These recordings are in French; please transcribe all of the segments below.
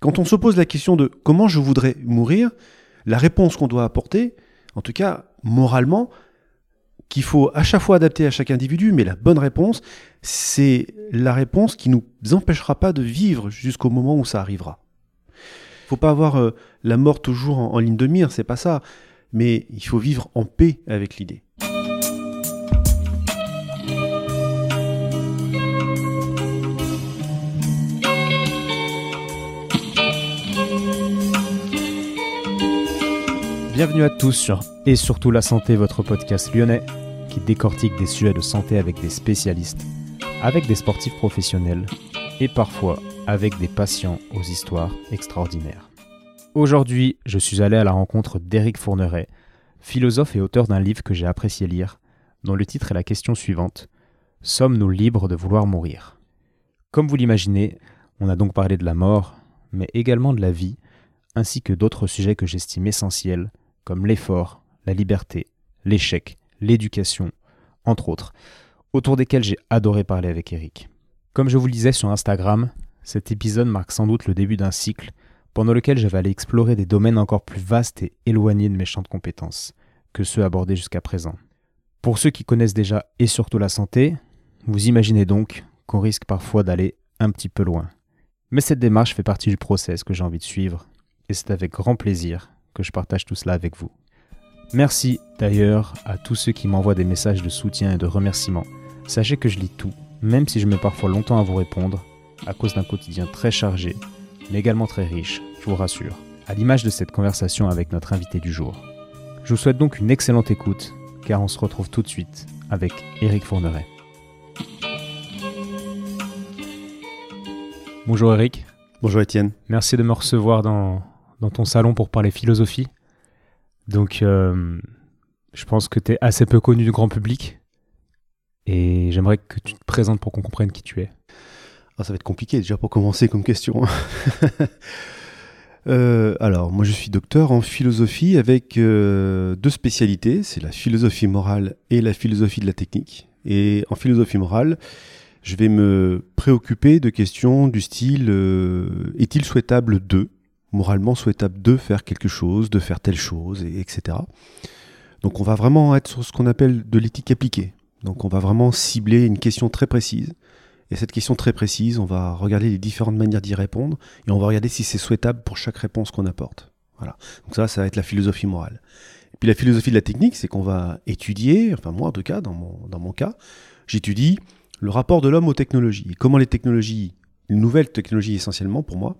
Quand on se pose la question de comment je voudrais mourir, la réponse qu'on doit apporter, en tout cas moralement, qu'il faut à chaque fois adapter à chaque individu, mais la bonne réponse, c'est la réponse qui nous empêchera pas de vivre jusqu'au moment où ça arrivera. Faut pas avoir euh, la mort toujours en, en ligne de mire, c'est pas ça, mais il faut vivre en paix avec l'idée. Bienvenue à tous sur Et surtout la santé, votre podcast lyonnais qui décortique des sujets de santé avec des spécialistes, avec des sportifs professionnels et parfois avec des patients aux histoires extraordinaires. Aujourd'hui, je suis allé à la rencontre d'Éric Fourneret, philosophe et auteur d'un livre que j'ai apprécié lire, dont le titre est la question suivante Sommes-nous libres de vouloir mourir? Comme vous l'imaginez, on a donc parlé de la mort, mais également de la vie, ainsi que d'autres sujets que j'estime essentiels, comme l'effort, la liberté, l'échec, l'éducation, entre autres, autour desquels j'ai adoré parler avec Eric. Comme je vous le disais sur Instagram, cet épisode marque sans doute le début d'un cycle pendant lequel je vais aller explorer des domaines encore plus vastes et éloignés de mes champs de compétences que ceux abordés jusqu'à présent. Pour ceux qui connaissent déjà et surtout la santé, vous imaginez donc qu'on risque parfois d'aller un petit peu loin. Mais cette démarche fait partie du process que j'ai envie de suivre, et c'est avec grand plaisir que je partage tout cela avec vous. Merci d'ailleurs à tous ceux qui m'envoient des messages de soutien et de remerciements. Sachez que je lis tout, même si je mets parfois longtemps à vous répondre, à cause d'un quotidien très chargé, mais également très riche, je vous rassure, à l'image de cette conversation avec notre invité du jour. Je vous souhaite donc une excellente écoute, car on se retrouve tout de suite avec Eric Fourneret. Bonjour Eric. Bonjour Étienne. Merci de me recevoir dans, dans ton salon pour parler philosophie. Donc, euh, je pense que tu es assez peu connu du grand public. Et j'aimerais que tu te présentes pour qu'on comprenne qui tu es. Ah, ça va être compliqué déjà pour commencer comme question. Euh, alors, moi je suis docteur en philosophie avec euh, deux spécialités, c'est la philosophie morale et la philosophie de la technique. Et en philosophie morale, je vais me préoccuper de questions du style est-il souhaitable de moralement souhaitable de faire quelque chose, de faire telle chose, et, etc. Donc on va vraiment être sur ce qu'on appelle de l'éthique appliquée. Donc on va vraiment cibler une question très précise. Et cette question très précise, on va regarder les différentes manières d'y répondre et on va regarder si c'est souhaitable pour chaque réponse qu'on apporte. Voilà. Donc ça, ça va être la philosophie morale. Et puis la philosophie de la technique, c'est qu'on va étudier, enfin moi en tout cas, dans mon, dans mon cas, j'étudie le rapport de l'homme aux technologies. Comment les technologies, les nouvelles technologies essentiellement pour moi,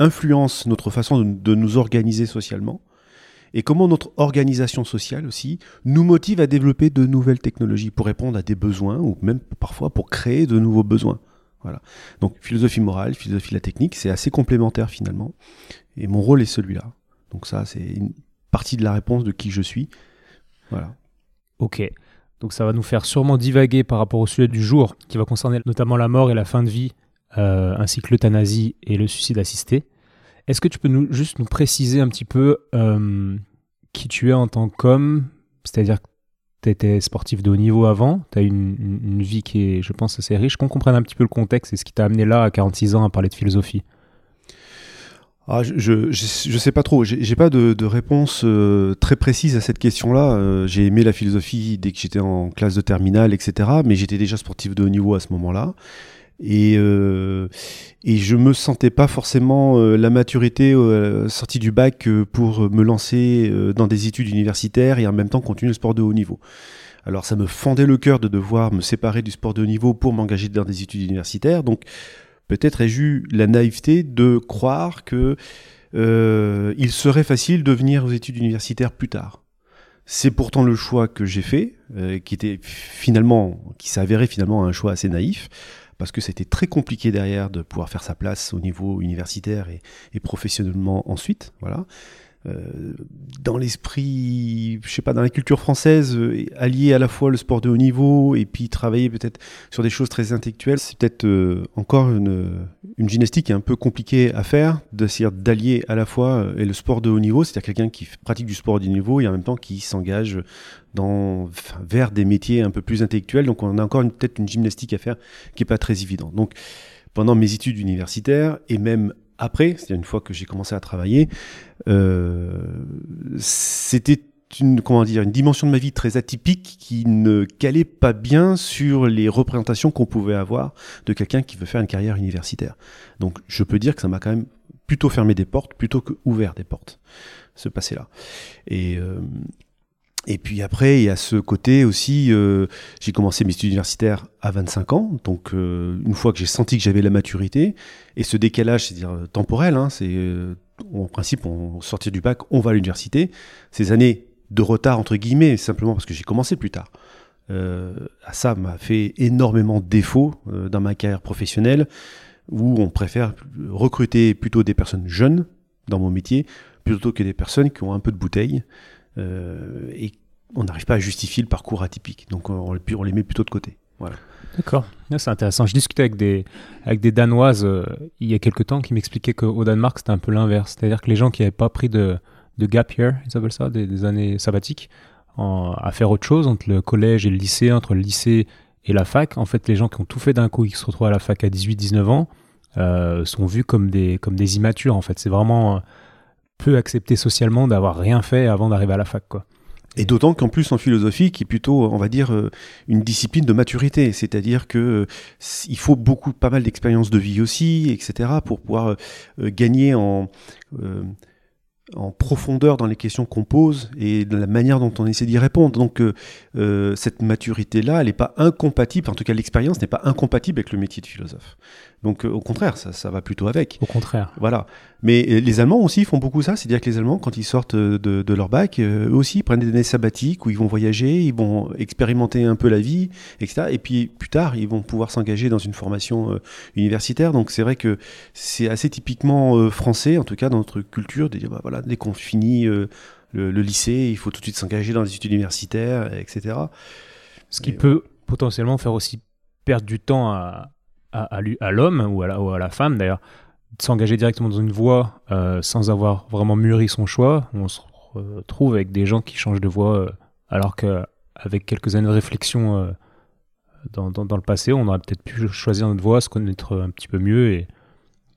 influence notre façon de, nous organiser socialement et comment notre organisation sociale aussi nous motive à développer de nouvelles technologies pour répondre à des besoins ou même parfois pour créer de nouveaux besoins. Voilà. Donc philosophie morale, philosophie de la technique, c'est assez complémentaire finalement. Et mon rôle est celui-là. Donc ça, c'est une partie de la réponse de qui je suis. Voilà. Ok. Donc ça va nous faire sûrement divaguer par rapport au sujet du jour, qui va concerner notamment la mort et la fin de vie euh, ainsi que l'euthanasie et le suicide assisté. Est-ce que tu peux juste nous préciser un petit peu euh, qui tu es en tant qu'homme? C'est-à-dire que tu étais sportif de haut niveau avant, tu as une, une, vie qui est, je pense, assez riche. Qu'on comprenne un petit peu le contexte et ce qui t'a amené là, à 46 ans, à parler de philosophie. Ah, je, je, sais pas trop. J'ai pas de, de réponse euh, très précise à cette question-là. j'ai aimé la philosophie dès que j'étais en classe de terminale, etc. Mais j'étais déjà sportif de haut niveau à ce moment-là. Et, euh, et je me sentais pas forcément euh, la maturité euh, sortie du bac euh, pour me lancer dans des études universitaires et en même temps continuer le sport de haut niveau. Alors ça me fendait le cœur de devoir me séparer du sport de haut niveau pour m'engager dans des études universitaires. Donc peut-être ai-je eu la naïveté de croire que il serait facile de venir aux études universitaires plus tard. C'est pourtant le choix que j'ai fait, qui était finalement, qui s'est avéré finalement un choix assez naïf parce que c'était très compliqué derrière de pouvoir faire sa place au niveau universitaire et, professionnellement ensuite. Voilà. Euh, dans l'esprit, je sais pas, dans la culture française, euh, allier à la fois le sport de haut niveau et puis travailler peut-être sur des choses très intellectuelles, c'est peut-être euh, encore une, une, gymnastique un peu compliquée à faire, d'essayer d'allier à la fois et le sport de haut niveau, c'est-à-dire quelqu'un qui pratique du sport de haut niveau et en même temps qui s'engage dans, vers des métiers un peu plus intellectuels. Donc on a encore peut-être une gymnastique à faire qui est pas très évidente. Donc pendant mes études universitaires et même après, c'est une fois que j'ai commencé à travailler, c'était une, comment dire, une dimension de ma vie très atypique qui ne calait pas bien sur les représentations qu'on pouvait avoir de quelqu'un qui veut faire une carrière universitaire. Donc je peux dire que ça m'a quand même plutôt fermé des portes plutôt que ouvert des portes, ce passé-là. Et, euh, et puis après, il y a ce côté aussi, euh, j'ai commencé mes études universitaires à 25 ans, donc euh, une fois que j'ai senti que j'avais la maturité, et ce décalage, c'est-à-dire temporel, hein, c'est en principe, on sortir du bac, on va à l'université. Ces années de retard, entre guillemets, simplement parce que j'ai commencé plus tard. Euh, ça m'a fait énormément défaut euh, dans ma carrière professionnelle, où on préfère recruter plutôt des personnes jeunes dans mon métier, plutôt que des personnes qui ont un peu de bouteille, euh, et on n'arrive pas à justifier le parcours atypique. Donc on, les met plutôt de côté. Voilà. D'accord, c'est intéressant. Je discutais avec des, avec des Danoises euh, il y a quelques temps qui m'expliquaient qu'au Danemark, c'était un peu l'inverse. C'est-à-dire que les gens qui n'avaient pas pris de, de gap year, ils appellent ça, des, années sabbatiques, à faire autre chose entre le collège et le lycée, entre le lycée et la fac. En fait, les gens qui ont tout fait d'un coup et qui se retrouvent à la fac à 18-19 ans euh, sont vus comme des, comme des immatures. En fait, c'est vraiment euh, peu accepté socialement d'avoir rien fait avant d'arriver à la fac, quoi. Et d'autant qu'en plus en philosophie, qui est plutôt, on va dire, euh, une discipline de maturité, c'est-à-dire que il faut beaucoup, pas mal d'expériences de vie aussi, etc., pour pouvoir gagner en en profondeur dans les questions qu'on pose et dans la manière dont on essaie d'y répondre. Donc euh, euh, cette maturité-là, elle n'est pas incompatible, en tout cas l'expérience n'est pas incompatible avec le métier de philosophe. Donc euh, au contraire, ça, ça, va plutôt avec. Au contraire. Voilà. Mais les Allemands aussi font beaucoup ça, c'est-à-dire que les Allemands, quand ils sortent de, de leur bac, eux aussi ils prennent des années sabbatiques où ils vont voyager, ils vont expérimenter un peu la vie, etc. Et puis plus tard, ils vont pouvoir s'engager dans une formation universitaire. Donc c'est vrai que c'est assez typiquement français, en tout cas dans notre culture, de dire bah, voilà, dès qu'on finit le, lycée, il faut tout de suite s'engager dans les études universitaires, etc. Ce qui peut potentiellement faire aussi perdre du temps à, à, l'homme ou, à la femme d'ailleurs, s'engager directement dans une voie euh, sans avoir vraiment mûri son choix. On se retrouve avec des gens qui changent de voie euh, alors qu'avec quelques années de réflexion euh, dans, dans, le passé, on aurait peut-être pu choisir notre voie, se connaître un petit peu mieux et,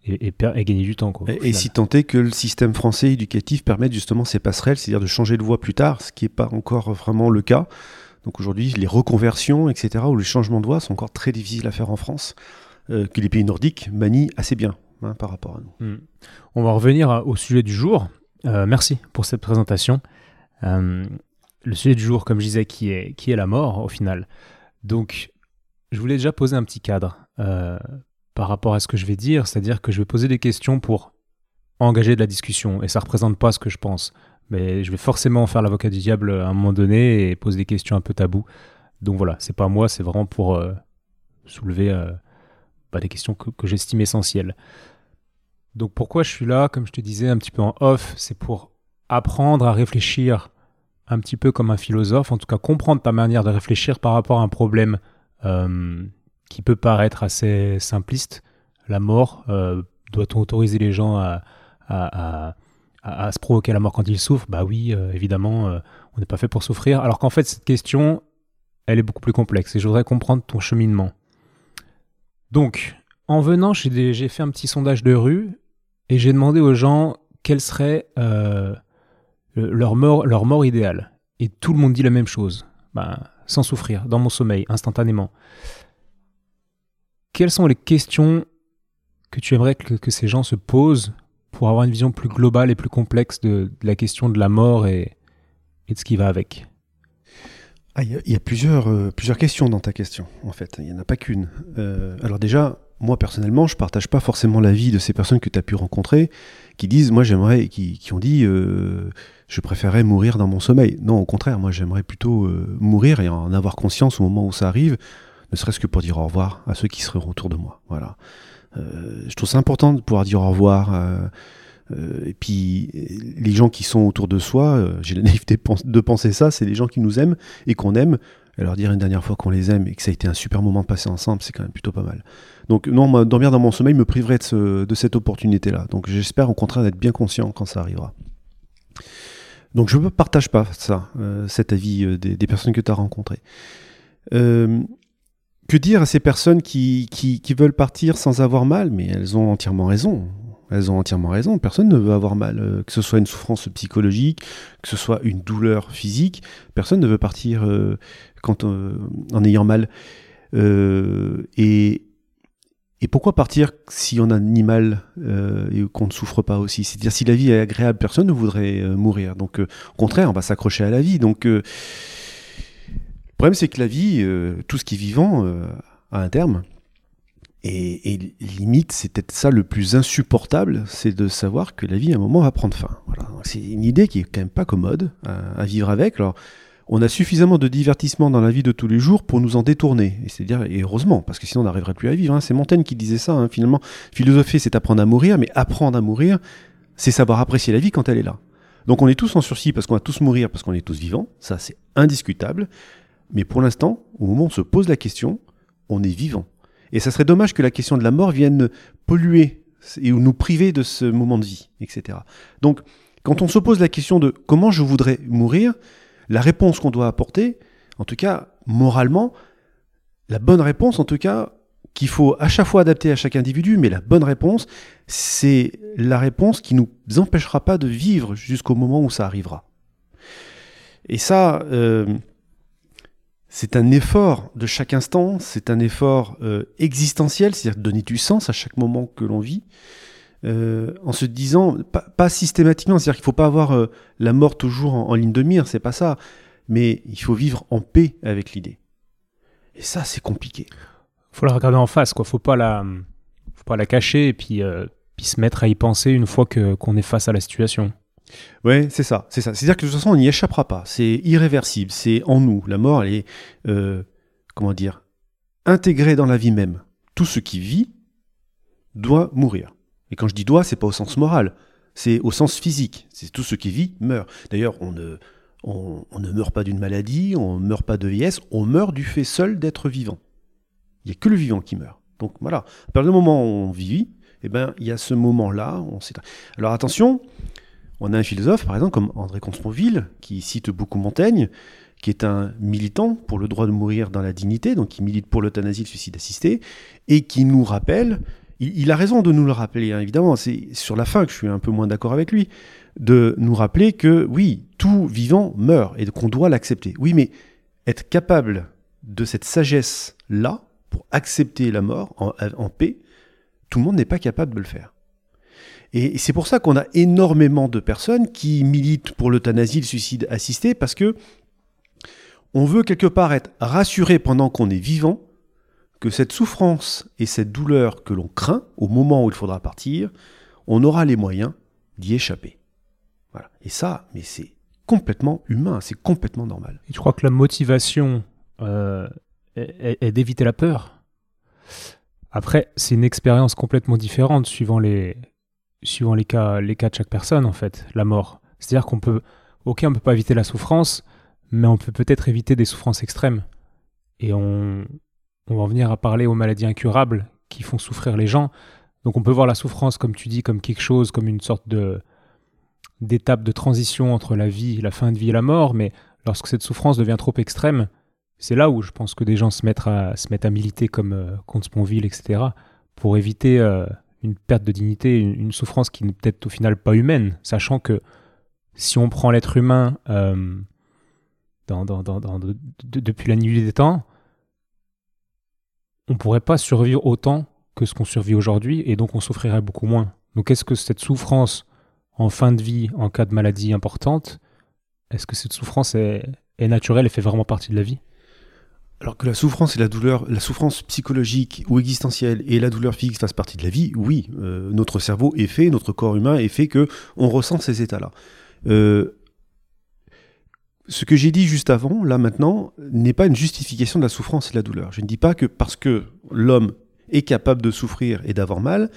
et, et, gagner du temps. Quoi, et, si tant est que le système français éducatif permette justement ces passerelles, c'est-à-dire de changer de voie plus tard, ce qui n'est pas encore vraiment le cas. Donc aujourd'hui, les reconversions, etc., ou les changements de voie sont encore très difficiles à faire en France. Euh, que les pays nordiques manient assez bien hein, par rapport à nous. Hmm. On va revenir au sujet du jour. Euh, merci pour cette présentation. Euh, le sujet du jour, comme je disais, qui est, qui est la mort au final. Donc, je voulais déjà poser un petit cadre par rapport à ce que je vais dire, c'est-à-dire que je vais poser des questions pour engager de la discussion, et ça ne représente pas ce que je pense. Mais je vais forcément faire l'avocat du diable à un moment donné et poser des questions un peu tabous. Donc voilà, c'est pas moi, c'est vraiment pour soulever pas des questions que, j'estime essentielles. Donc pourquoi je suis là, comme je te disais un petit peu en off, c'est pour apprendre à réfléchir un petit peu comme un philosophe, en tout cas comprendre ta manière de réfléchir par rapport à un problème euh, qui peut paraître assez simpliste. La mort, euh, doit-on autoriser les gens à, à, se provoquer la mort quand ils souffrent? Bah oui, euh, évidemment, on n'est pas fait pour souffrir. Alors qu'en fait, cette question, elle est beaucoup plus complexe et je voudrais comprendre ton cheminement. Donc, en venant, j'ai fait un petit sondage de rue et j'ai demandé aux gens quelle serait euh, leur, mort, leur idéale. Et tout le monde dit la même chose. Ben, sans souffrir, dans mon sommeil, instantanément. Quelles sont les questions que tu aimerais que, ces gens se posent pour avoir une vision plus globale et plus complexe de, la question de la mort et de ce qui va avec? Ah, il y, a plusieurs, euh, plusieurs questions dans ta question, en fait. Il n'y en a pas qu'une. Euh, alors déjà, moi personnellement, je partage pas forcément l'avis de ces personnes que tu as pu rencontrer, qui disent, moi j'aimerais, qui, qui, ont dit, euh, je préférerais mourir dans mon sommeil. Non, au contraire, moi j'aimerais plutôt mourir et en avoir conscience au moment où ça arrive, ne serait-ce que pour dire au revoir à ceux qui seraient autour de moi. Voilà. je trouve ça important de pouvoir dire au revoir euh, et puis les gens qui sont autour de soi, euh, j'ai la naïveté de penser ça, c'est les gens qui nous aiment et qu'on aime. Et leur dire une dernière fois qu'on les aime et que ça a été un super moment de passer ensemble, c'est quand même plutôt pas mal. Donc non, dormir dans mon sommeil me priverait de, cette opportunité-là. Donc j'espère au contraire d'être bien conscient quand ça arrivera. Donc je ne partage pas ça, euh, cet avis des, personnes que tu as rencontrées. que dire à ces personnes qui, veulent partir sans avoir mal? Mais elles ont entièrement raison elles ont entièrement raison. Personne ne veut avoir mal, euh, que ce soit une souffrance psychologique, que ce soit une douleur physique. Personne ne veut partir euh, quand, euh, en ayant mal. et, et pourquoi partir si on a ni mal et qu'on ne souffre pas aussi? C'est-à-dire si la vie est agréable, personne ne voudrait mourir. Donc au contraire, on va s'accrocher à la vie. Donc le problème c'est que la vie, tout ce qui est vivant, a un terme. Et, limite, c'est peut-être ça le plus insupportable, c'est de savoir que la vie à un moment va prendre fin. C'est une idée qui est quand même pas commode à, vivre avec. Alors, on a suffisamment de divertissement dans la vie de tous les jours pour nous en détourner. Et c'est-à-dire, et heureusement, parce que sinon on n'arriverait plus à vivre. Hein. C'est Montaigne qui disait ça, hein, finalement. Philosopher, c'est apprendre à mourir, mais apprendre à mourir, c'est savoir apprécier la vie quand elle est là. Donc on est tous en sursis parce qu'on va tous mourir, parce qu'on est tous vivants. Ça, c'est indiscutable. Mais pour l'instant, au moment où on se pose la question, on est vivant. Et ça serait dommage que la question de la mort vienne polluer et nous priver de ce moment de vie, etc. Donc, quand on se pose la question de comment je voudrais mourir, la réponse qu'on doit apporter, en tout cas moralement, la bonne réponse, en tout cas, qu'il faut à chaque fois adapter à chaque individu, mais la bonne réponse, c'est la réponse qui nous empêchera pas de vivre jusqu'au moment où ça arrivera. Et ça, euh, c'est un effort de chaque instant, c'est un effort euh, existentiel, c'est-à-dire donner du sens à chaque moment que l'on vit, euh, en se disant, pas, systématiquement, c'est-à-dire qu'il ne faut pas avoir euh, la mort toujours en, ligne de mire, c'est pas ça, mais il faut vivre en paix avec l'idée. Et ça, c'est compliqué. faut la regarder en face, quoi. Faut pas la, faut pas la cacher et puis, puis se mettre à y penser une fois qu'on est face à la situation. Ouais, c'est ça, c'est ça. C'est-à-dire que de toute façon, on n'y échappera pas. C'est irréversible. C'est en nous. La mort, elle est, euh, comment dire, intégrée dans la vie même. Tout ce qui vit doit mourir. Et quand je dis doit, c'est pas au sens moral, c'est au sens physique. C'est tout ce qui vit meurt. D'ailleurs, on ne, on, ne meurt pas d'une maladie, on ne meurt pas de vieillesse, on meurt du fait seul d'être vivant. Il n'y a que le vivant qui meurt. Donc voilà, à partir du moment où on vit, eh ben, il y a ce moment-là. On Alors attention, on a un philosophe, par exemple, comme André Comte-Sponville, qui cite beaucoup Montaigne, qui est un militant pour le droit de mourir dans la dignité, donc qui milite pour l'euthanasie, le suicide assisté, et qui nous rappelle, il, a raison de nous le rappeler, hein, évidemment, c'est sur la fin que je suis un peu moins d'accord avec lui, de nous rappeler que oui, tout vivant meurt et qu'on doit l'accepter. Oui, mais être capable de cette sagesse-là, pour accepter la mort en paix, tout le monde n'est pas capable de le faire. Et c'est pour ça qu'on a énormément de personnes qui militent pour l'euthanasie, le suicide assisté, parce que on veut quelque part être rassuré pendant qu'on est vivant que cette souffrance et cette douleur que l'on craint au moment où il faudra partir, on aura les moyens d'y échapper. Voilà. Et ça, mais c'est complètement humain, c'est complètement normal. Et tu crois que la motivation euh, est d'éviter la peur? Après, c'est une expérience complètement différente suivant les, suivant les cas, les cas de chaque personne, en fait, la mort. C'est-à-dire qu'on peut, ok, on peut pas éviter la souffrance, mais on peut peut-être éviter des souffrances extrêmes. Et on, on va en venir à parler aux maladies incurables qui font souffrir les gens. Donc on peut voir la souffrance, comme tu dis, comme quelque chose, comme une sorte de d'étape de transition entre la vie, la fin de vie et la mort, mais lorsque cette souffrance devient trop extrême, c'est là où je pense que des gens se mettent à, se mettent à militer comme euh, Comte Sponville, etc., pour éviter euh, une perte de dignité, une, souffrance qui n'est peut-être au final pas humaine, sachant que si on prend l'être humain euh, depuis la nuit des temps, on ne pourrait pas survivre autant que ce qu'on survit aujourd'hui, et donc on souffrirait beaucoup moins. Donc est-ce que cette souffrance en fin de vie, en cas de maladie importante, est-ce que cette souffrance est naturelle et fait vraiment partie de la vie? Alors que la souffrance et la douleur, la souffrance psychologique ou existentielle et la douleur physique fassent partie de la vie, oui, euh, notre cerveau est fait, notre corps humain est fait que on ressent ces états-là. Euh, ce que j'ai dit juste avant, là maintenant, n'est pas une justification de la souffrance et de la douleur. Je ne dis pas que parce que l'homme est capable de souffrir et d'avoir mal,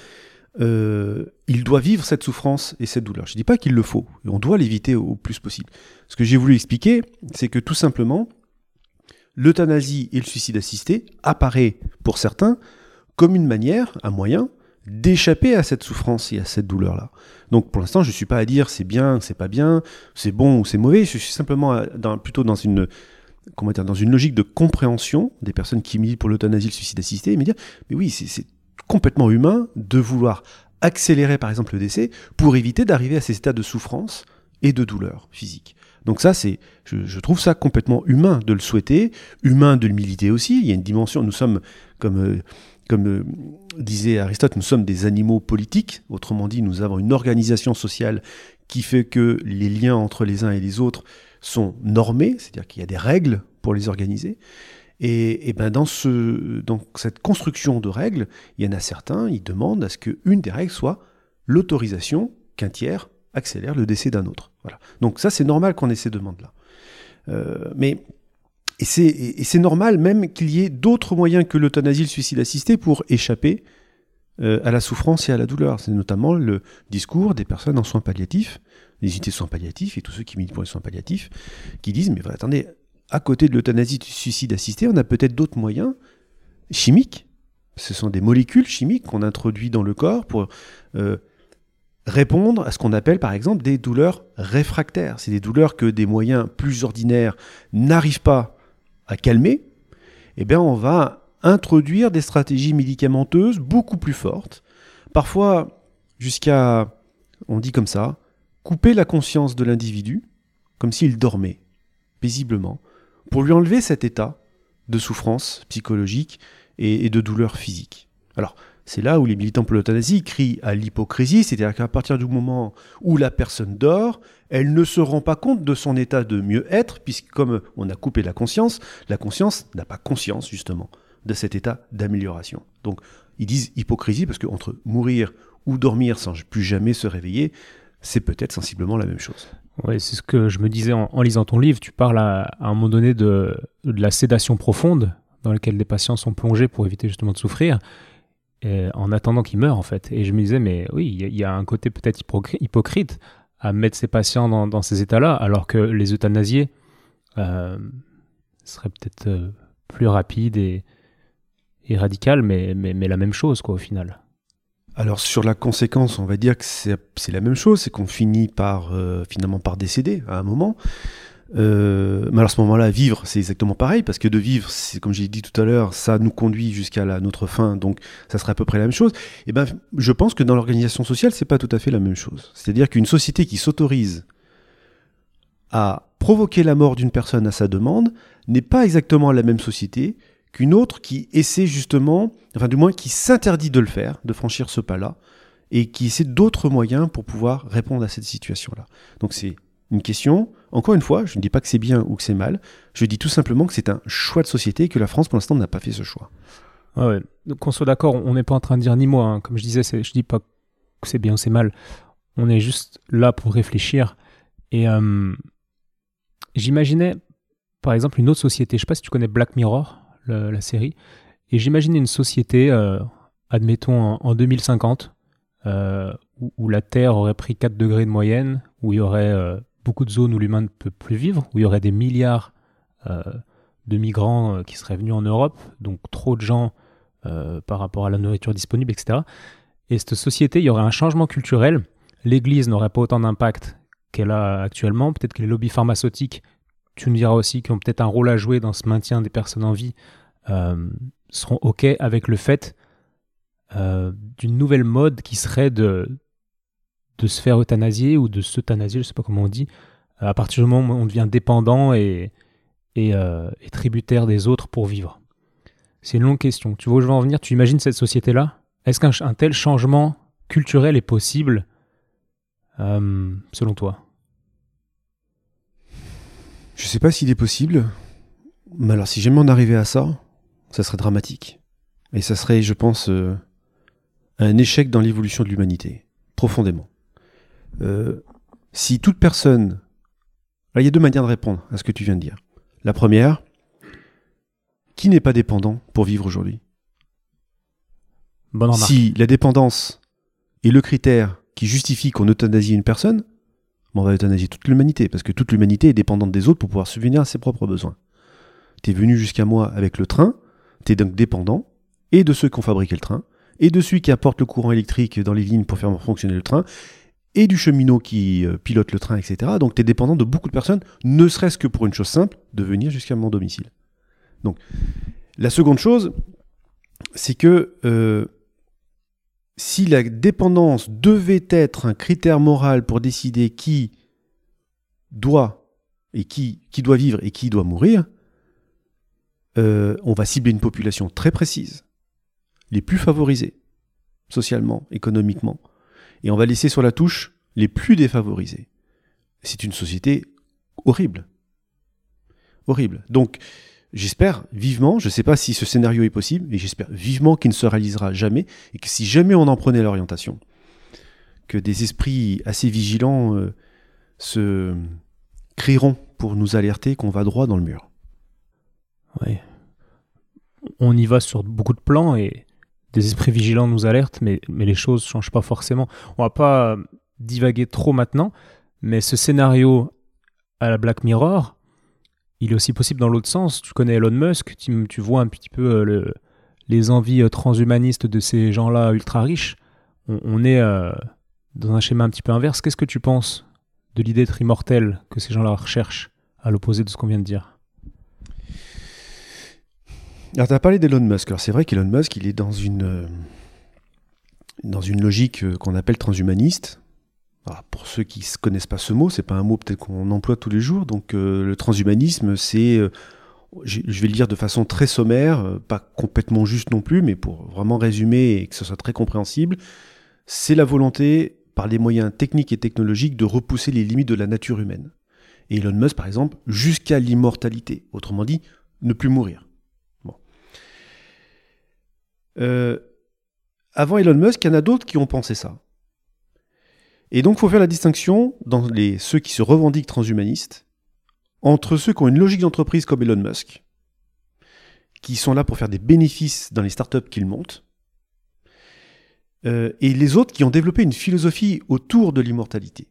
euh, il doit vivre cette souffrance et cette douleur. Je ne dis pas qu'il le faut, on doit l'éviter au plus possible. Ce que j'ai voulu expliquer, c'est que tout simplement, l'euthanasie et le suicide assisté apparaît pour certains comme une manière, un moyen d'échapper à cette souffrance et à cette douleur-là. Donc pour l'instant, je ne suis pas à dire c'est bien, c'est pas bien, c'est bon ou c'est mauvais, je suis simplement dans, plutôt dans une logique de compréhension des personnes qui militent pour l'euthanasie le suicide assisté et me dire mais oui, c'est complètement humain de vouloir accélérer par exemple le décès pour éviter d'arriver à ces états de souffrance et de douleur physique. Donc ça, c'est, je, trouve ça complètement humain de le souhaiter, humain de le militer aussi. Il y a une dimension, nous sommes, comme, euh, comme euh, disait Aristote, nous sommes des animaux politiques. Autrement dit, nous avons une organisation sociale qui fait que les liens entre les uns et les autres sont normés, c'est-à-dire qu'il y a des règles pour les organiser. Et, ben dans, ce, dans cette construction de règles, il y en a certains, ils demandent à ce qu'une des règles soit l'autorisation qu'un tiers accélère le décès d'un autre. Voilà. Donc ça, c'est normal qu'on ait ces demandes-là. Euh, mais et c'est normal même qu'il y ait d'autres moyens que l'euthanasie, le suicide assisté pour échapper euh, à la souffrance et à la douleur. C'est notamment le discours des personnes en soins palliatifs, les unités de soins palliatifs et tous ceux qui militent pour les soins palliatifs, qui disent mais attendez, à côté de l'euthanasie, du suicide assisté, on a peut-être d'autres moyens chimiques. Ce sont des molécules chimiques qu'on introduit dans le corps pour euh, répondre à ce qu'on appelle par exemple des douleurs réfractaires. C'est des douleurs que des moyens plus ordinaires n'arrivent pas à calmer. Eh bien, on va introduire des stratégies médicamenteuses beaucoup plus fortes, parfois jusqu'à, on dit comme ça, couper la conscience de l'individu, comme s'il dormait, paisiblement, pour lui enlever cet état de souffrance psychologique et, de douleur physique. Alors, c'est là où les militants pour l'euthanasie crient à l'hypocrisie, c'est-à-dire qu'à partir du moment où la personne dort, elle ne se rend pas compte de son état de mieux-être, puisque comme on a coupé la conscience, la conscience n'a pas conscience justement de cet état d'amélioration. Donc ils disent hypocrisie parce qu'entre mourir ou dormir sans plus jamais se réveiller, c'est peut-être sensiblement la même chose. Oui, c'est ce que je me disais en, lisant ton livre. Tu parles à, un moment donné de, la sédation profonde dans laquelle les patients sont plongés pour éviter justement de souffrir, en attendant qu'ils meurent en fait. Et je me disais, mais oui, il y, a un côté peut-être hypocrite à mettre ces patients dans, ces états-là, alors que les euthanasiés euh, seraient peut-être euh, plus rapides et, radicales, mais, la même chose quoi au final. Alors sur la conséquence, on va dire que c'est la même chose, c'est qu'on finit par euh, finalement par décéder à un moment. Euh, mais à ce moment-là, vivre, c'est exactement pareil, parce que de vivre, c'est comme j'ai dit tout à l'heure, ça nous conduit jusqu'à notre fin, donc ça serait à peu près la même chose. Et eh ben, je pense que dans l'organisation sociale, c'est pas tout à fait la même chose. C'est-à-dire qu'une société qui s'autorise à provoquer la mort d'une personne à sa demande n'est pas exactement la même société qu'une autre qui essaie justement, enfin du moins qui s'interdit de le faire, de franchir ce pas-là, et qui essaie d'autres moyens pour pouvoir répondre à cette situation-là. Donc c'est une question, encore une fois, je ne dis pas que c'est bien ou que c'est mal, je dis tout simplement que c'est un choix de société et que la France pour l'instant n'a pas fait ce choix. Ouais, Donc qu'on soit d'accord, on n'est pas en train de dire ni moi, hein. comme je disais, je dis pas que c'est bien ou c'est mal, on est juste là pour réfléchir. Et euh, j'imaginais, par exemple, une autre société, je sais pas si tu connais Black Mirror, la, série. Et j'imaginais une société, euh, admettons en, 2050, euh, où, la Terre aurait pris 4 degrés de moyenne, où il y aurait beaucoup de zones où l'humain ne peut plus vivre, où il y aurait des milliards de migrants qui seraient venus en Europe, donc trop de gens par rapport à la nourriture disponible, etc. Et cette société, il y aurait un changement culturel. L'Église n'aurait pas autant d'impact qu'elle a actuellement. Peut-être que les lobbies pharmaceutiques tu nous diras aussi qu'ils ont peut-être un rôle à jouer dans ce maintien des personnes en vie, euh, seront OK avec le fait euh, d'une nouvelle mode qui serait de, de se faire euthanasier ou de s'euthanasier, je sais pas comment on dit, à partir du moment où on devient dépendant et, et, euh, tributaire des autres pour vivre. C'est une longue question. Tu vois où je veux en venir? Tu imagines cette société-là? Est-ce qu'un tel changement culturel est possible? Selon toi je sais pas s'il est possible, mais alors si jamais on arrivait à ça, ça serait dramatique. Et ça serait, je pense, euh, un échec dans l'évolution de l'humanité, profondément. Euh, si toute personne... il y a deux manières de répondre à ce que tu viens de dire. La première, qui n'est pas dépendant pour vivre aujourd'hui Si la dépendance est le critère qui justifie qu'on euthanasie une personne, on va euthanasier toute l'humanité, parce que toute l'humanité est dépendante des autres pour pouvoir subvenir à ses propres besoins. Tu es venu jusqu'à moi avec le train, tu es donc dépendant, et de ceux qui ont fabriqué le train, et de celui qui apporte le courant électrique dans les lignes pour faire fonctionner le train, et du cheminot qui euh, pilote le train, etc. Donc tu es dépendant de beaucoup de personnes, ne serait-ce que pour une chose simple, de venir jusqu'à mon domicile. Donc, la seconde chose, c'est que euh, si la dépendance devait être un critère moral pour décider qui doit et qui, qui doit vivre et qui doit mourir, euh, on va cibler une population très précise, les plus favorisés, socialement, économiquement, et on va laisser sur la touche les plus défavorisés. C'est une société horrible. Horrible. Donc, j'espère vivement, je ne sais pas si ce scénario est possible, mais j'espère vivement qu'il ne se réalisera jamais, et que si jamais on en prenait l'orientation, que des esprits assez vigilants euh, se crieront pour nous alerter qu'on va droit dans le mur. Ouais. On y va sur beaucoup de plans et des esprits vigilants nous alertent, mais, mais les choses ne changent pas forcément. On va pas divaguer trop maintenant, mais ce scénario à la Black Mirror, il est aussi possible dans l'autre sens. Tu connais Elon Musk, tu, vois un petit peu euh, les envies euh, transhumanistes de ces gens-là ultra riches. On, est euh, dans un schéma un petit peu inverse. Qu'est-ce que tu penses de l'idée d'être immortel que ces gens-là recherchent, à l'opposé de ce qu'on vient de dire? Alors, tu as parlé d'Elon Musk. Alors, c'est vrai qu'Elon Musk, il est dans une, dans une logique qu'on appelle transhumaniste. pour ceux qui ne connaissent pas ce mot, c'est pas un mot peut-être qu'on emploie tous les jours. Donc, euh, le transhumanisme, c'est, euh, je vais le dire de façon très sommaire, euh, pas complètement juste non plus, mais pour vraiment résumer et que ce soit très compréhensible, c'est la volonté par les moyens techniques et technologiques de repousser les limites de la nature humaine. Et Elon Musk, par exemple, jusqu'à l'immortalité. Autrement dit, ne plus mourir. Euh, avant Elon Musk, il y en a d'autres qui ont pensé ça. Et donc, il faut faire la distinction dans les, ceux qui se revendiquent transhumanistes entre ceux qui ont une logique d'entreprise comme Elon Musk, qui sont là pour faire des bénéfices dans les startups qu'ils montent, euh, et les autres qui ont développé une philosophie autour de l'immortalité.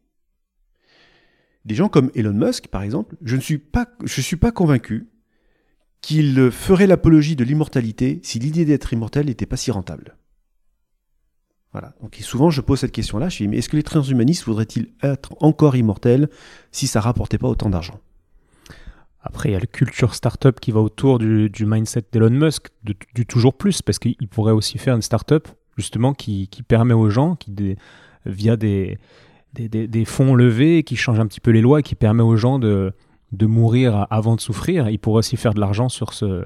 Des gens comme Elon Musk, par exemple, je ne suis pas convaincu qu'il ferait l'apologie de l'immortalité si l'idée d'être immortel n'était pas si rentable. Voilà. Donc souvent je pose cette question-là, je dis mais est-ce que les transhumanistes voudraient-ils être encore immortels si ça rapportait pas autant d'argent? Après, il y a le culture startup qui va autour du, mindset d'Elon Musk, du toujours plus, parce qu'il pourrait aussi faire une startup justement, qui, permet aux gens, qui via des, des, fonds levés, qui change un petit peu les lois, qui permet aux gens de, de mourir avant de souffrir, il pourrait aussi faire de l'argent sur ce,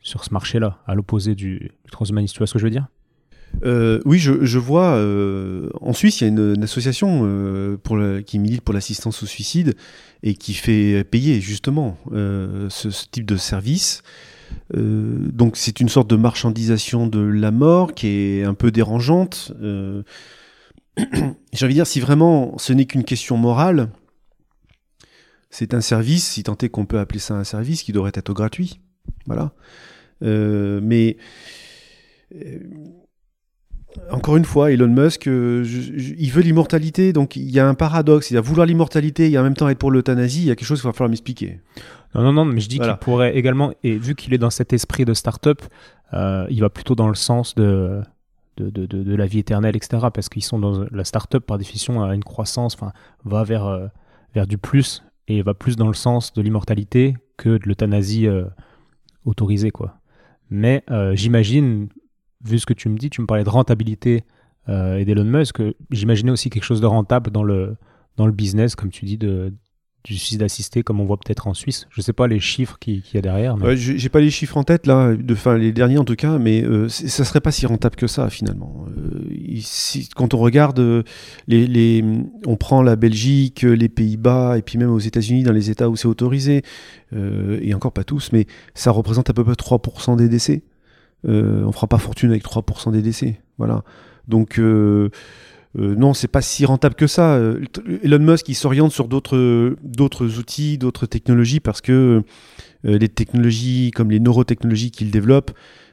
sur ce marché-là, à l'opposé du, transhumanisme. Tu vois ce que je veux dire? Euh, oui, je, vois. Euh, en Suisse, il y a une, association euh, qui milite pour l'assistance au suicide et qui fait payer justement ce, ce, type de service. Donc c'est une sorte de marchandisation de la mort qui est un peu dérangeante. J'ai envie de dire, si vraiment ce n'est qu'une question morale, c'est un service, si tant est qu'on peut appeler ça un service, qui devrait être gratuit. Voilà. Euh, mais encore une fois, Elon Musk, il veut l'immortalité, donc il y a un paradoxe. Il a vouloir l'immortalité et en même temps être pour l'euthanasie. Il y a quelque chose qu'il va falloir m'expliquer. Non, non, non, mais je dis qu'il pourrait également, et vu qu'il est dans cet esprit de start-up, euh, il va plutôt dans le sens de, de, de, de, la vie éternelle, etc. Parce qu'ils sont dans la start-up, par définition, a une croissance, enfin, va vers, euh, vers du plus et va plus dans le sens de l'immortalité que de l'euthanasie euh, autorisée, quoi. Mais j'imagine, vu ce que tu me dis, tu me parlais de rentabilité et d'Elon Musk, j'imaginais aussi quelque chose de rentable dans le, dans le business, comme tu dis, de, du suicide assisté comme on voit peut-être en Suisse. Je ne sais pas les chiffres qu'il y a derrière. Mais... J'ai pas les chiffres en tête là, de, fin, les derniers en tout cas, mais euh, ça serait pas si rentable que ça finalement. Euh, quand on regarde euh, les, on prend la Belgique, les Pays-Bas et puis même aux États-Unis dans les États où c'est autorisé, et encore pas tous, mais ça représente à peu près 3% des décès. on fera pas fortune avec 3% des décès, voilà. Donc euh, non, c'est pas si rentable que ça. Euh, Elon Musk, s'oriente sur d'autres, outils, d'autres technologies parce que euh, les technologies comme les neurotechnologies qu'il développe,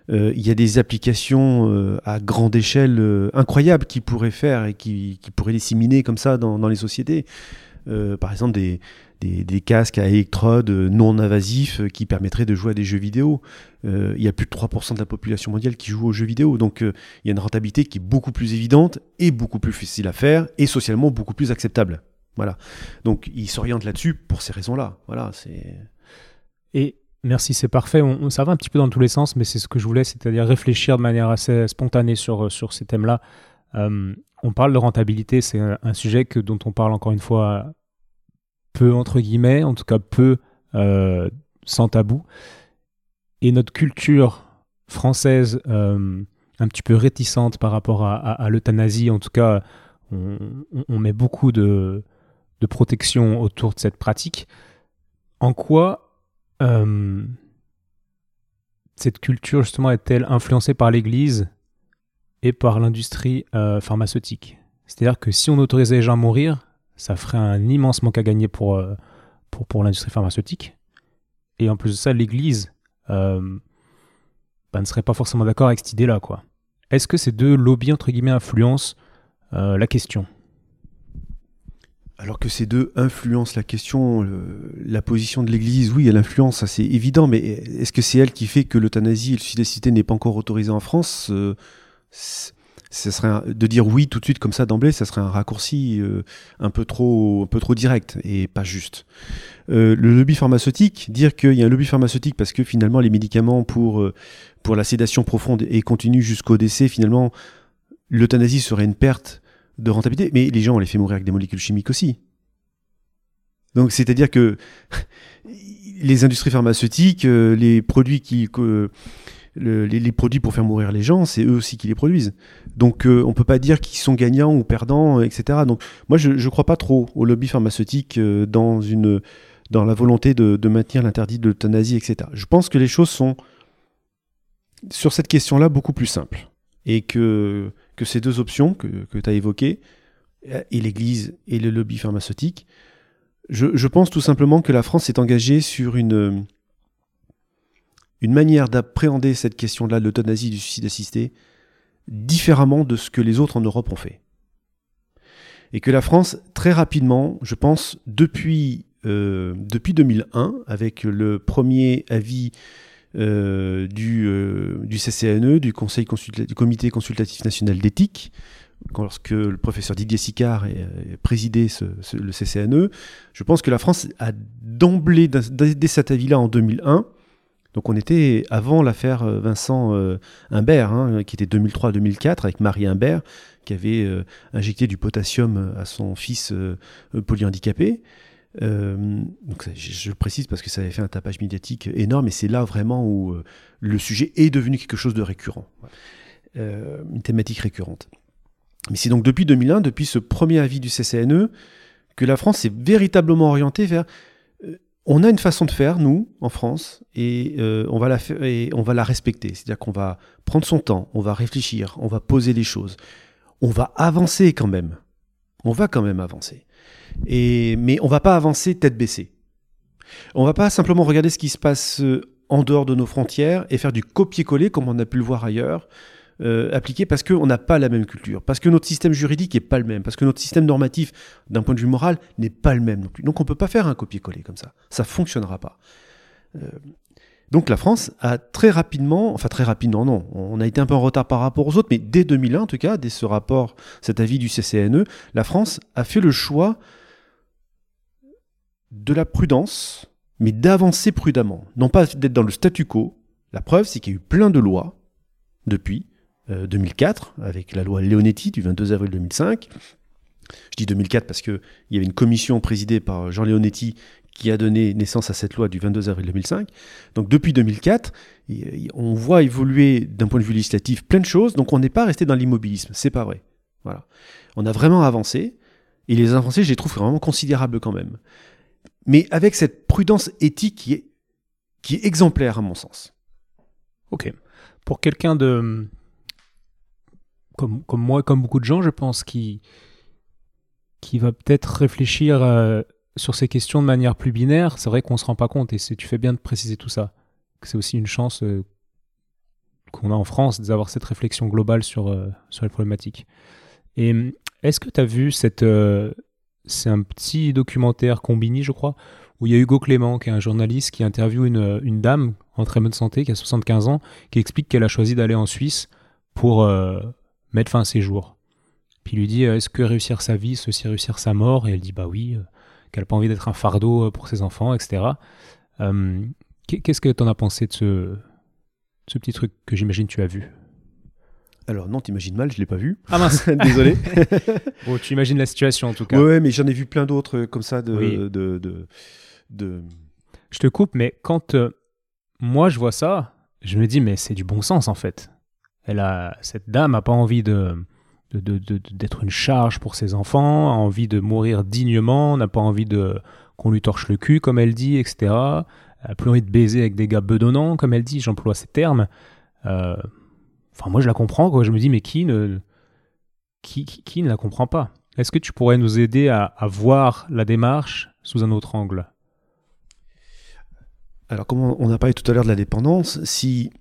il y a des applications à grande échelle incroyables qu'il pourrait faire et qui, pourrait disséminer comme ça dans les sociétés. Par exemple, des, des, casques à électrodes non invasifs euh, qui permettraient de jouer à des jeux vidéo. Euh, il y a plus de 3% de la population mondiale qui joue aux jeux vidéo. Donc euh, il y a une rentabilité qui est beaucoup plus évidente et beaucoup plus facile à faire et socialement beaucoup plus acceptable. Voilà. Donc il s'oriente là-dessus pour ces raisons-là. Voilà, c'est. Et merci, c'est parfait. On, ça va un petit peu dans tous les sens, mais c'est ce que je voulais, c'est-à-dire réfléchir de manière assez spontanée sur, sur ces thèmes-là. On parle de rentabilité, c'est un, sujet que, dont on parle encore une fois peu entre guillemets, en tout cas peu sans tabou. Et notre culture française, un petit peu réticente par rapport à, l'euthanasie, en tout cas, on, met beaucoup de, protection autour de cette pratique. En quoi cette culture justement est-elle influencée par l'Église? Et par l'industrie euh, pharmaceutique C'est-à-dire que si on autorisait les gens à mourir, ça ferait un immense manque à gagner pour, euh, pour, pour l'industrie pharmaceutique. Et en plus de ça, l'Église euh, bah, ne serait pas forcément d'accord avec cette idée-là. quoi. Est-ce que ces deux lobbies, entre guillemets, influencent la question? Alors que ces deux influencent la question, la position de l'Église, oui, elle influence, c'est évident, mais est-ce que c'est elle qui fait que l'euthanasie et le suicide n'est pas encore autorisé en France? Ce serait de dire oui tout de suite comme ça d'emblée, ça serait un raccourci euh, un peu trop un peu trop direct et pas juste. Euh, le lobby pharmaceutique, dire qu'il y a un lobby pharmaceutique parce que finalement les médicaments pour pour la sédation profonde et continue jusqu'au décès, finalement l'euthanasie serait une perte de rentabilité. Mais les gens, on les fait mourir avec des molécules chimiques aussi. Donc, c'est-à-dire que les industries pharmaceutiques, euh, les produits qui. Les, produits pour faire mourir les gens, c'est eux aussi qui les produisent. Donc euh, on ne peut pas dire qu'ils sont gagnants ou perdants, etc. Donc moi je ne crois pas trop au lobby pharmaceutique euh, dans, une, dans la volonté de, maintenir l'interdit de l'euthanasie, etc. Je pense que les choses sont, sur cette question-là, beaucoup plus simples. Et que que ces deux options que, tu as évoquées, et l'Église et le lobby pharmaceutique, je, pense tout simplement que la France est engagée sur une, une manière d'appréhender cette question-là de l'euthanasie du suicide assisté différemment de ce que les autres en Europe ont fait. Et que la France, très rapidement, je pense, depuis, euh, depuis 2001, avec le premier avis euh, du, euh, CCNE, du, Conseil du Comité consultatif national d'éthique, lorsque le professeur Didier Sicard a présidé le CCNE, je pense que la France a d'emblée, dès cet avis-là en 2001, donc on était avant l'affaire euh, Vincent Imbert, hein, qui était 2003-2004, avec Marie Imbert, qui avait injecté du potassium à son fils polyhandicapé. Euh, je, précise parce que ça avait fait un tapage médiatique énorme et c'est là vraiment où euh, le sujet est devenu quelque chose de récurrent, euh, une thématique récurrente. Mais c'est donc depuis 2001, depuis ce premier avis du CCNE, que la France s'est véritablement orientée vers on a une façon de faire, nous, en France, et, on, va la et on va la respecter. C'est-à-dire qu'on va prendre son temps, on va réfléchir, on va poser les choses. On va avancer quand même. On va quand même avancer. Mais on va pas avancer tête baissée. On va pas simplement regarder ce qui se passe euh, en dehors de nos frontières et faire du copier-coller comme on a pu le voir ailleurs, euh, parce qu'on n'a pas la même culture, parce que notre système juridique n'est pas le même, parce que notre système normatif, d'un point de vue moral, n'est pas le même non plus. Donc on ne peut pas faire un copier-coller comme ça. Ça fonctionnera pas. Euh, donc la France a très rapidement, enfin très rapidement, non, on a été un peu en retard par rapport aux autres, mais dès 2001 en tout cas, dès ce rapport, cet avis du CCNE, la France a fait le choix de la prudence, mais d'avancer prudemment. Non pas d'être dans le statu quo. La preuve, c'est qu'il y a eu plein de lois depuis 2004, euh, avec la loi Leonetti du 22 avril 2005. Je dis 2004 parce qu'il y avait une commission présidée par Jean Leonetti qui a donné naissance à cette loi du 22 avril 2005. Donc depuis 2004, on voit évoluer d'un point de vue législatif plein de choses, donc on n'est pas resté dans l'immobilisme, c'est pas vrai. Voilà. On a vraiment avancé, et les avancées, je les trouve vraiment considérables quand même mais avec cette prudence éthique qui est, qui est exemplaire à mon sens. Ok. Pour quelqu'un de... Comme, comme moi, comme beaucoup de gens, je pense, qui, qui va peut-être réfléchir euh, sur ces questions de manière plus binaire, c'est vrai qu'on ne se rend pas compte, et tu fais bien de préciser tout ça, c'est aussi une chance euh, qu'on a en France d'avoir cette réflexion globale sur, euh, sur les problématiques. Et est-ce que tu as vu cette, c'est un petit documentaire Combini, je crois, où il y a Hugo Clément, qui est un journaliste qui interviewe une, une dame en très bonne santé, qui a 75 ans, qui explique qu'elle a choisi d'aller en Suisse pour mettre fin à ses jours. Puis il lui dit Est-ce que réussir sa vie, c'est aussi réussir sa mort? Et elle dit Bah oui, euh, qu'elle n'a pas envie d'être un fardeau euh, pour ses enfants, etc. Qu'est-ce que tu en as pensé de ce, ce petit truc que j'imagine tu as vu? Alors non, t'imagines mal, je l'ai pas vu. Ah mince, désolé. bon, tu imagines la situation en tout cas. Ouais, mais j'en ai vu plein d'autres euh, comme ça de, Oui. de, de, de- Je te coupe, mais quand euh, moi je vois ça, je me dis mais c'est du bon sens en fait. Elle a cette dame a pas envie de d'être une charge pour ses enfants, a envie de mourir dignement, n'a pas envie de qu'on lui torche le cul comme elle dit, etc. Elle a plus envie de baiser avec des gars bedonnants comme elle dit, j'emploie ces termes. Euh, Enfin moi je la comprends quoi. Je me dis mais qui ne qui, qui, ne la comprend pas? Est-ce que tu pourrais nous aider à, à voir la démarche sous un autre angle? Alors, comme on a parlé tout à l'heure de la dépendance, si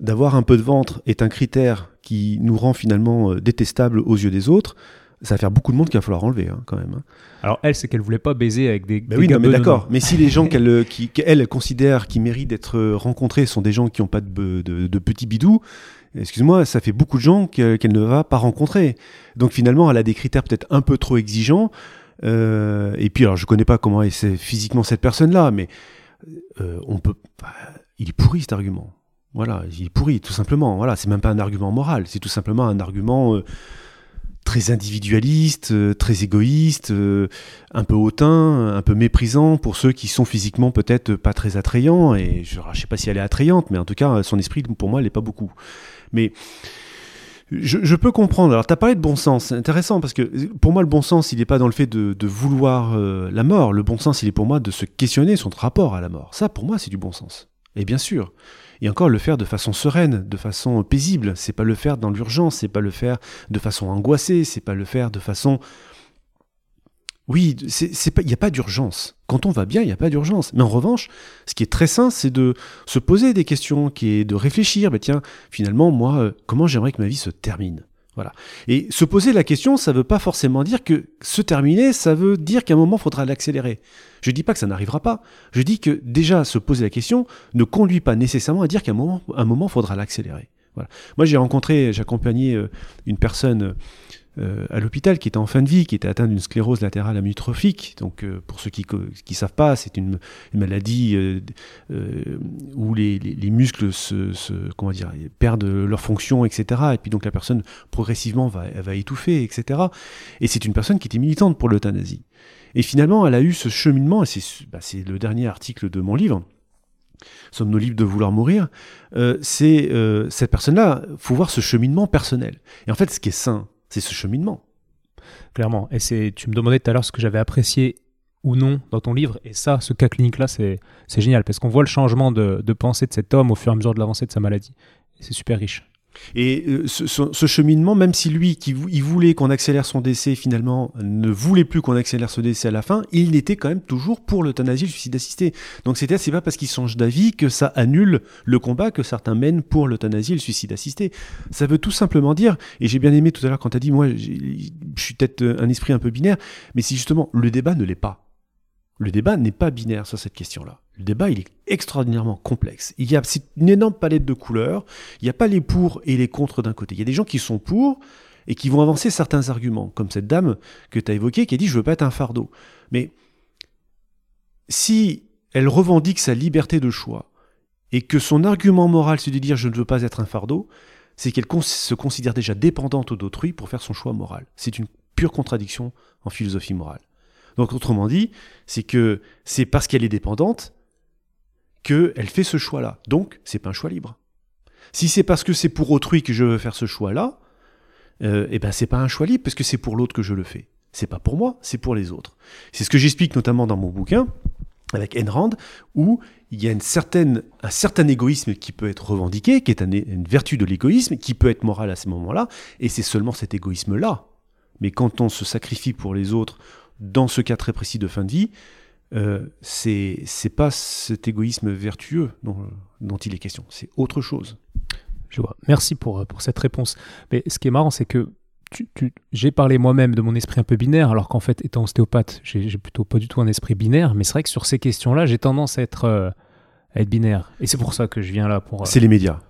d'avoir un peu de ventre est un critère qui nous rend finalement euh, détestable aux yeux des autres, ça va faire beaucoup de monde qu'il va falloir enlever hein, quand même. hein. Alors elle, c'est qu'elle voulait pas baiser avec des. Des oui, non, mais d'accord. Mais si les gens qu'elle, euh, qui, qu'elle elle considère qui méritent d'être euh, rencontrés sont des gens qui n'ont pas de, be- de, de petits bidous, excuse-moi, ça fait beaucoup de gens que- qu'elle ne va pas rencontrer. Donc finalement, elle a des critères peut-être un peu trop exigeants. Euh, et puis alors, je connais pas comment est c'est physiquement cette personne-là, mais euh, on peut. bah, il est pourri cet argument. Voilà, il est pourri, tout simplement. Voilà, c'est même pas un argument moral, c'est tout simplement un argument euh, très individualiste, euh, très égoïste, euh, un peu hautain, un peu méprisant pour ceux qui sont physiquement peut-être pas très attrayants. Et je ne sais pas si elle est attrayante, mais en tout cas, son esprit, pour moi, elle n'est pas beaucoup. Mais je, peux comprendre. Alors, tu as parlé de bon sens. C'est intéressant parce que pour moi, le bon sens, il n'est pas dans le fait de, de vouloir la mort. Le bon sens, il est pour moi de se questionner son rapport à la mort. Ça, pour moi, c'est du bon sens. Et bien sûr. Et encore le faire de façon sereine, de façon paisible. C'est pas le faire dans l'urgence, c'est pas le faire de façon angoissée, c'est pas le faire de façon. Oui, il n'y a pas d'urgence. Quand on va bien, il n'y a pas d'urgence. Mais en revanche, ce qui est très sain, c'est de se poser des questions, de réfléchir. Ben tiens, finalement, moi, euh, comment j'aimerais que ma vie se termine? Voilà. Et se poser la question, ça ne veut pas forcément dire que se terminer, ça veut dire qu'à un moment, il faudra l'accélérer. Je ne dis pas que ça n'arrivera pas. Je dis que déjà, se poser la question ne conduit pas nécessairement à dire qu'à un moment, il faudra l'accélérer. Voilà. Moi, j'ai rencontré, j'ai accompagné euh, une personne euh, à l'hôpital qui était en fin de vie, qui était atteinte d'une sclérose latérale amyotrophique. Donc, euh, pour ceux qui ne savent pas, c'est une, une maladie euh, euh, où les, les, les muscles se, se, comment dire, perdent leur fonction, etc. Et puis donc la personne progressivement va, va étouffer, etc. Et c'est une personne qui était militante pour l'euthanasie. Et finalement, elle a eu ce cheminement, et c'est bah, le dernier article de mon livre, Sommes-nous libres de vouloir mourir euh, C'est euh, cette personne-là, faut voir ce cheminement personnel. Et en fait, ce qui est sain, c'est ce cheminement. Clairement. Et c'est, tu me demandais tout à l'heure ce que j'avais apprécié ou non dans ton livre. Et ça, ce cas clinique-là, c'est, c'est génial parce qu'on voit le changement de, de, pensée de cet homme au fur et à mesure de l'avancée de sa maladie. C'est super riche. Et euh, ce, cheminement, même si lui, il voulait qu'on accélère son décès, finalement, ne voulait plus qu'on accélère ce décès à la fin, il était quand même toujours pour l'euthanasie, le suicide assisté. Donc c'est pas parce qu'il change d'avis que ça annule le combat que certains mènent pour l'euthanasie et le suicide assisté. Ça veut tout simplement dire, et j'ai bien aimé tout à l'heure quand tu as dit, moi, je suis peut-être un esprit un peu binaire, mais si justement, le débat ne l'est pas. Le débat n'est pas binaire sur cette question-là. Le débat, il est extraordinairement complexe. Il y a une énorme palette de couleurs. Il n'y a pas les pour et les contre d'un côté. Il y a des gens qui sont pour et qui vont avancer certains arguments, comme cette dame que tu as évoquée qui a dit je veux pas être un fardeau. Mais si elle revendique sa liberté de choix et que son argument moral c'est de dire je ne veux pas être un fardeau, c'est qu'elle se considère déjà dépendante d'autrui pour faire son choix moral. C'est une pure contradiction en philosophie morale. Donc autrement dit, c'est que c'est parce qu'elle est dépendante qu'elle fait ce choix-là. Donc, c'est pas un choix libre. Si c'est parce que c'est pour autrui que je veux faire ce choix-là, euh, eh ben c'est pas un choix libre parce que c'est pour l'autre que je le fais. C'est pas pour moi, c'est pour les autres. C'est ce que j'explique notamment dans mon bouquin avec Ayn Rand, où il y a une certaine, un certain égoïsme qui peut être revendiqué, qui est un, une vertu de l'égoïsme, qui peut être moral à ce moment-là, et c'est seulement cet égoïsme-là. Mais quand on se sacrifie pour les autres, dans ce cas très précis de fin de vie, euh, c'est pas cet égoïsme vertueux dont, dont il est question, c'est autre chose. Je vois. Merci pour, pour cette réponse. Mais ce qui est marrant, c'est que tu, tu, j'ai parlé moi-même de mon esprit un peu binaire, alors qu'en fait, étant ostéopathe, j'ai plutôt pas du tout un esprit binaire. Mais c'est vrai que sur ces questions-là, j'ai tendance à être, euh, à être binaire. Et c'est pour ça que je viens là pour. Euh... C'est les médias.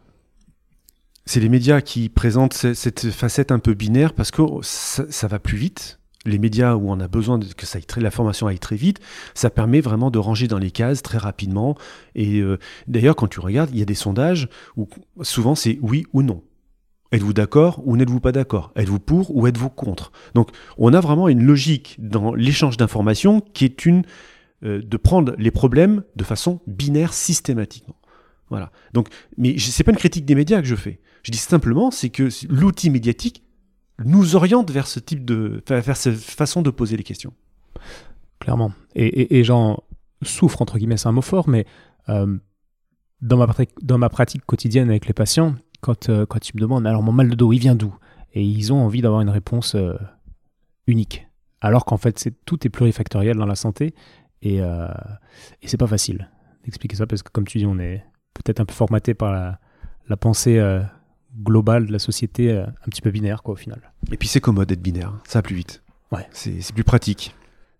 C'est les médias qui présentent cette facette un peu binaire parce que ça, ça va plus vite les médias où on a besoin de, que ça aille très, la formation aille très vite, ça permet vraiment de ranger dans les cases très rapidement. Et euh, d'ailleurs, quand tu regardes, il y a des sondages où souvent c'est oui ou non. Êtes-vous d'accord ou n'êtes-vous pas d'accord? Êtes-vous pour ou êtes-vous contre? Donc on a vraiment une logique dans l'échange d'informations qui est une euh, de prendre les problèmes de façon binaire systématiquement. Voilà. Donc, mais c'est pas une critique des médias que je fais. Je dis simplement, c'est que l'outil médiatique nous oriente vers ce type de, vers cette façon de poser les questions. Clairement. Et, j'en souffre entre guillemets, c'est un mot fort, mais euh, dans ma dans ma pratique quotidienne avec les patients, quand, euh, quand ils me demandent alors mon mal de dos, il vient d'où? Et ils ont envie d'avoir une réponse euh, unique. Alors qu'en fait, tout est plurifactoriel dans la santé et, euh, et c'est pas facile d'expliquer ça parce que, comme tu dis, on est peut-être un peu formaté par la pensée globale de la société, un petit peu binaire, quoi, au final. Et puis c'est commode d'être binaire, ça va plus vite. Ouais. C'est, c'est plus pratique.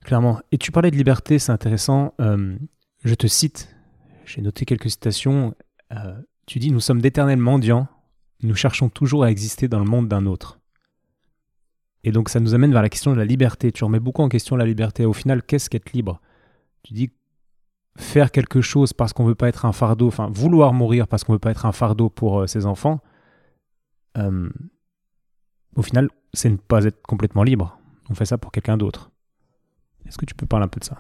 Clairement. Et tu parlais de liberté, c'est intéressant. je te cite, j'ai noté quelques citations. tu dis Nous sommes d'éternels mendiants nous cherchons toujours à exister dans le monde d'un autre. Et donc ça nous amène vers la question de la liberté. Tu remets beaucoup en question la liberté. Au final, qu'est-ce qu'être libre? Tu dis faire quelque chose parce qu'on ne veut pas être un fardeau, enfin vouloir mourir parce qu'on ne veut pas être un fardeau pour euh, ses enfants, euh, au final, c'est ne pas être complètement libre. On fait ça pour quelqu'un d'autre. Est-ce que tu peux parler un peu de ça?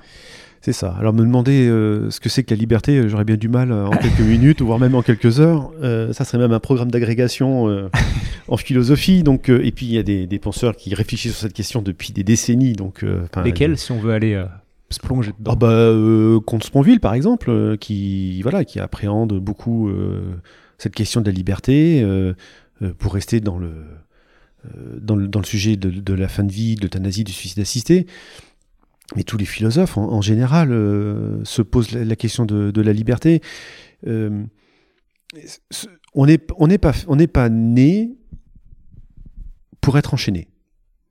C'est ça. Alors me demander euh, ce que c'est que la liberté, euh, j'aurais bien du mal euh, en quelques minutes, voire même en quelques heures. ça serait même un programme d'agrégation en philosophie. Donc, et puis il y a des, penseurs qui réfléchissent sur cette question depuis des décennies. Donc, Lesquels, si on veut aller se plonger dedans? Ah bah, Comte Sponville, par exemple, qui voilà, qui appréhende beaucoup cette question de la liberté pour rester dans le dans le, dans le sujet de, la fin de vie, de l'euthanasie, du suicide assisté mais tous les philosophes en, général euh, se posent la, question de, la liberté. Euh, on n'est on pas, pas né pour être enchaîné.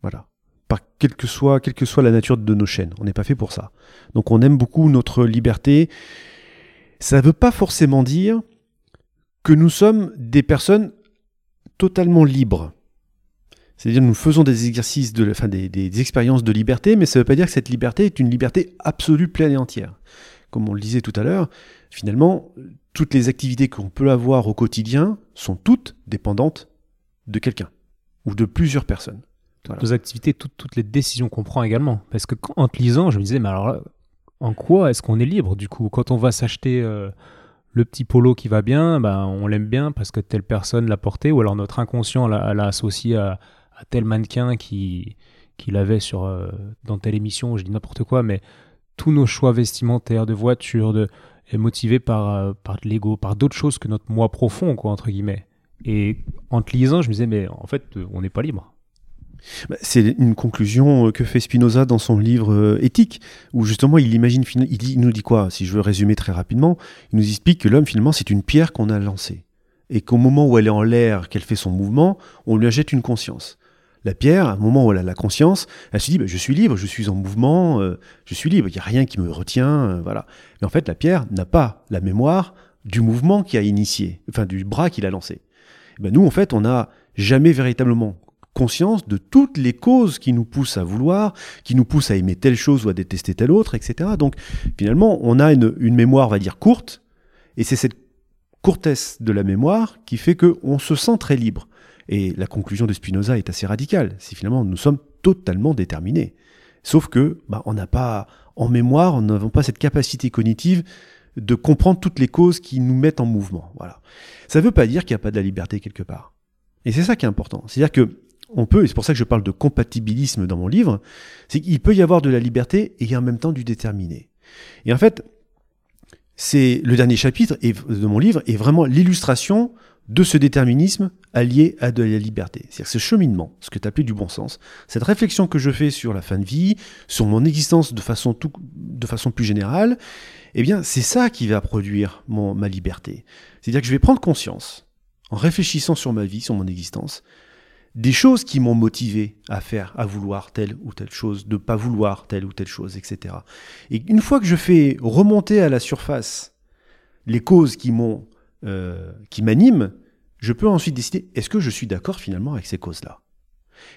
Voilà. Par quelle que, soit, quelle que soit la nature de nos chaînes. On n'est pas fait pour ça. Donc on aime beaucoup notre liberté. Ça ne veut pas forcément dire que nous sommes des personnes totalement libres. C'est-à-dire nous faisons des exercices, de, enfin des, des, expériences de liberté, mais ça ne veut pas dire que cette liberté est une liberté absolue, pleine et entière. Comme on le disait tout à l'heure, finalement, toutes les activités qu'on peut avoir au quotidien sont toutes dépendantes de quelqu'un ou de plusieurs personnes. Toutes nos activités, toutes, toutes les décisions qu'on prend également. Parce que en te lisant, je me disais, mais alors en quoi est-ce qu'on est libre du coup? Quand on va s'acheter euh, le petit polo qui va bien, ben, on l'aime bien parce que telle personne l'a porté, ou alors notre inconscient l'a associé à, tel mannequin qui, qui l'avait sur, euh, dans telle émission, je dis n'importe quoi, mais tous nos choix vestimentaires, de voiture, de, est motivé par, euh, par de l'ego, par d'autres choses que notre moi profond, entre guillemets. Et en te lisant, je me disais, mais en fait, on n'est pas libre. Bah, c'est une conclusion que fait Spinoza dans son livre euh, Éthique, où justement il imagine, il, il nous dit quoi? Si je veux résumer très rapidement, il nous explique que l'homme finalement c'est une pierre qu'on a lancée, et qu'au moment où elle est en l'air, qu'elle fait son mouvement, on lui achète une conscience. La pierre, à un moment où elle a la conscience, elle se dit bah, je suis libre, je suis en mouvement, euh, je suis libre, il n'y a rien qui me retient, euh, voilà. Mais en fait, la pierre n'a pas la mémoire du mouvement qui a initié, enfin du bras qu'il a lancé. ben, nous, en fait, on n'a jamais véritablement conscience de toutes les causes qui nous poussent à vouloir, qui nous poussent à aimer telle chose ou à détester telle autre, etc. Donc finalement, on a une, une mémoire, on va dire, courte, et c'est cette courtesse de la mémoire qui fait qu'on se sent très libre. Et la conclusion de Spinoza est assez radicale. C'est finalement, nous sommes totalement déterminés. Sauf que, bah, on n'a pas, en mémoire, nous n'avons pas cette capacité cognitive de comprendre toutes les causes qui nous mettent en mouvement. Voilà. Ça ne veut pas dire qu'il n'y a pas de la liberté quelque part. Et c'est ça qui est important. C'est-à-dire que on peut, et c'est pour ça que je parle de compatibilisme dans mon livre, c'est qu'il peut y avoir de la liberté et en même temps du déterminé. Et en fait, c'est le dernier chapitre de mon livre est vraiment l'illustration de ce déterminisme allié à de la liberté. C'est-à-dire ce cheminement, ce que tu appelles du bon sens, cette réflexion que je fais sur la fin de vie, sur mon existence de façon, tout, de façon plus générale, eh bien c'est ça qui va produire ma liberté. C'est-à-dire que je vais prendre conscience, en réfléchissant sur ma vie, sur mon existence, des choses qui m'ont motivé à faire, à vouloir telle ou telle chose, de pas vouloir telle ou telle chose, etc. Et une fois que je fais remonter à la surface les causes qui m'ont euh, qui m'anime, je peux ensuite décider est-ce que je suis d'accord finalement avec ces causes-là?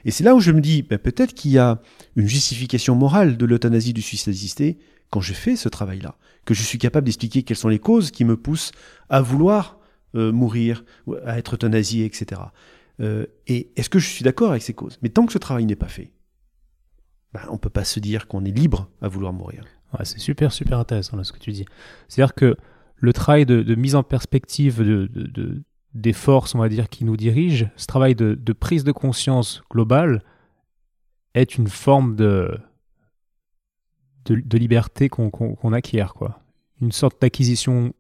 Et c'est là où je me dis ben, peut-être qu'il y a une justification morale de l'euthanasie du suicide assisté quand je fais ce travail-là, que je suis capable d'expliquer quelles sont les causes qui me poussent à vouloir euh, mourir, à être euthanasié, etc. Euh, et est-ce que je suis d'accord avec ces causes? Mais tant que ce travail n'est pas fait, ben, on ne peut pas se dire qu'on est libre à vouloir mourir. c'est super, super intéressant ce que tu dis. C'est-à-dire que le travail de, mise en perspective de, des forces, on va dire, qui nous dirigent, ce travail de, prise de conscience globale est une forme de, de, liberté qu'on acquiert, quoi. Une sorte d'acquisition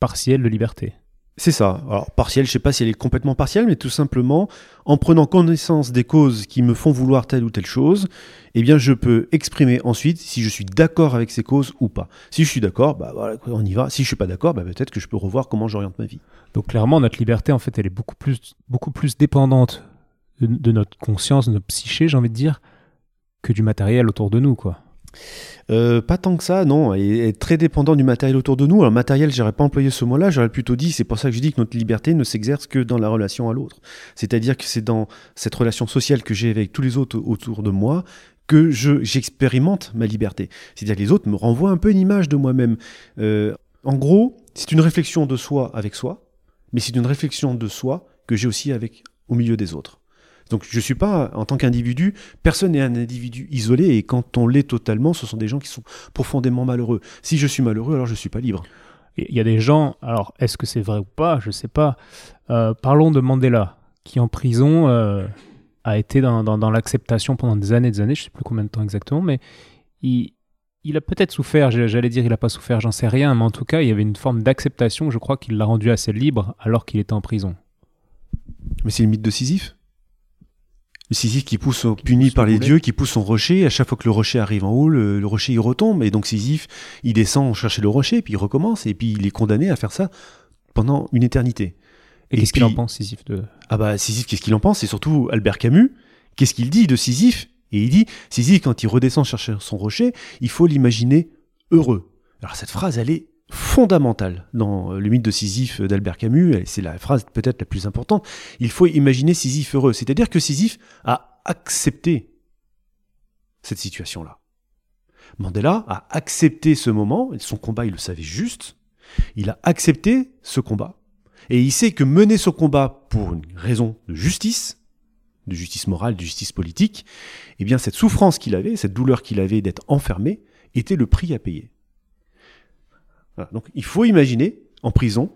partielle de liberté. C'est ça. Alors, partielle, je sais pas si elle est complètement partielle, mais tout simplement, en prenant connaissance des causes qui me font vouloir telle ou telle chose, eh bien, je peux exprimer ensuite si je suis d'accord avec ces causes ou pas. Si je suis d'accord, bah voilà, on y va. Si je suis pas d'accord, bah peut-être que je peux revoir comment j'oriente ma vie. Donc, clairement, notre liberté, en fait, elle est beaucoup plus, beaucoup plus dépendante de, notre conscience, de notre psyché, j'ai envie de dire, que du matériel autour de nous, quoi. Euh, pas tant que ça, non. Est très dépendant du matériel autour de nous. Alors, matériel, j'aurais pas employé ce mot-là, j'aurais plutôt dit, c'est pour ça que je dis que notre liberté ne s'exerce que dans la relation à l'autre. C'est-à-dire que c'est dans cette relation sociale que j'ai avec tous les autres autour de moi que j'expérimente ma liberté. C'est-à-dire que les autres me renvoient un peu une image de moi-même. Euh, en gros, c'est une réflexion de soi avec soi, mais c'est une réflexion de soi que j'ai aussi avec au milieu des autres. Donc je ne suis pas, en tant qu'individu, personne n'est un individu isolé, et quand on l'est totalement, ce sont des gens qui sont profondément malheureux. Si je suis malheureux, alors je ne suis pas libre. Il y a des gens, alors est-ce que c'est vrai ou pas, je ne sais pas. Euh, parlons de Mandela, qui en prison euh, a été dans, l'acceptation pendant des années et des années, je ne sais plus combien de temps exactement, mais il, il a peut-être souffert, j'allais dire il n'a pas souffert, j'en sais rien, mais en tout cas il y avait une forme d'acceptation, je crois qu'il l'a rendu assez libre alors qu'il était en prison. Mais c'est le mythe de Sisyphe? Le Sisyphe qui pousse, puni par les dieux, qui pousse son rocher. À chaque fois que le rocher arrive en haut, le, rocher il retombe. Et donc Sisyphe, il descend chercher le rocher, puis il recommence. Et puis il est condamné à faire ça pendant une éternité. Et, qu'est-ce qu'il en pense, Sisyphe de... Ah bah Sisyphe, qu'est-ce qu'il en pense? Et surtout Albert Camus, qu'est-ce qu'il dit de Sisyphe? Et il dit, Sisyphe, quand il redescend chercher son rocher, il faut l'imaginer heureux. Alors cette phrase, elle est fondamentale dans le mythe de Sisyphe d'Albert Camus, c'est la phrase peut-être la plus importante, il faut imaginer Sisyphe heureux. C'est-à-dire que Sisyphe a accepté cette situation-là. Mandela a accepté ce moment, son combat il le savait juste, il a accepté ce combat, et il sait que mener ce combat pour une raison de justice, de justice morale, de justice politique, eh bien cette souffrance qu'il avait, cette douleur qu'il avait d'être enfermé, était le prix à payer. Donc il faut imaginer, en prison,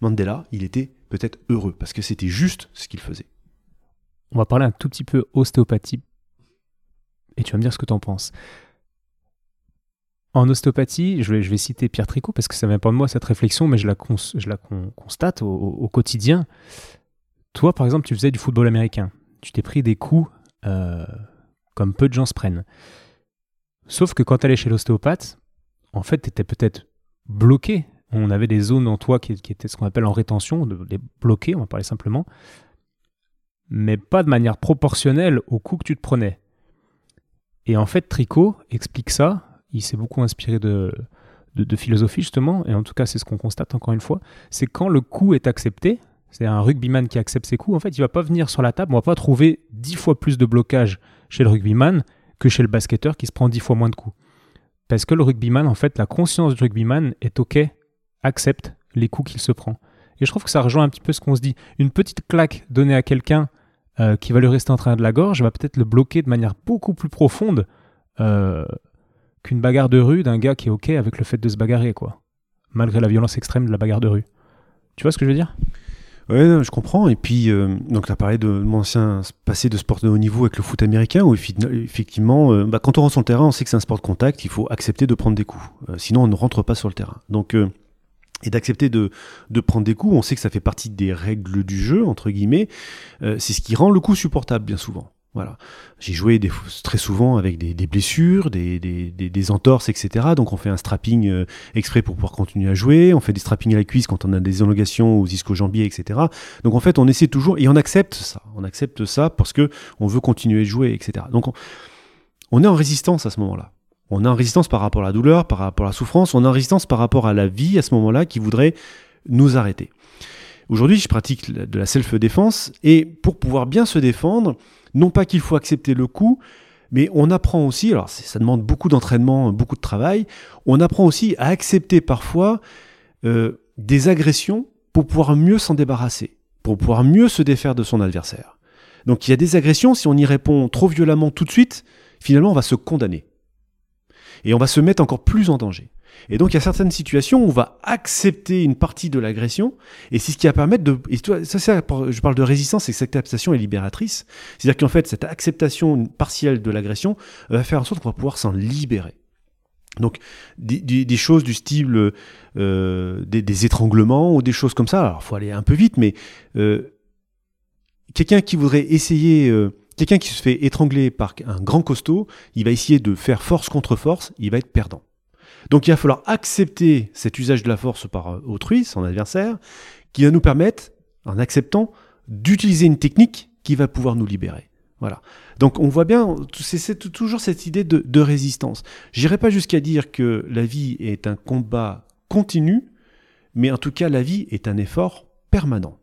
Mandela, il était peut-être heureux, parce que c'était juste ce qu'il faisait. On va parler un tout petit peu ostéopathie, et tu vas me dire ce que tu en penses. En ostéopathie, je vais, citer Pierre Tricot, parce que ça vient pas de moi cette réflexion, mais je la, je la constate au, quotidien. Toi, par exemple, tu faisais du football américain. Tu t'es pris des coups euh, comme peu de gens se prennent. Sauf que quand tu allais chez l'ostéopathe, en fait, tu étais peut-être bloqué. On avait des zones en toi qui, étaient ce qu'on appelle en rétention, de les bloquer, on va parler simplement, mais pas de manière proportionnelle au coup que tu te prenais. Et en fait, Tricot explique ça. Il s'est beaucoup inspiré de, de, philosophie, justement, et en tout cas, c'est ce qu'on constate encore une fois. C'est quand le coup est accepté, c'est un rugbyman qui accepte ses coups, en fait, il va pas venir sur la table, on va pas trouver dix fois plus de blocage chez le rugbyman que chez le basketteur qui se prend dix fois moins de coups. Parce que le rugbyman, en fait, la conscience du rugbyman est OK, accepte les coups qu'il se prend. Et je trouve que ça rejoint un petit peu ce qu'on se dit. Une petite claque donnée à quelqu'un euh, qui va lui rester en train de la gorge va peut-être le bloquer de manière beaucoup plus profonde euh, qu'une bagarre de rue d'un gars qui est OK avec le fait de se bagarrer, quoi. Malgré la violence extrême de la bagarre de rue. Tu vois ce que je veux dire? Oui, je comprends. Et puis, euh, donc, tu as parlé de mon ancien passé de sport de haut niveau avec le foot américain, où effectivement, euh, bah, quand on rentre sur le terrain, on sait que c'est un sport de contact, il faut accepter de prendre des coups. Euh, sinon, on ne rentre pas sur le terrain. Donc, et d'accepter de, de, prendre des coups, on sait que ça fait partie des règles du jeu, entre guillemets. c'est ce qui rend le coup supportable, bien souvent. Voilà. J'ai joué très souvent avec des, blessures, des, entorses, etc. Donc on fait un strapping euh, exprès pour pouvoir continuer à jouer. On fait des strappings à la cuisse quand on a des élongations aux ischio-jambiers, etc. Donc en fait, on essaie toujours et on accepte ça. On accepte ça parce que on veut continuer à jouer, etc. Donc on, est en résistance à ce moment-là. On est en résistance par rapport à la douleur, par rapport à la souffrance. On est en résistance par rapport à la vie à ce moment-là qui voudrait nous arrêter. Aujourd'hui, je pratique de la self-défense et pour pouvoir bien se défendre, non pas qu'il faut accepter le coup, mais on apprend aussi, alors ça demande beaucoup d'entraînement, beaucoup de travail, on apprend aussi à accepter parfois euh, des agressions pour pouvoir mieux s'en débarrasser. pour pouvoir mieux se défaire de son adversaire. Donc il y a des agressions, si on y répond trop violemment tout de suite, finalement on va se condamner. Et on va se mettre encore plus en danger. Et donc il y a certaines situations où on va accepter une partie de l'agression, et c'est ce qui va permettre de... Ça, ça, je parle de résistance, et cette acceptation est libératrice. C'est-à-dire qu'en fait, cette acceptation partielle de l'agression va faire en sorte qu'on va pouvoir s'en libérer. Donc des, choses du style euh, des, étranglements ou des choses comme ça. Alors faut aller un peu vite, mais euh, quelqu'un qui voudrait essayer, euh, quelqu'un qui se fait étrangler par un grand costaud, il va essayer de faire force contre force, il va être perdant. Donc il va falloir accepter cet usage de la force par autrui, son adversaire, qui va nous permettre, en acceptant, d'utiliser une technique qui va pouvoir nous libérer. Voilà. Donc on voit bien, c'est toujours cette idée de, de résistance. J'irai pas jusqu'à dire que la vie est un combat continu, mais en tout cas la vie est un effort permanent.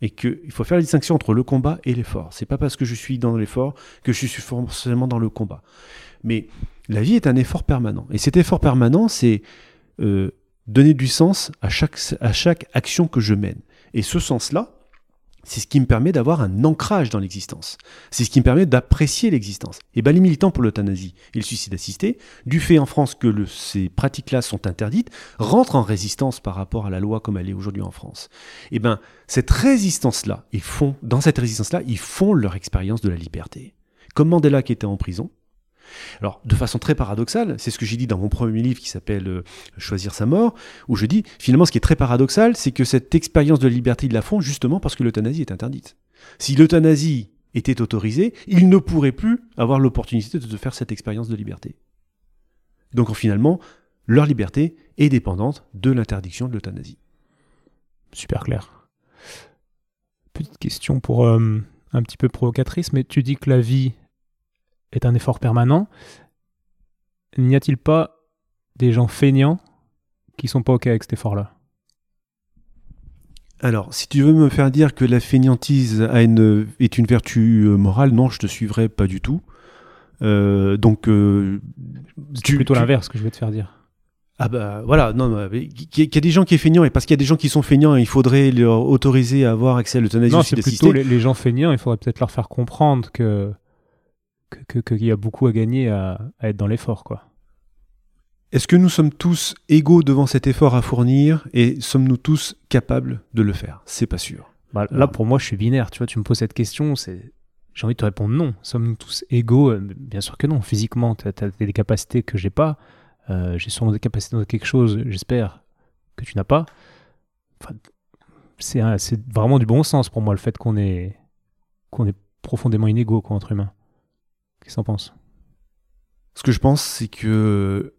Et qu'il faut faire la distinction entre le combat et l'effort. C'est pas parce que je suis dans l'effort que je suis forcément dans le combat. Mais la vie est un effort permanent. Et cet effort permanent, c'est euh, donner du sens à chaque, à chaque action que je mène. Et ce sens-là, c'est ce qui me permet d'avoir un ancrage dans l'existence. C'est ce qui me permet d'apprécier l'existence. Et bien les militants pour l'euthanasie et le suicide assisté, du fait en France que ces pratiques-là sont interdites, rentrent en résistance par rapport à la loi comme elle est aujourd'hui en France. Et bien cette résistance-là, ils font, dans cette résistance-là, ils font leur expérience de la liberté. Comme Mandela qui était en prison, alors, de façon très paradoxale, c'est ce que j'ai dit dans mon premier livre qui s'appelle euh, Choisir sa mort, où je dis, finalement, ce qui est très paradoxal, c'est que cette expérience de liberté, ils la font justement parce que l'euthanasie est interdite. Si l'euthanasie était autorisée, ils ne pourraient plus avoir l'opportunité de faire cette expérience de liberté. Donc, finalement, leur liberté est dépendante de l'interdiction de l'euthanasie. Super clair. Petite question pour euh, un petit peu provocatrice, mais tu dis que la vie est un effort permanent, n'y a-t-il pas des gens feignants qui sont pas OK avec cet effort-là? Alors, si tu veux me faire dire que la feignantise a une, est une vertu euh, morale, non, je te suivrai pas du tout. Euh, donc, euh, c'est plutôt l'inverse que je vais te faire dire. Ah bah voilà, non, il y, a des gens qui sont feignants et parce qu'il y a des gens qui sont feignants, il faudrait leur autoriser à avoir accès à l'euthanasie. Non, c'est plutôt les, les, gens feignants, il faudrait peut-être leur faire comprendre que qu'il y a beaucoup à gagner à, être dans l'effort, quoi. Est-ce que nous sommes tous égaux devant cet effort à fournir et sommes-nous tous capables de le faire? C'est pas sûr. Bah, là, pour moi, je suis binaire. Tu vois, tu me poses cette question, c'est j'ai envie de te répondre non. Sommes-nous tous égaux? Euh, Bien sûr que non. Physiquement, tu as, des capacités que j'ai pas. Euh, j'ai sûrement des capacités dans quelque chose, j'espère, que tu n'as pas. Enfin, c'est vraiment du bon sens pour moi le fait qu'on est, qu'on est profondément inégaux quoi, entre humains. Qu'est-ce que t'en penses? Ce que je pense, c'est que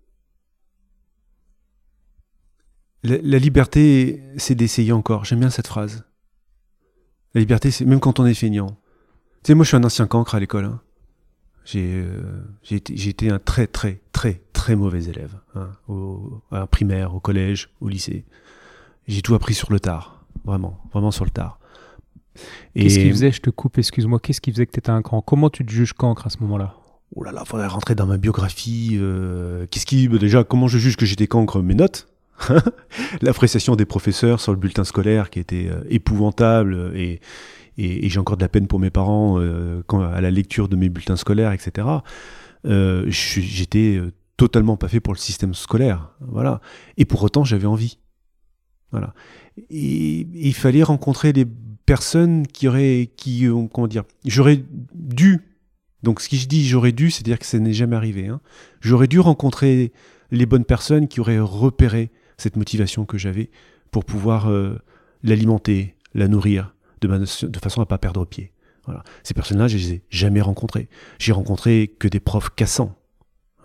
la, liberté, c'est d'essayer encore. J'aime bien cette phrase. La liberté, c'est même quand on est feignant. Tu sais, moi, je suis un ancien cancre à l'école. Hein. Euh, j'ai été, un très, très, très, très mauvais élève. Hein, au, à primaire, au collège, au lycée. J'ai tout appris sur le tard. Vraiment, vraiment sur le tard. Qu'est-ce qui faisait, je te coupe, excuse-moi, qu'est-ce qui faisait que tu étais un cran? Comment tu te juges cancre à ce moment-là? Oh là là, faudrait rentrer dans ma biographie. Euh, qu'est-ce qui. Bah, déjà, comment je juge que j'étais cancre? Mes notes? L'appréciation des professeurs sur le bulletin scolaire qui était euh, épouvantable et, et, j'ai encore de la peine pour mes parents euh, quand, à la lecture de mes bulletins scolaires, etc. j'étais totalement pas fait pour le système scolaire. Voilà. Et pour autant, j'avais envie. Voilà. Et, il fallait rencontrer les personnes qui auraient, qui ont, comment dire, j'aurais dû, donc ce que je dis j'aurais dû, c'est-à-dire que ça n'est jamais arrivé, hein. j'aurais dû rencontrer les bonnes personnes qui auraient repéré cette motivation que j'avais pour pouvoir euh, l'alimenter, la nourrir, de, de façon à pas perdre pied. Voilà. Ces personnes-là, je les ai jamais rencontrées. J'ai rencontré que des profs cassants.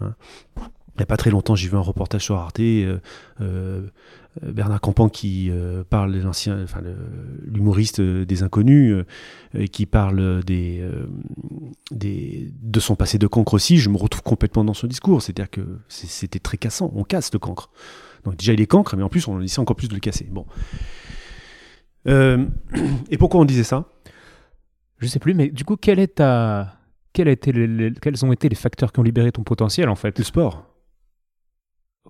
Hein. Il n'y a pas très longtemps, j'ai vu un reportage sur Arte, euh, euh, Bernard Campan qui euh, parle de l'ancien, enfin, l'humoriste des inconnus, qui parle des, des, de son passé de cancre aussi. Je me retrouve complètement dans son discours. C'est-à-dire que c'était très cassant. On casse le cancre. Donc déjà il est cancre, mais en plus on essaie encore plus de le casser. Bon. et pourquoi on disait ça? Je sais plus, mais du coup, quel est ta... Quel a été quels ont été les facteurs qui ont libéré ton potentiel en fait? Le sport.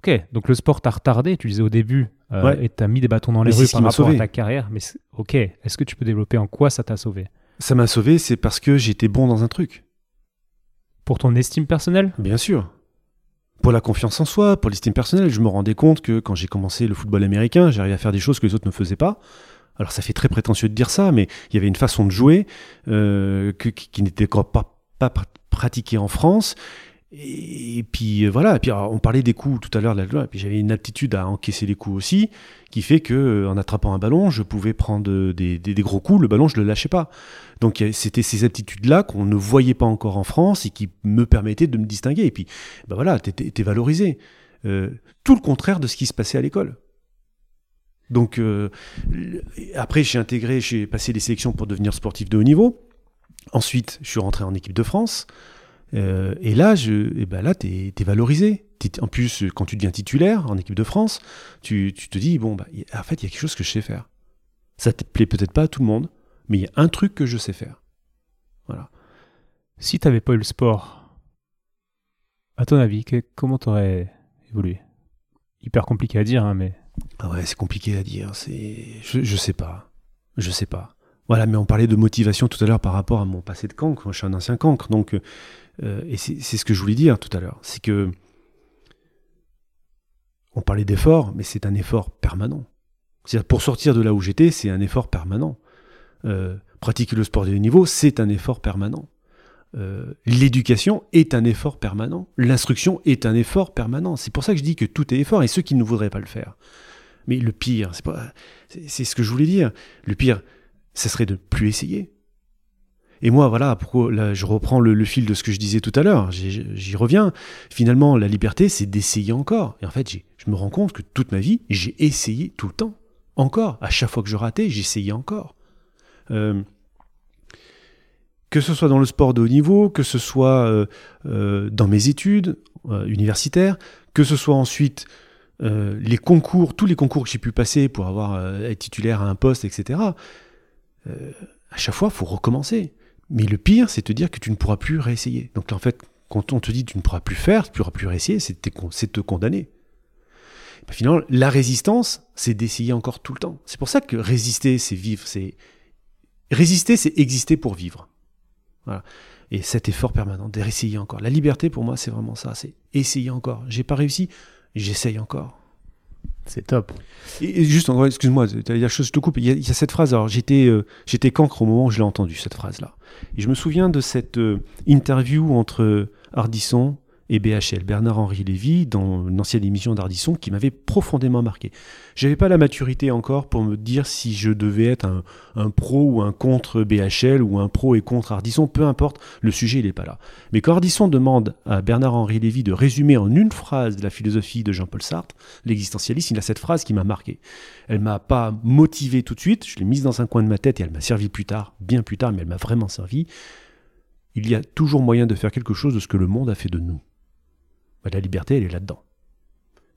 Ok, donc le sport t'a retardé, tu disais au début, euh, Ouais. et t'as mis des bâtons dans les Mais rues par rapport à sauvé. ta carrière. Mais c'est- ok, est-ce que tu peux développer en quoi ça t'a sauvé? Ça m'a sauvé, c'est parce que j'étais bon dans un truc. Pour ton estime personnelle? Bien sûr. Pour la confiance en soi, pour l'estime personnelle, je me rendais compte que quand j'ai commencé le football américain, j'arrivais à faire des choses que les autres ne faisaient pas. Alors ça fait très prétentieux de dire ça, mais il y avait une façon de jouer euh, que- qui, n'était encore pas, pas pr- pratiquée en France. Et, puis euh, voilà, et puis on parlait des coups tout à l'heure, de la- et puis j'avais une aptitude à encaisser les coups aussi, qui fait que euh, en attrapant un ballon, je pouvais prendre des, gros coups, le ballon je le lâchais pas. Donc c'était ces aptitudes-là qu'on ne voyait pas encore en France et qui me permettaient de me distinguer. Et puis ben voilà, t'es valorisé. Euh, tout le contraire de ce qui se passait à l'école. Donc après j'ai intégré, j'ai passé les sélections pour devenir sportif de haut niveau. Ensuite, je suis rentré en équipe de France. Euh, et là, je, et ben là, t'es es valorisé. En plus, quand tu deviens titulaire en équipe de France, tu, tu te dis bon, bah, en fait, il y a quelque chose que je sais faire. Ça te plaît peut-être pas à tout le monde, mais il y a un truc que je sais faire. Voilà. Si t'avais pas eu le sport, à ton avis, que- comment t'aurais évolué? Hyper compliqué à dire, hein, mais Ah ouais, c'est compliqué à dire. C'est, je, je sais pas, je sais pas. Voilà, mais on parlait de motivation tout à l'heure par rapport à mon passé de cancre. Moi, je suis un ancien cancre, donc euh, et c'est ce que je voulais dire tout à l'heure, c'est que on parlait d'effort, mais c'est un effort permanent. C'est-à-dire pour sortir de là où j'étais, c'est un effort permanent. Euh, pratiquer le sport de haut niveau, c'est un effort permanent. Euh, L'éducation est un effort permanent. L'instruction est un effort permanent. C'est pour ça que je dis que tout est effort et ceux qui ne voudraient pas le faire. Mais le pire, c'est ce que je voulais dire. Le pire, ça serait de plus essayer. Et moi, voilà, je reprends le, fil de ce que je disais tout à l'heure. J'y reviens. Finalement, la liberté, c'est d'essayer encore. Et en fait, je me rends compte que toute ma vie, j'ai essayé tout le temps, encore. À chaque fois que je ratais, j'essayais encore. Euh, que ce soit dans le sport de haut niveau, que ce soit euh, euh, dans mes études universitaires, que ce soit ensuite les concours, tous les concours que j'ai pu passer pour avoir être titulaire à un poste, etc. à chaque fois, il faut recommencer. Mais le pire, c'est te dire que tu ne pourras plus réessayer. Donc en fait, quand on te dit que tu ne pourras plus faire, tu ne pourras plus réessayer, c'est te, c'est te condamner. Ben, finalement, la résistance, c'est d'essayer encore tout le temps. C'est pour ça que résister, c'est vivre. C'est résister, c'est exister pour vivre. Voilà. Et cet effort permanent, d'essayer encore. La liberté, pour moi, c'est vraiment ça. C'est essayer encore. J'ai pas réussi, j'essaye encore. c'est top. Et, et juste, excuse-moi, il y a chose, je te coupe. Il y a, il y a cette phrase. Alors, j'étais, euh, j'étais cancre au moment où je l'ai entendue cette phrase-là. Et je me souviens de cette euh, interview entre Ardisson et BHL, Bernard-Henri Lévy, dans une ancienne émission d'Ardisson, qui m'avait profondément marqué. J'avais pas la maturité encore pour me dire si je devais être un, pro ou un contre BHL ou un pro et contre Ardisson, peu importe, le sujet n'est pas là. Mais quand Ardisson demande à Bernard-Henri Lévy de résumer en une phrase la philosophie de Jean-Paul Sartre, l'existentialiste, il a cette phrase qui m'a marqué. Elle m'a pas motivé tout de suite, je l'ai mise dans un coin de ma tête et elle m'a servi plus tard, bien plus tard, mais elle m'a vraiment servi. Il y a toujours moyen de faire quelque chose de ce que le monde a fait de nous. Bah, la liberté, elle est là-dedans.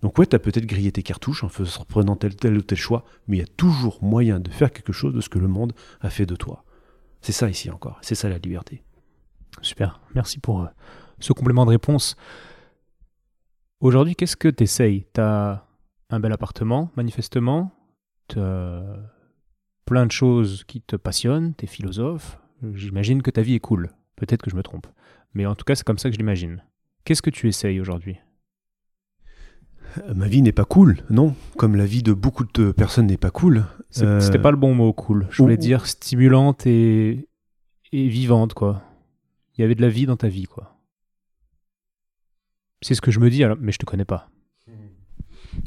Donc ouais, tu peut-être grillé tes cartouches en faisant- prenant tel, ou tel choix, mais il y a toujours moyen de faire quelque chose de ce que le monde a fait de toi. C'est ça ici encore, c'est ça la liberté. Super. Merci pour euh, ce complément de réponse. Aujourd'hui, qu'est-ce que tu essayes Tu as un bel appartement, manifestement. Tu plein de choses qui te passionnent. Tu es philosophe. J'imagine que ta vie est cool. Peut-être que je me trompe. Mais en tout cas, c'est comme ça que je l'imagine. Qu'est-ce que tu essayes aujourd'hui? Ma vie n'est pas cool, non? Comme la vie de beaucoup de personnes n'est pas cool. Euh, C'était pas le bon mot, cool. Je voulais ou- dire stimulante et, et vivante, quoi. Il y avait de la vie dans ta vie, quoi. C'est ce que je me dis, alors, mais je te connais pas.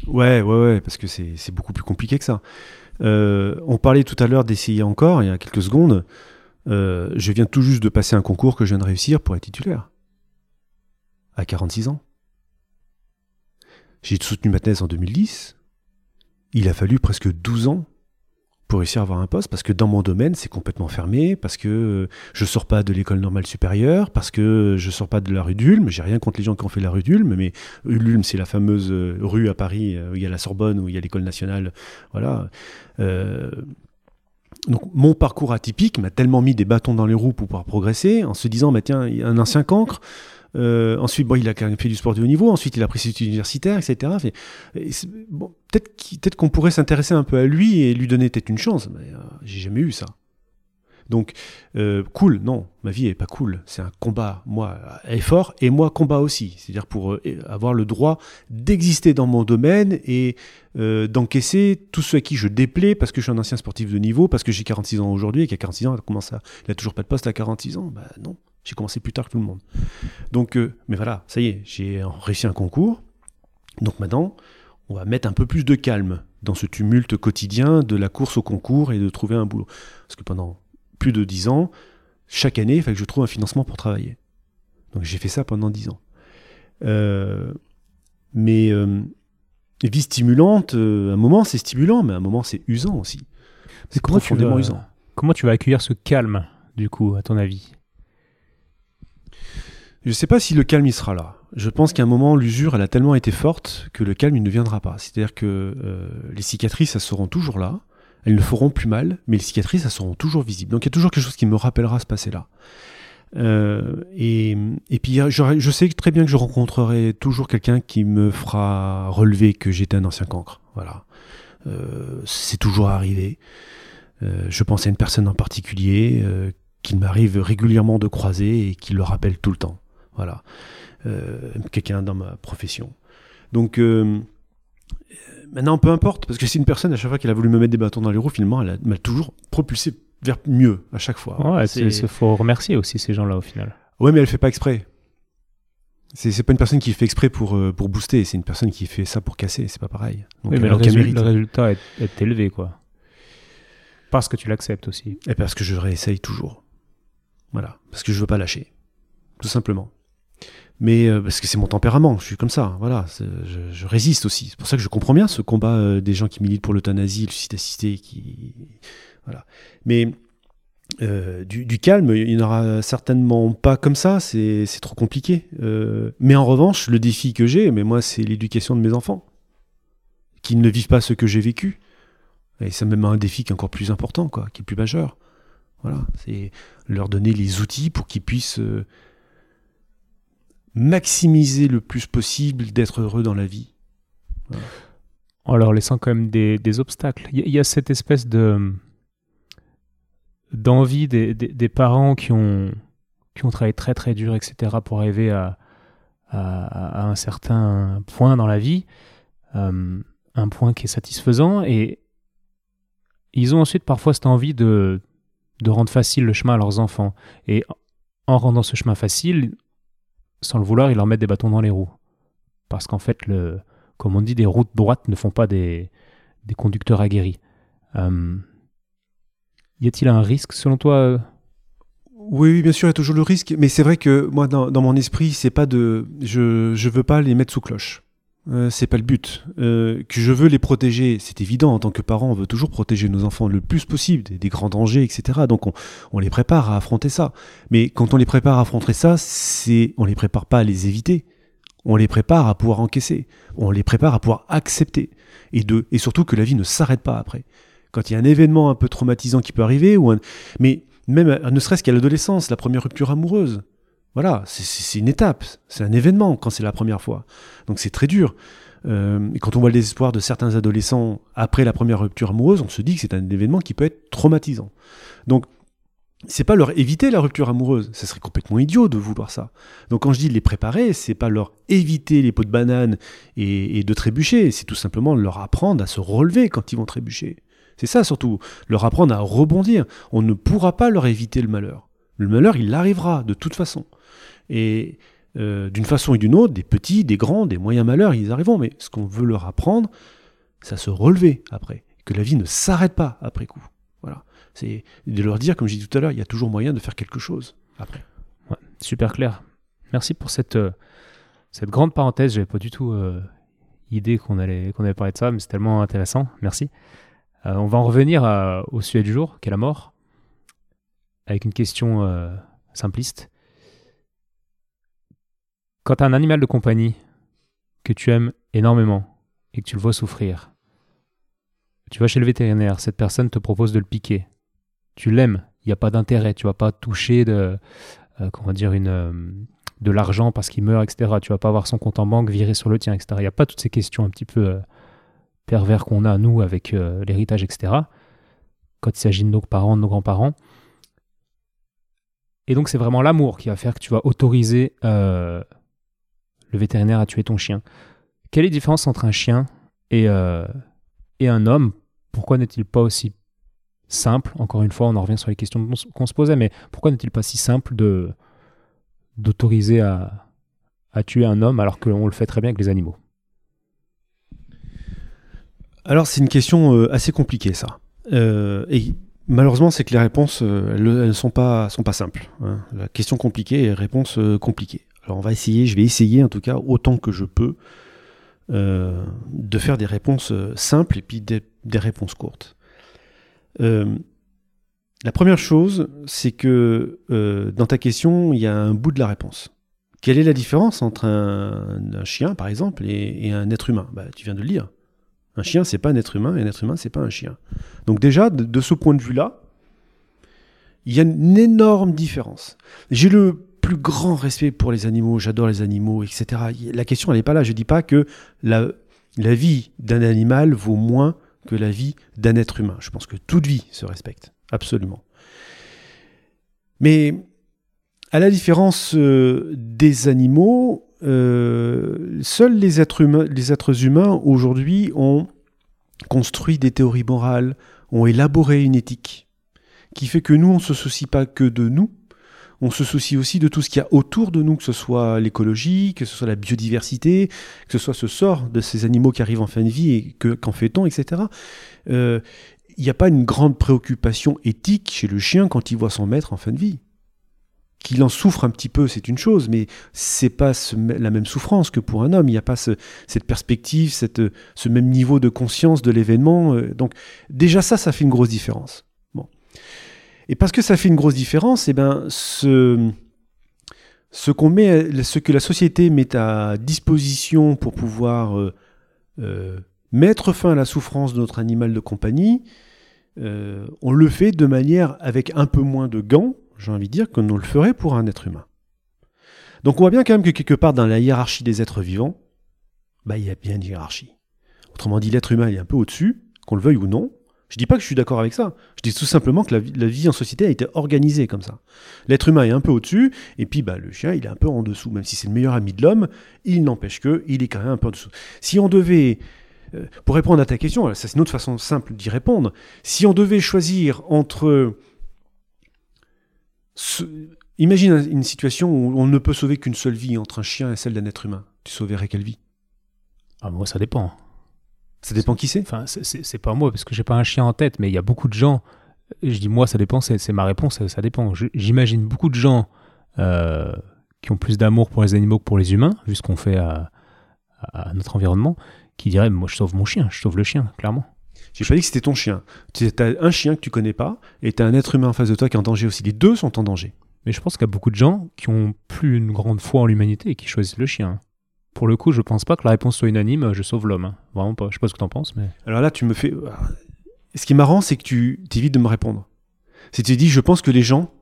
Ouais, ouais, ouais, parce que c'est c'est beaucoup plus compliqué que ça. Euh, on parlait tout à l'heure d'essayer encore, il y a quelques secondes. Euh, je viens tout juste de passer un concours que je viens de réussir pour être titulaire. À 46 ans. J'ai soutenu ma thèse en 2010. Il a fallu presque 12 ans pour réussir à avoir un poste, parce que dans mon domaine, c'est complètement fermé, parce que je sors pas de l'école normale supérieure, parce que je sors pas de la rue d'Ulm. J'ai rien contre les gens qui ont fait la rue d'Ulm, mais Ulm, c'est la fameuse rue à Paris euh, où il y a la Sorbonne, où il y a l'école nationale. Voilà. Euh, donc mon parcours atypique m'a tellement mis des bâtons dans les roues pour pouvoir progresser, en se disant, bah, tiens, il y a un ancien cancre, Euh, ensuite, bon, il a fait du sport de haut niveau. Ensuite, il a pris ses études universitaires, etc. Et bon, peut-être qu'on pourrait s'intéresser un peu à lui et lui donner peut-être une chance. Mais euh, j'ai jamais eu ça. Donc, euh, cool, non, ma vie est pas cool. C'est un combat, moi, effort, et moi, combat aussi. C'est-à-dire pour euh, avoir le droit d'exister dans mon domaine et d'encaisser tout ce à qui je déplais parce que je suis un ancien sportif de niveau, parce que j'ai 46 ans aujourd'hui et qu'à 46 ans, il a commencé à- il a toujours pas de poste à 46 ans? Bah non, j'ai commencé plus tard que tout le monde. Donc, euh, mais voilà, ça y est, j'ai réussi un concours. Donc maintenant, on va mettre un peu plus de calme dans ce tumulte quotidien de la course au concours et de trouver un boulot. Parce que pendant plus de 10 ans, chaque année, il fallait que je trouve un financement pour travailler. Donc j'ai fait ça pendant 10 ans. Euh, mais euh, vie stimulante, euh, un moment c'est stimulant, mais un moment c'est usant aussi. C'est tu, profondément vas, usant. comment tu vas accueillir ce calme, du coup, à ton avis? Je ne sais pas si le calme il sera là. Je pense qu'à un moment, l'usure, elle a tellement été forte que le calme, il ne viendra pas. C'est-à-dire que euh, les cicatrices, elles seront toujours là. Elles ne feront plus mal, mais les cicatrices, elles seront toujours visibles. Donc il y a toujours quelque chose qui me rappellera ce passé-là. Euh, et, puis je, sais très bien que je rencontrerai toujours quelqu'un qui me fera relever que j'étais un ancien cancre. Voilà. Euh, c'est toujours arrivé. Je pense à une personne en particulier qu'il m'arrive régulièrement de croiser et qui le rappelle tout le temps. Voilà. Euh, quelqu'un dans ma profession. Donc euh, maintenant, peu importe, parce que c'est une personne, à chaque fois qu'elle a voulu me mettre des bâtons dans les roues, finalement, elle m'a toujours propulsé vers mieux à chaque fois. Ouais, C'est- faut remercier aussi ces gens-là au final. Ouais, mais elle fait pas exprès. C'est pas une personne qui fait exprès pour, euh, pour booster, c'est une personne qui fait ça pour casser, c'est pas pareil. Donc, oui, mais le résultat est, est élevé, quoi. Parce que tu l'acceptes aussi. Et parce que je réessaye toujours. Voilà. Parce que je veux pas lâcher. Tout simplement. Mais euh, parce que c'est mon tempérament, je suis comme ça. Voilà. c'est- Je, résiste aussi. C'est pour ça que je comprends bien ce combat euh, des gens qui militent pour l'euthanasie, le suicide assisté. Qui... Voilà. Mais euh, du, calme, il n'y en aura certainement pas comme ça. C'est c'est trop compliqué. Mais en revanche, le défi que j'ai, mais moi, c'est l'éducation de mes enfants. Qui ne vivent pas ce que j'ai vécu. Et ça me met un défi qui est encore plus important, quoi, qui est plus majeur. Voilà, c'est leur donner les outils pour qu'ils puissent euh, maximiser le plus possible d'être heureux dans la vie. En leur laissant quand même des, obstacles. Il y, a- cette espèce de d'envie des, des- parents qui ont, qui ont travaillé très très dur, etc., pour arriver à, à, à un certain point dans la vie, euh, un point qui est satisfaisant, et ils ont ensuite parfois cette envie de, de rendre facile le chemin à leurs enfants. Et en rendant ce chemin facile, sans le vouloir, ils leur mettent des bâtons dans les roues. Parce qu'en fait, le, comme on dit, des routes droites ne font pas des, des conducteurs aguerris. Euh, y a-t-il un risque selon toi euh, Oui, oui, bien sûr, il y a toujours le risque, mais c'est vrai que moi, dans, dans mon esprit, c'est pas de, je, je veux pas les mettre sous cloche. Euh, c'est pas le but. Euh, que je veux les protéger, c'est évident. En tant que parent, on veut toujours protéger nos enfants le plus possible des, grands dangers, etc. Donc on, on les prépare à affronter ça. Mais quand on les prépare à affronter ça, c'est, on les prépare pas à les éviter. On les prépare à pouvoir encaisser. On les prépare à pouvoir accepter. Et de, et surtout que la vie ne s'arrête pas après. Quand il y a un événement un peu traumatisant qui peut arriver, ou un, mais même euh, ne serait-ce qu'à l'adolescence, la première rupture amoureuse. Voilà, c'est- une étape, c'est un événement quand c'est la première fois. Donc c'est très dur. Euh, et quand on voit le désespoir de certains adolescents après la première rupture amoureuse, on se dit que c'est un événement qui peut être traumatisant. Donc c'est pas leur éviter la rupture amoureuse, ça serait complètement idiot de vouloir ça. Donc quand je dis les préparer, c'est pas leur éviter les pots de banane et de trébucher, c'est tout simplement leur apprendre à se relever quand ils vont trébucher. C'est ça surtout, leur apprendre à rebondir. On ne pourra pas leur éviter le malheur. Le malheur, il arrivera de toute façon. Et euh, d'une façon ou d'une autre, des petits, des grands, des moyens malheurs, ils arriveront. Mais ce qu'on veut leur apprendre, c'est à se relever après. Que la vie ne s'arrête pas après coup. Voilà. C'est de leur dire, comme j'ai dit tout à l'heure, il y a toujours moyen de faire quelque chose après. Super clair. Merci pour cette, euh, cette grande parenthèse. J'avais pas du tout euh, idée qu'on allait, qu'on allait parler de ça, mais c'est tellement intéressant. Merci. On va en revenir au sujet du jour, qui est la mort, avec une question simpliste. Quand tu as un animal de compagnie que tu aimes énormément et que tu le vois souffrir, tu vas chez le vétérinaire, cette personne te propose de le piquer. Tu l'aimes, il n'y a pas d'intérêt, tu vas pas toucher de, euh, comment dire, une, euh, de l'argent parce qu'il meurt, etc. Tu vas pas avoir son compte en banque viré sur le tien, etc. Il n'y a pas toutes ces questions un petit peu euh, pervers qu'on a, nous, avec l'héritage, etc. Quand il s'agit de nos parents, de nos grands-parents. Et donc, c'est vraiment l'amour qui va faire que tu vas autoriser le vétérinaire à tuer ton chien. Quelle est la différence entre un chien et, et un homme? Pourquoi n'est-il pas aussi simple? Encore une fois, on en revient sur les questions qu'on se posait, mais pourquoi n'est-il pas si simple de d'autoriser à, à tuer un homme alors qu'on le fait très bien avec les animaux? Alors c'est une question euh, assez compliquée ça. Euh, et malheureusement c'est que les réponses euh, elles ne sont pas, sont pas simples. Hein. La question compliquée et réponse compliquée. Alors on va essayer, je vais essayer en tout cas autant que je peux de faire des réponses simples et puis des, réponses courtes. La première chose, c'est que euh, dans ta question, il y a un bout de la réponse. Quelle est la différence entre un, chien, par exemple, et, un être humain? Bah, Tu viens de le dire. Un chien, c'est pas un être humain, et un être humain, c'est pas un chien. Donc déjà, de, ce point de vue-là, il y a une énorme différence. J'ai le plus grand respect pour les animaux, j'adore les animaux, etc. La question, n'est pas là. Je ne dis pas que la, la vie d'un animal vaut moins que la vie d'un être humain. Je pense que toute vie se respecte absolument. Mais à la différence euh, des animaux, euh, seuls les êtres humains, les êtres humains aujourd'hui ont construit des théories morales, ont élaboré une éthique, qui fait que nous, on ne se soucie pas que de nous, on se soucie aussi de tout ce qu'il y a autour de nous, que ce soit l'écologie, que ce soit la biodiversité, que ce soit ce sort de ces animaux qui arrivent en fin de vie et qu'en fait-on, etc il n'y a pas une grande préoccupation éthique chez le chien quand il voit son maître en fin de vie. Qu'il en souffre un petit peu, c'est une chose, mais c'est pas la même souffrance que pour un homme. Il n'y a pas cette perspective, cette, ce même niveau de conscience de l'événement. Euh, donc déjà ça, ça fait une grosse différence. Bon. Et parce que ça fait une grosse différence, eh ben ce que la société met à disposition pour pouvoir euh, euh, mettre fin à la souffrance de notre animal de compagnie, euh, on le fait de manière avec un peu moins de gants, j'ai envie de dire, que nous le ferait pour un être humain. Donc on voit bien quand même que quelque part dans la hiérarchie des êtres vivants, bah, il y a bien une hiérarchie. Autrement dit, l'être humain est un peu au-dessus, qu'on le veuille ou non. Je dis pas que je suis d'accord avec ça. Je dis tout simplement que la vie, en société a été organisée comme ça. L'être humain est un peu au-dessus, et puis bah, le chien, il est un peu en dessous. Même si c'est le meilleur ami de l'homme, il n'empêche que il est quand même un peu en dessous. Si on devait euh, pour répondre à ta question, ça c'est une autre façon simple d'y répondre. Si on devait choisir entre... Imagine une situation où on ne peut sauver qu'une seule vie entre un chien et celle d'un être humain. Tu sauverais quelle vie? Ah, Moi, ça dépend. Ça dépend qui c'est Enfin, c'est pas moi, parce que j'ai pas un chien en tête, mais il y a beaucoup de gens. Je dis moi, ça dépend, c'est ma réponse, ça, dépend. J'imagine beaucoup de gens euh, qui ont plus d'amour pour les animaux que pour les humains, vu ce qu'on fait à, notre environnement qui dirait Moi, je sauve mon chien, je sauve le chien, clairement. J'ai pas dit que c'était ton chien. Tu as un chien que tu connais pas et tu as un être humain en face de toi qui est en danger aussi. Les deux sont en danger. Mais je pense qu'il y a beaucoup de gens qui ont plus une grande foi en l'humanité et qui choisissent le chien. Pour le coup, je pense pas que la réponse soit unanime je sauve l'homme. Hein. Vraiment pas. Je sais pas ce que tu en penses, mais. Alors là, tu me fais. Ce qui est marrant, c'est que tu évites de me répondre. C'est tu dis Je pense que les gens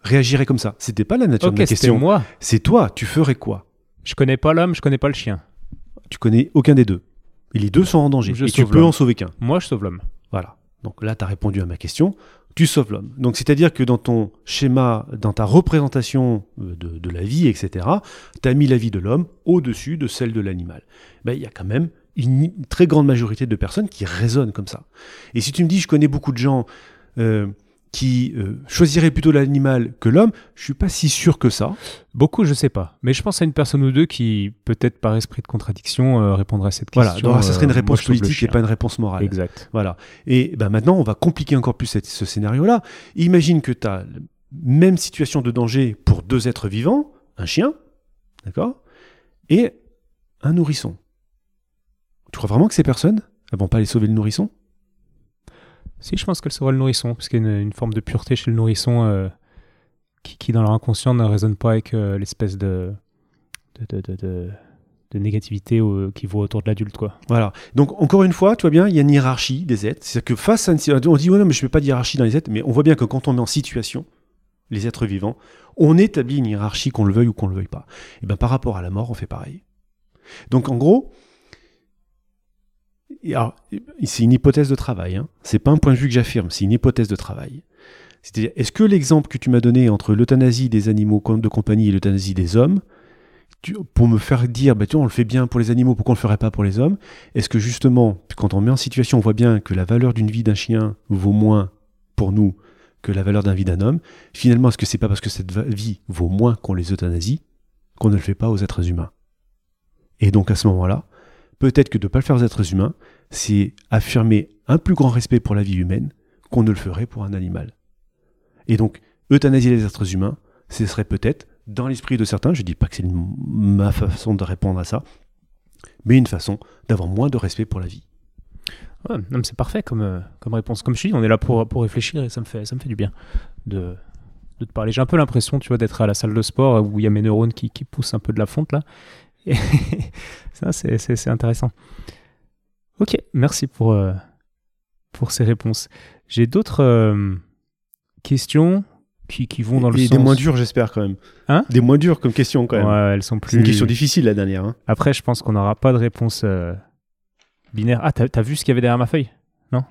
réagiraient comme ça. C'était pas la nature de la question. moi. C'est toi, tu ferais quoi? Je connais pas l'homme, je connais pas le chien. Tu connais aucun des deux. Et les deux sont en danger. et tu peux en sauver qu'un. Moi, je sauve l'homme. Voilà. Donc là, tu as répondu à ma question. Tu sauves l'homme. Donc c'est-à-dire que dans ton schéma, dans ta représentation euh, de, la vie, etc., tu as mis la vie de l'homme au-dessus de celle de l'animal. Ben, il y a quand même une très grande majorité de personnes qui raisonnent comme ça. Et si tu me dis, je connais beaucoup de gens euh, qui euh, choisirait plutôt l'animal que l'homme, je suis pas si sûr que ça. Beaucoup, je sais pas. Mais je pense à une personne ou deux qui, peut-être par esprit de contradiction, euh, répondrait à cette question. Voilà, ça serait une euh, réponse politique et pas une réponse morale. Exact. Voilà. Et ben maintenant, on va compliquer encore plus ce scénario-là. Imagine que tu as la même situation de danger pour deux êtres vivants, un chien, d'accord, et un nourrisson. Tu crois vraiment que ces personnes elles vont pas aller sauver le nourrisson? Si, je pense qu'elle sera le nourrisson, parce qu'il y a une, forme de pureté chez le nourrisson euh, qui, dans leur inconscient, ne résonne pas avec euh, l'espèce de négativité qui vaut autour de l'adulte. quoi. Voilà. Donc, encore une fois, tu vois bien, il y a une hiérarchie des êtres. C'est-à-dire que face à une On dit, ouais, non, mais je ne mets pas de hiérarchie dans les êtres, mais on voit bien que quand on met en situation, les êtres vivants, on établit une hiérarchie qu'on le veuille ou qu'on le veuille pas. Et bien par rapport à la mort, on fait pareil. Donc en gros, c'est une hypothèse de travail. Hein. C'est pas un point de vue que j'affirme, c'est une hypothèse de travail. C'est-à-dire, est-ce que l'exemple que tu m'as donné entre l'euthanasie des animaux de compagnie et l'euthanasie des hommes, pour me faire dire, bah, tu on le fait bien pour les animaux, pourquoi on le ferait pas pour les hommes Est-ce que justement, quand on met en situation, on voit bien que la valeur d'une vie d'un chien vaut moins pour nous que la valeur d'un vie d'un homme Finalement, est-ce que c'est pas parce que cette vie vaut moins qu'on les euthanasie qu'on ne le fait pas aux êtres humains? Et donc à ce moment-là, peut-être que de ne pas le faire aux êtres humains, c'est affirmer un plus grand respect pour la vie humaine qu'on ne le ferait pour un animal. Et donc, euthanasier les êtres humains, ce serait peut-être, dans l'esprit de certains, je ne dis pas que c'est ma façon de répondre à ça, mais une façon d'avoir moins de respect pour la vie. Ouais, c'est parfait comme, euh, comme réponse. Comme je dis, on est là pour, pour réfléchir et ça me fait, ça me fait du bien de, de te parler. J'ai un peu l'impression, tu vois, d'être à la salle de sport où il y a mes neurones qui, qui poussent un peu de la fonte là. Ça, c'est intéressant. Ok, merci pour, euh, pour ces réponses. J'ai d'autres euh, questions qui, qui, vont dans le et sens... des moins dures, j'espère, quand même. Hein? Des moins dures comme question, quand même. Ouais, elles sont plus... C'est une question difficile, la dernière. Hein. Après, je pense qu'on n'aura pas de réponse euh, binaire. Ah, t'as as vu ce qu'il y avait derrière ma feuille? Non?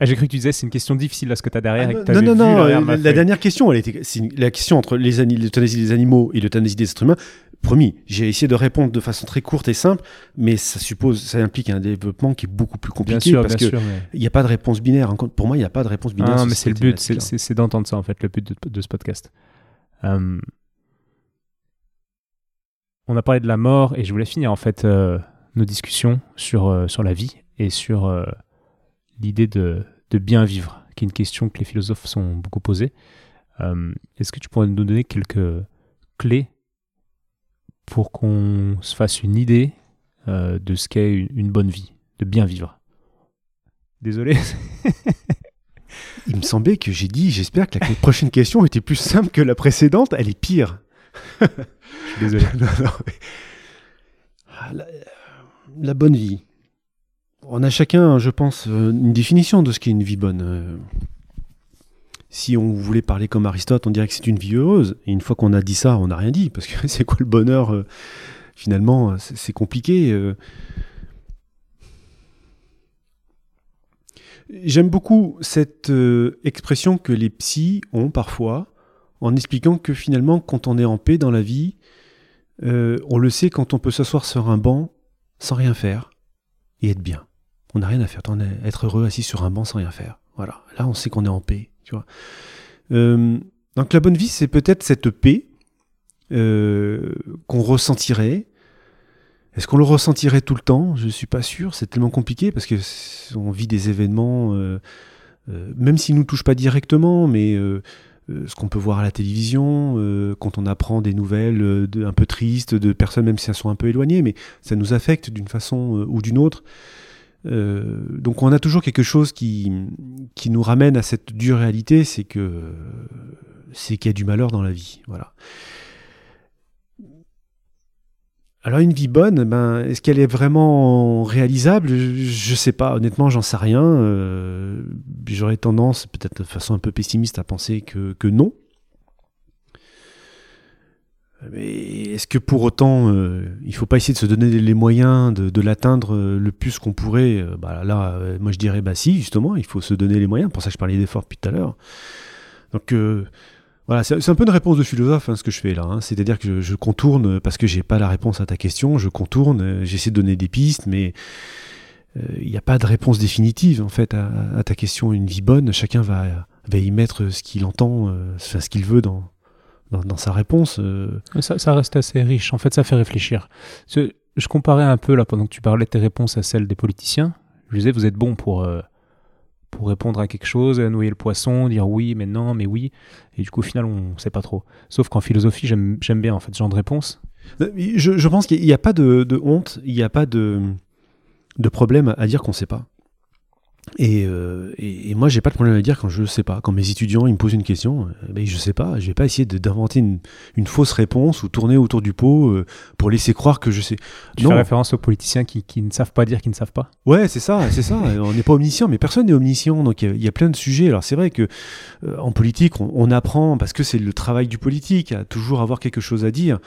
Ah, J'ai cru que tu disais c'est une question difficile là, ce que tu as derrière. Ah, non, non, non, la, dernière question, elle était, la question entre l'euthanasie des animaux et l'euthanasie des êtres humains. Promis, j'ai essayé de répondre de façon très courte et simple, mais ça suppose, ça implique un développement qui est beaucoup plus compliqué bien sûr, parce qu'il n'y a pas de réponse binaire. Pour moi, il n'y a pas de réponse binaire. Ah, non, mais c'est le but, c'est d'entendre ça en fait, le but de, ce podcast. Euh, on a parlé de la mort et je voulais finir en fait euh, nos discussions sur, euh, sur la vie et sur l'idée de, de, bien vivre, qui est une question que les philosophes sont beaucoup posées. Est-ce que tu pourrais nous donner quelques clés pour qu'on se fasse une idée euh, de ce qu'est une, bonne vie, de bien vivre. Désolé. Il me semblait que j'ai dit, j'espère que la prochaine question était plus simple que la précédente, elle est pire. désolé. Ah, la, bonne vie. On a chacun, je pense, euh, une définition de ce qu'est une vie bonne. Euh, si on voulait parler comme Aristote, on dirait que c'est une vie heureuse. Et une fois qu'on a dit ça, on n'a rien dit. Parce que c'est quoi le bonheur euh, Finalement, c'est compliqué. Euh. J'aime beaucoup cette euh, expression que les psys ont parfois, en expliquant que finalement, quand on est en paix dans la vie, on le sait quand on peut s'asseoir sur un banc sans rien faire et être bien. On n'a rien à faire, être heureux assis sur un banc sans rien faire. Voilà, là on sait qu'on est en paix. Euh, donc la bonne vie, c'est peut-être cette paix euh, qu'on ressentirait. Est-ce qu'on le ressentirait tout le temps? Je ne suis pas sûr. C'est tellement compliqué parce que on vit des événements, euh, même s'ils nous touchent pas directement, mais ce qu'on peut voir à la télévision, quand on apprend des nouvelles un peu tristes de personnes, même si elles sont un peu éloignées, mais ça nous affecte d'une façon ou d'une autre. Euh, donc on a toujours quelque chose qui, qui nous ramène à cette dure réalité, c'est que c'est qu'il y a du malheur dans la vie. Voilà. Alors une vie bonne, ben, est-ce qu'elle est vraiment réalisable? Je ne sais pas, honnêtement, j'en sais rien. Euh, j'aurais tendance, peut-être de façon un peu pessimiste, à penser que, que non. Mais est-ce que pour autant, euh, il ne faut pas essayer de se donner les moyens de, l'atteindre euh, le plus qu'on pourrait euh, bah Là, moi je dirais, bah si, justement, il faut se donner les moyens. Pour ça, je parlais d'efforts depuis tout à l'heure. Donc voilà, c'est un peu une réponse de philosophe hein, ce que je fais là. Hein. C'est-à-dire que je, contourne, parce que j'ai pas la réponse à ta question, je contourne, j'essaie de donner des pistes, mais il n'y a pas de réponse définitive en fait à, ta question. Une vie bonne, chacun va, va y mettre ce qu'il entend, ce qu'il veut dans, dans, sa réponse. Euh. Ça, reste assez riche. En fait, ça fait réfléchir. Je comparais un peu, là, pendant que tu parlais de tes réponses à celles des politiciens. Je disais, vous êtes bon pour, euh, pour répondre à quelque chose, noyer le poisson, dire oui, mais non, mais oui. Et du coup, au final, on ne sait pas trop. Sauf qu'en philosophie, j'aime bien, en fait, ce genre de réponse. Euh, je, je pense qu'il n'y a pas de, de honte, il n'y a pas de, de problème à dire qu'on ne sait pas. Et, euh, et, et moi, j'ai pas de problème à dire quand je sais pas. Quand mes étudiants ils me posent une question, euh, ben, je sais pas. Je vais pas essayer d'inventer une, une fausse réponse ou tourner autour du pot euh, pour laisser croire que je sais. Tu Non. fais référence aux politiciens qui, qui ne savent pas dire qu'ils ne savent pas? Ouais, c'est ça, c'est ça. On n'est pas omniscient, mais personne n'est omniscient. Donc il y a- il y, a plein de sujets. Alors c'est vrai que euh, en politique, on, on apprend parce que c'est le travail du politique à toujours avoir quelque chose à dire.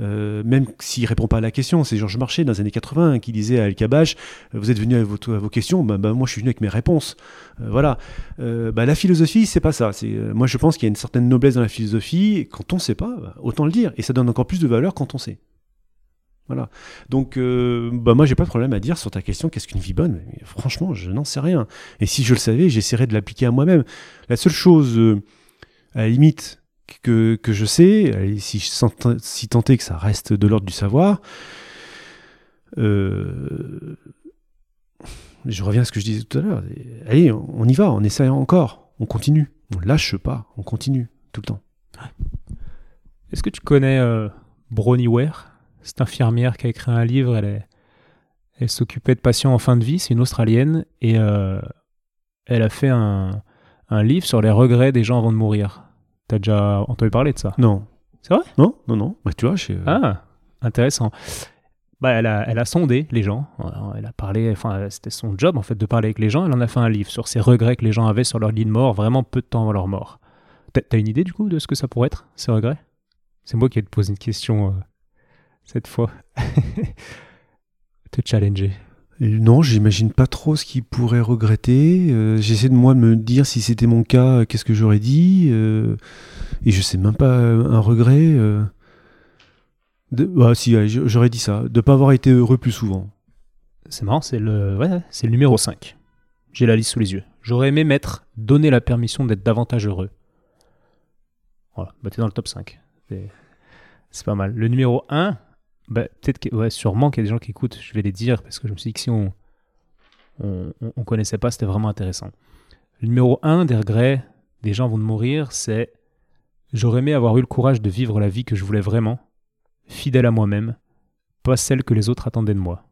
Euh, même s'il répond pas à la question, c'est Georges Marchais dans les années 80 qui disait à El Kabbach euh, Vous êtes venu à vos questions, bah, bah, moi je suis venu avec mes réponses. Euh, voilà. Euh, bah, la philosophie, c'est pas ça. Moi je pense qu'il y a une certaine noblesse dans la philosophie. Quand on sait pas, bah, autant le dire. Et ça donne encore plus de valeur quand on sait. Voilà. Donc, euh, bah moi, j'ai pas de problème à dire sur ta question qu'est-ce qu'une vie bonne? Franchement, je n'en sais rien. Et si je le savais, j'essaierais de l'appliquer à moi-même. La seule chose, à la limite, que, je sais, si, si tant est que ça reste de l'ordre du savoir, euh, je reviens à ce que je disais tout à l'heure. Allez, on y va, on essaie encore, on continue, on lâche pas, on continue tout le temps. Est-ce que tu connais euh, Bronnie Ware? Cette infirmière qui a écrit un livre, elle, s'occupait de patients en fin de vie, c'est une Australienne, et euh, elle a fait un livre sur les regrets des gens avant de mourir. T'as déjà entendu parler de ça? Non. C'est vrai? Non, non, non. Bah, tu vois, je, Ah, intéressant. Bah, elle, a, elle a sondé les gens. Elle a parlé, enfin, c'était son job en fait de parler avec les gens. Elle en a fait un livre sur ces regrets que les gens avaient sur leur lit de mort, vraiment peu de temps avant leur mort. T'as t'as une idée du coup de ce que ça pourrait être, ces regrets? C'est moi qui vais te poser une question euh, cette fois. te challenger. Non, j'imagine pas trop ce qu'il pourrait regretter. Euh, J'essaie de moi de me dire si c'était mon cas, qu'est-ce que j'aurais dit. euh, et je sais même pas euh, un regret. bah, si, j'aurais dit ça, de pas avoir été heureux plus souvent. C'est marrant, c'est le, numéro 5. J'ai la liste sous les yeux. J'aurais aimé mettre donner la permission d'être davantage heureux. Voilà, bah t'es dans le top 5. C'est, c'est pas mal. Le numéro 1, bah, peut-être que, ouais, sûrement qu'il y a des gens qui écoutent, je vais les dire, parce que je me suis dit que si on, on, on- on connaissait pas, c'était vraiment intéressant. Le numéro 1 des regrets des gens vont de mourir, c'est j'aurais aimé avoir eu le courage de vivre la vie que je voulais vraiment, fidèle à moi-même, pas celle que les autres attendaient de moi.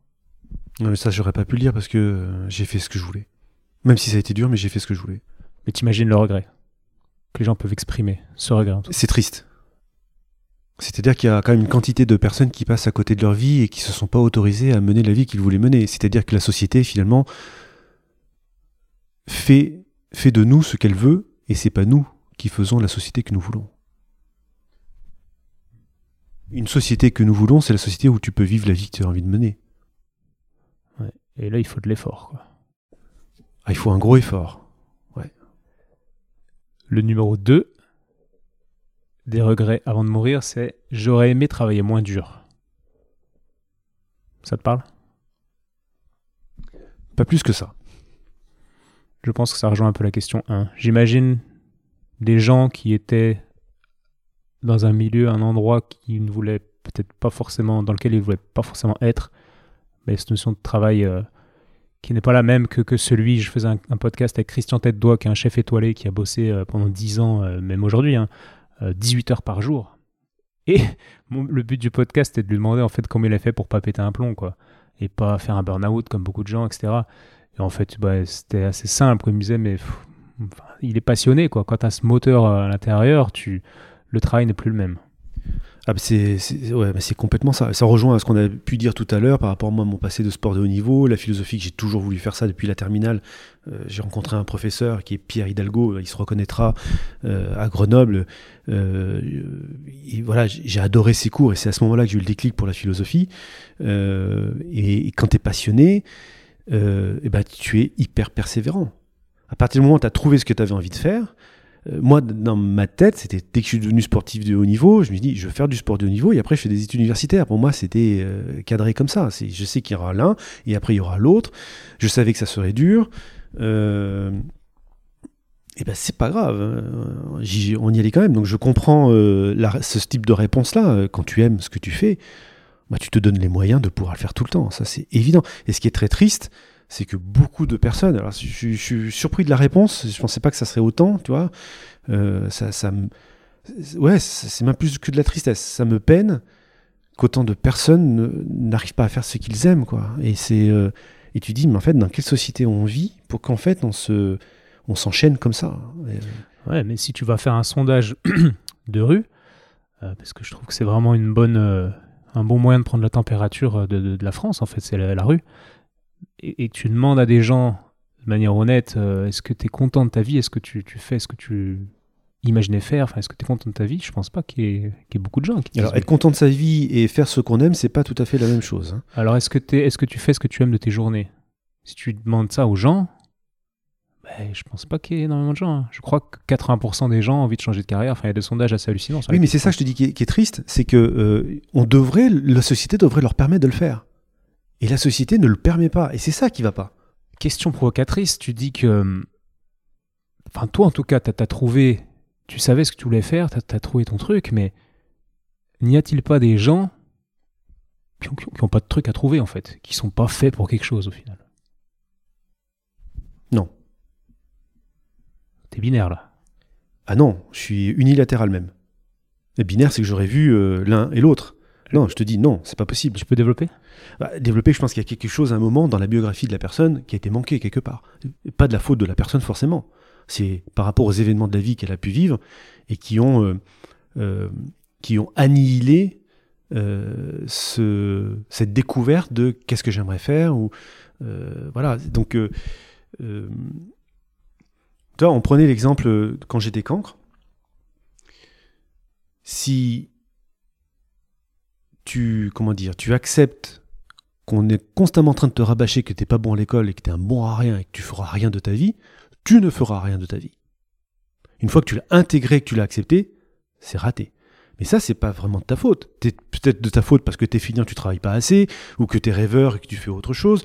Non, mais ça, j'aurais pas pu le dire parce que euh, j'ai fait ce que je voulais. Même si ça a été dur, mais j'ai fait ce que je voulais. Mais t'imagines le regret que les gens peuvent exprimer, ce regret. C'est triste. C'est-à-dire qu'il y a quand même une quantité de personnes qui passent à côté de leur vie et qui se sont pas autorisées à mener la vie qu'ils voulaient mener. C'est-à-dire que la société, finalement, fait, fait de nous ce qu'elle veut et c'est pas nous qui faisons la société que nous voulons. Une société que nous voulons, c'est la société où tu peux vivre la vie que tu as envie de mener. Et là, il faut de l'effort. quoi. Ah, il faut un gros effort. Le numéro 2 des regrets avant de mourir, c'est j'aurais aimé travailler moins dur. Ça te parle? Pas plus que ça. Je pense que ça rejoint un peu la question 1. J'imagine des gens qui étaient dans un milieu, un endroit qui ne voulait peut-être pas forcément, dans lequel ils ne voulaient pas forcément être, mais cette notion de travail euh, qui n'est pas la même que, que celui, je faisais un, un podcast avec Christian Tête-Doigt, qui est un chef étoilé qui a bossé euh, pendant 10 ans, euh, même aujourd'hui, hein, 18 heures par jour. Et le but du podcast était de lui demander en fait comment il a fait pour pas péter un plomb, quoi, et pas faire un burn-out comme beaucoup de gens, etc. Et en fait, bah, c'était assez simple. Il me disait, mais il est passionné, quoi. Quand tu as ce moteur à l'intérieur, tu, le travail n'est plus le même. Ah, bah, c'est ouais, bah, complètement ça. Ça rejoint à ce qu'on a pu dire tout à l'heure par rapport à mon passé de sport de haut niveau, la philosophie que j'ai toujours voulu faire ça depuis la terminale. Euh, j'ai rencontré un professeur qui est Pierre Hidalgo, il se reconnaîtra euh, à Grenoble. Euh, et voilà, j'ai adoré ses cours et c'est à ce moment-là que j'ai eu le déclic pour la philosophie. Euh, et, et quand tu es passionné, euh, eh ben, tu es hyper persévérant. À partir du moment où tu as trouvé ce que tu avais envie de faire, euh, moi, dans ma tête, c'était dès que je suis devenu sportif de haut niveau, je me dit, je veux faire du sport de haut niveau et après je fais des études universitaires. Pour moi, c'était euh, cadré comme ça. Je sais qu'il y aura l'un et après il y aura l'autre. Je savais que ça serait dur. Euh, et ben c'est pas grave, Euh, j'y- on y allait quand même. Donc je comprends euh, ce type de réponse-là. Euh, Quand tu aimes ce que tu fais, bah, tu te donnes les moyens de pouvoir le faire tout le temps. Ça c'est évident. Et ce qui est très triste, c'est que beaucoup de personnes. Alors je, suis surpris de la réponse. Je pensais pas que ça serait autant, tu vois. Euh, ça, ouais, c'est même plus que de la tristesse. Ça me peine qu'autant de personnes ne- n'arrivent pas à faire ce qu'ils aiment, quoi. Et c'est euh, Et tu dis, mais en fait, dans quelle société on vit pour qu'en fait on se, on s'enchaîne comme ça Ouais, mais si tu vas faire un sondage de rue, euh, parce que je trouve que c'est vraiment une bonne, euh, un bon moyen de prendre la température de, la France, en fait, c'est la rue, et, et que tu demandes à des gens de manière honnête, euh, est-ce que tu es content de ta vie? Est-ce que tu, tu fais ce que tu imaginais faire? Enfin, est-ce que tu es content de ta vie? Je pense pas qu'il y, ait qu'il y ait beaucoup de gens qui disent Alors, être content de sa vie et faire ce qu'on aime, c'est pas tout à fait la même chose. hein. Alors, est-ce que, est-ce que tu fais ce que tu aimes de tes journées? Si tu demandes ça aux gens, ben, je pense pas qu'il y ait énormément de gens. hein. Je crois que 80% des gens ont envie de changer de carrière. Enfin, il y a des sondages assez hallucinants. Oui, mais c'est ça, question. je te dis, qui est, qui est triste, c'est que euh, on devrait, la société devrait leur permettre de le faire. Et la société ne le permet pas. Et c'est ça qui va pas. Question provocatrice, tu dis que. Enfin, toi, en tout cas, tu as, trouvé. Tu savais ce que tu voulais faire, tu as, trouvé ton truc, mais n'y a-t-il pas des gens qui n'ont pas de truc à trouver, en fait, qui sont pas faits pour quelque chose, au final? Non. T'es binaire, là. Ah non, je suis unilatéral même. Et binaire, c'est que j'aurais vu euh, l'un et l'autre. Non, je te dis non, c'est pas possible. Tu peux développer? Bah, développer, je pense qu'il y a quelque chose à un moment dans la biographie de la personne qui a été manqué quelque part. Pas de la faute de la personne forcément. C'est par rapport aux événements de la vie qu'elle a pu vivre et qui ont, euh, euh, qui ont annihilé euh, ce, cette découverte de qu'est-ce que j'aimerais faire ou voilà. Donc, toi, on prenait l'exemple quand j'étais cancre. Si comment dire, tu acceptes qu'on est constamment en train de te rabâcher que t'es pas bon à l'école et que t'es un bon à rien et que tu feras rien de ta vie, tu ne feras rien de ta vie. Une fois que tu l'as intégré, que tu l'as accepté, c'est raté. Mais ça, c'est pas vraiment de ta faute. C'est peut-être de ta faute parce que t'es fini, tu travailles pas assez, ou que t'es rêveur et que tu fais autre chose.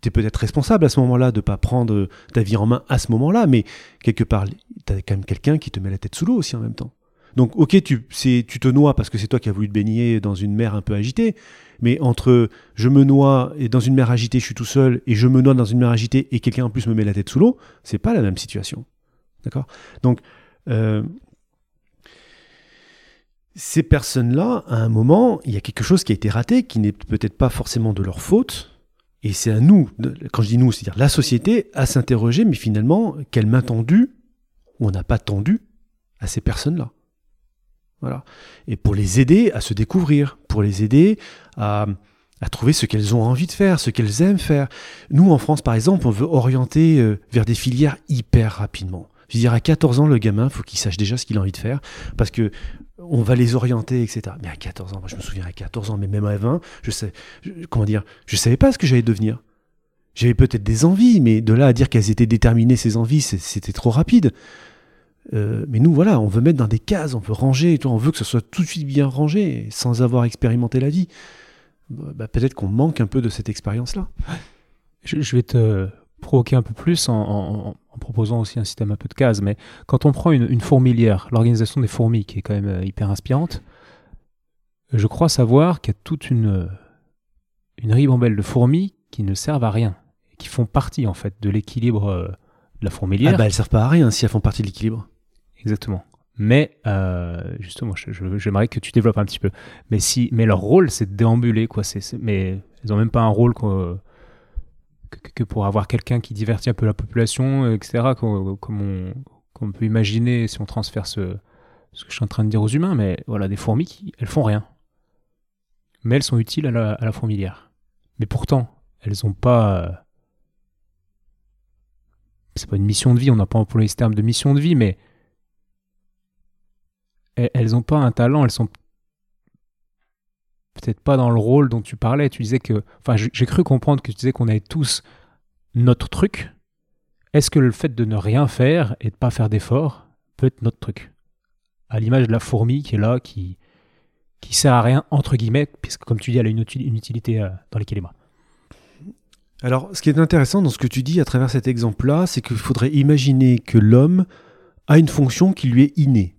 T'es peut-être responsable à ce moment-là de pas prendre ta vie en main à ce moment-là, mais quelque part, t'as quand même quelqu'un qui te met la tête sous l'eau aussi en même temps. Donc, ok, tu, te noies parce que c'est toi qui as voulu te baigner dans une mer un peu agitée, mais entre je me noie et dans une mer agitée, je suis tout seul, et je me noie dans une mer agitée et quelqu'un en plus me met la tête sous l'eau, c'est pas la même situation. D'accord? Donc, euh, ces personnes-là, à un moment, il y a quelque chose qui a été raté, qui n'est peut-être pas forcément de leur faute, et c'est à nous, quand je dis nous, c'est-à-dire la société, à s'interroger, mais finalement, quelle main tendue, ou on n'a pas tendu à ces personnes-là. Et pour les aider à se découvrir, pour les aider à, trouver ce qu'elles ont envie de faire, ce qu'elles aiment faire. Nous, en France, par exemple, on veut orienter euh, vers des filières hyper rapidement. Je veux dire, à 14 ans, le gamin, faut qu'il sache déjà ce qu'il a envie de faire, parce que on va les orienter, etc. Mais à 14 ans, moi je me souviens à 14 ans, mais même à 20, je sais, comment dire, je savais pas ce que j'allais devenir. J'avais peut-être des envies, mais de là à dire qu'elles étaient déterminées, ces envies, c'était trop rapide. Euh, mais nous, voilà, on veut mettre dans des cases, on veut ranger, tu vois, on veut que ce soit tout de suite bien rangé, sans avoir expérimenté la vie. Bah, peut-être qu'on manque un peu de cette expérience-là. je, je vais te provoquer un peu plus en, en- en proposant aussi un système un peu de cases, mais quand on prend une, une fourmilière, l'organisation des fourmis, qui est quand même euh, hyper inspirante, je crois savoir qu'il y a toute une, euh, une ribambelle de fourmis qui ne servent à rien, et qui font partie en fait de l'équilibre de la fourmilière. Ah bah, elles servent pas à rien si elles font partie de l'équilibre. Exactement. Mais euh, justement, j'aimerais que tu développes un petit peu. Mais si, mais leur rôle, c'est de déambuler, quoi. C'est, mais ils ont même pas un rôle que, pour avoir quelqu'un qui divertit un peu la population, etc. Comme, on, peut imaginer si on transfère ce, que je suis en train de dire aux humains. Mais voilà, des fourmis, qui, elles font rien. Mais elles sont utiles à la, fourmilière. Mais pourtant, elles ont pas. c'est pas une mission de vie. On n'a pas employé ce terme de mission de vie, mais elles- n'ont pas un talent, elles sont peut-être pas dans le rôle dont tu parlais. Tu disais que, enfin, j'ai cru comprendre que tu disais qu'on avait tous notre truc. Est-ce que le fait de ne rien faire et de pas faire d'efforts peut être notre truc? À l'image de la fourmi qui est là, qui qui sert à rien entre guillemets, puisque comme tu dis, elle a une, uti- une utilité euh, dans l'équilibre. Alors, ce qui est intéressant dans ce que tu dis à travers cet exemple-là, c'est qu'il faudrait imaginer que l'homme a une fonction qui lui est innée.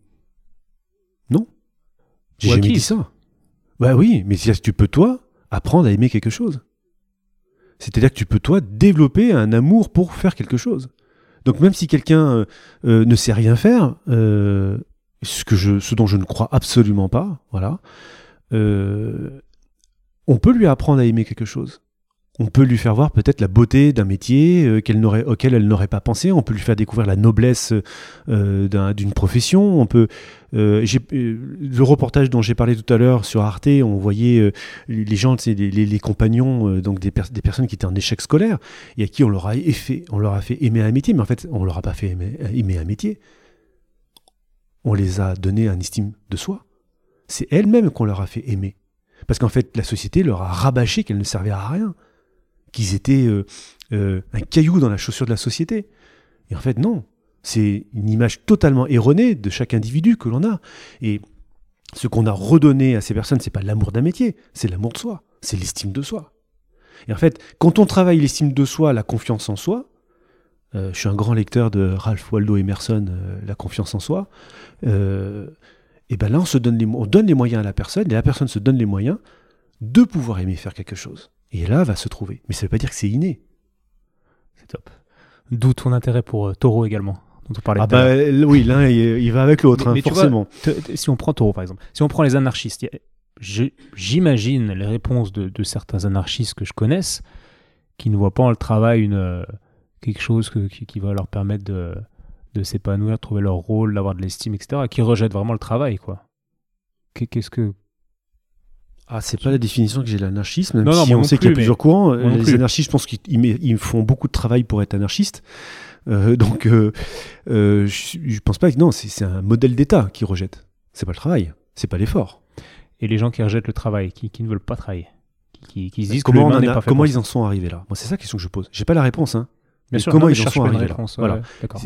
J'ai jamais dit ça. Bah oui, mais si tu peux, toi, apprendre à aimer quelque chose. C'est-à-dire que tu peux, toi, développer un amour pour faire quelque chose. Donc, même si quelqu'un euh, euh, ne sait rien faire, euh, ce, que je, ce dont je ne crois absolument pas, voilà, euh, on peut lui apprendre à aimer quelque chose on peut lui faire voir peut-être la beauté d'un métier euh, qu'elle auquel elle n'aurait pas pensé. On peut lui faire découvrir la noblesse euh, d'un- d'une profession. On euh, le reportage dont j'ai parlé tout à l'heure sur Arte, on voyait les gens, les, compagnons, donc des, pers- des personnes qui étaient en échec scolaire et à qui on leur a fait, on leur a fait aimer un métier, mais en fait, on leur a pas fait aimer, un métier. On les a donné un estime de soi. C'est elles-mêmes qu'on leur a fait aimer. Parce qu'en fait, la société leur a rabâché qu'elles ne servaient à rien qu'ils étaient euh, euh, un caillou dans la chaussure de la société. Et en fait, non. C'est une image totalement erronée de chaque individu que l'on a. Et ce qu'on a redonné à ces personnes, c'est pas l'amour d'un métier, c'est l'amour de soi, c'est l'estime de soi. Et en fait, quand on travaille l'estime de soi, la confiance en soi, euh, je suis un grand lecteur de Ralph Waldo Emerson, La confiance en soi, et ben là, se on donne les moyens à la personne, et la personne se donne les moyens de pouvoir aimer faire quelque chose. Et là, va se trouver. Mais ça ne veut pas dire que c'est inné. C'est top. D'où ton intérêt pour euh, Taureau également, dont on parlait Ah bah oui, l'un, il, va avec l'autre, hein, vois, forcément. Te- te- Si on prend Taureau, par exemple, si on prend les anarchistes, j'imagine les réponses de, de certains anarchistes que je connaisse qui ne voient pas en le travail une, euh, quelque chose que- qui, qui va leur permettre de, de s'épanouir, de trouver leur rôle, d'avoir de l'estime, etc., qui rejettent vraiment le travail, quoi. Qu'est- Qu'est-ce que... Ah, c'est pas la définition que j'ai de l'anarchisme, même Non, non, si moi on non sait qu'il y a plus, plusieurs courants. non les plus. anarchistes, je pense qu'ils font beaucoup de travail pour être anarchistes. Euh, donc, euh, euh, je, je pense pas que non, c'est un modèle d'État qui rejette. C'est pas le travail, c'est pas l'effort. Et les gens qui rejettent le travail, qui, qui ne veulent pas travailler, qui, se disent Comment, que pas fait comment ils en sont arrivés là? Moi, c'est ça la question que je pose. J'ai pas la réponse. Hein. Bien mais sûr, comment non, mais ils en sont arrivés là? réponse, Voilà.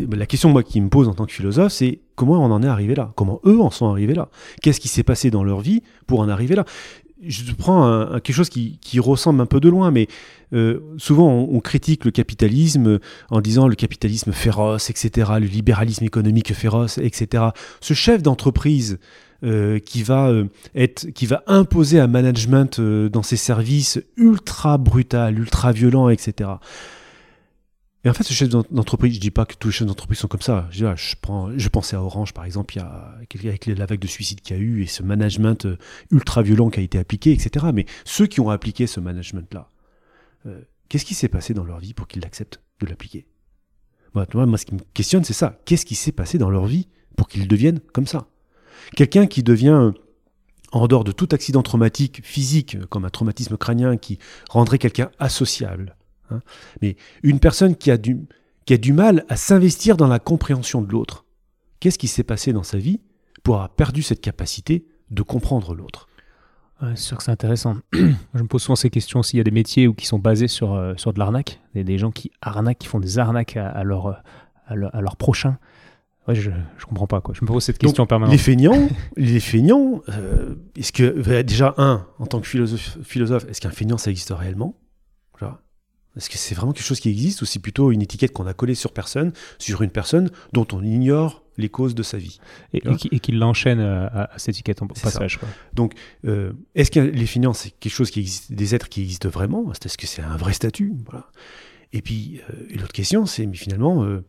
La question moi, qui me pose en tant que philosophe, c'est comment on en est arrivé là? Comment eux en sont arrivés là? Qu'est-ce qui s'est passé dans leur vie pour en arriver là? Je prends un- quelque chose qui, ressemble un peu de loin, mais euh, souvent on, critique le capitalisme en disant le capitalisme féroce, etc., le libéralisme économique féroce, etc. Ce chef d'entreprise euh, qui va euh, être, qui va imposer un management dans ses services ultra brutal, ultra violent, etc. Et en fait, ce chef d'en- d'entreprise, je dis pas que tous les chefs d'entreprise sont comme ça. Je, ah, je, prends, je pensais à Orange, par exemple, il y a, avec la vague de suicides qu'il y a eu et ce management euh, ultra violent qui a été appliqué, etc. Mais ceux qui ont appliqué ce management-là, euh, qu'est-ce qui s'est passé dans leur vie pour qu'ils acceptent de l'appliquer? Moi, moi, ce qui me questionne, c'est ça. Qu'est-ce qui s'est passé dans leur vie pour qu'ils deviennent comme ça? Quelqu'un qui devient, euh, en dehors de tout accident traumatique physique, comme un traumatisme crânien qui rendrait quelqu'un associable, hein, mais une personne qui a du, qui a du mal à s'investir dans la compréhension de l'autre, qu'est-ce qui s'est passé dans sa vie pour avoir perdu cette capacité de comprendre l'autre? Ouais, c'est sûr que c'est intéressant. je me pose souvent ces questions aussi. Il y a des métiers où, qui sont basés sur, euh, sur de l'arnaque. A des gens qui arnaquent, qui font des arnaques à, à leur, à, leur, à leur prochain. Ouais, je, je comprends pas. Quoi. Je me pose cette question en permanence. Les feignants, les feignants, euh, est-ce que euh, déjà un, en tant que philosophe, philosophe est-ce qu'un feignant ça existe réellement? Genre, Est-ce que c'est vraiment quelque chose qui existe ou c'est plutôt une étiquette qu'on a collée sur personne, sur une personne dont on ignore les causes de sa vie Et, et qui, l'enchaîne euh, à, à cette étiquette en passage. quoi. Euh, Est-ce que les feignants c'est quelque chose qui existe, des êtres qui existent vraiment? Est-ce que c'est un vrai statut? Voilà. Et puis euh, l'autre question c'est mais finalement, euh,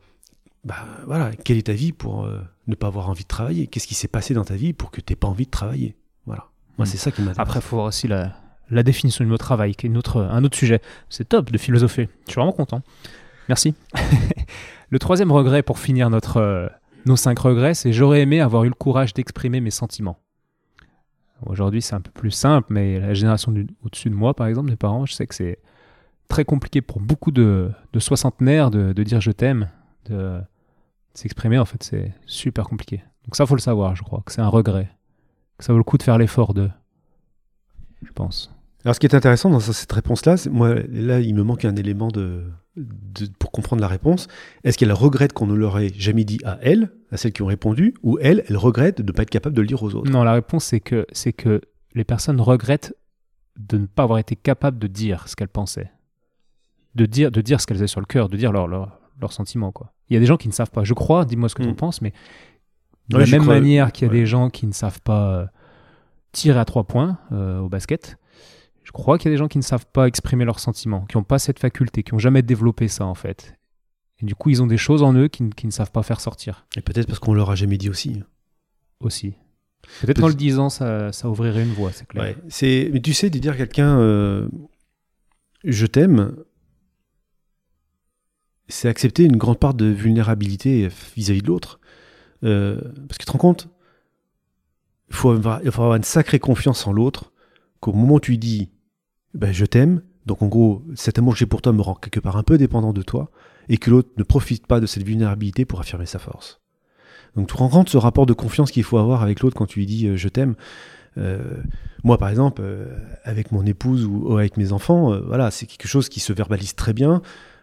bah voilà, quelle est ta vie pour euh, ne pas avoir envie de travailler? Qu'est-ce qui s'est passé dans ta vie pour que tu n'aies pas envie de travailler? Voilà. Moi Mm. c'est ça qui m'intéresse. Après, il faut voir aussi la, la définition du mot travail, qui est une autre- un autre sujet. C'est top de philosopher. Je suis vraiment content. Merci. le troisième regret pour finir notre, euh, nos cinq regrets, c'est j'aurais aimé avoir eu le courage d'exprimer mes sentiments. Aujourd'hui, c'est un peu plus simple, mais la génération au-dessus de moi, par exemple, mes parents, je sais que c'est très compliqué pour beaucoup de, de soixantenaires de, de dire je t'aime, de, de s'exprimer. En fait, c'est super compliqué. Donc ça, faut le savoir, je crois, que c'est un regret. Que ça vaut le coup de faire l'effort de. Je pense. Alors, ce qui est intéressant dans cette réponse-là, moi, là, il me manque un élément de, de- pour comprendre la réponse. Est-ce qu'elle regrette qu'on ne l'aurait jamais dit à elle, à celles qui ont répondu, ou elle, elle regrette de ne pas être capable de le dire aux autres? Non, la réponse, c'est que, c'est que les personnes regrettent de ne pas avoir été capables de dire ce qu'elles pensaient. De dire, de dire ce qu'elles avaient sur le cœur, de dire leurs leur, sentiments. Quoi. Il y a des gens qui ne savent pas. Je crois, dis-moi ce que tu en Mm. penses, mais de Ouais, la même crois. manière qu'il y a Ouais. des gens qui ne savent pas tirer à trois points euh, au basket, je crois qu'il y a des gens qui ne savent pas exprimer leurs sentiments, qui n'ont pas cette faculté, qui n'ont jamais développé ça en fait. Et du coup, ils ont des choses en eux qui, ne- qui ne savent pas faire sortir Et peut-être parce qu'on leur a jamais dit aussi. aussi. Peut-être qu'en le disant, ça, ça ouvrirait une voie, c'est clair. Ouais, c'est, mais tu sais, de dire à quelqu'un, euh, je t'aime, c'est accepter une grande part de vulnérabilité vis-à-vis de l'autre. Euh, parce que tu te rends compte, il faut, avoir, une sacrée confiance en l'autre, qu'au moment où tu lui dis ben, je t'aime, donc en gros, cet amour que j'ai pour toi me rend quelque part un peu dépendant de toi, et que l'autre ne profite pas de cette vulnérabilité pour affirmer sa force. Donc tu rends compte ce rapport de confiance qu'il faut avoir avec l'autre quand tu lui dis euh, je t'aime. Euh, moi, par exemple, euh, avec mon épouse ou, avec mes enfants, voilà, c'est quelque chose qui se verbalise très bien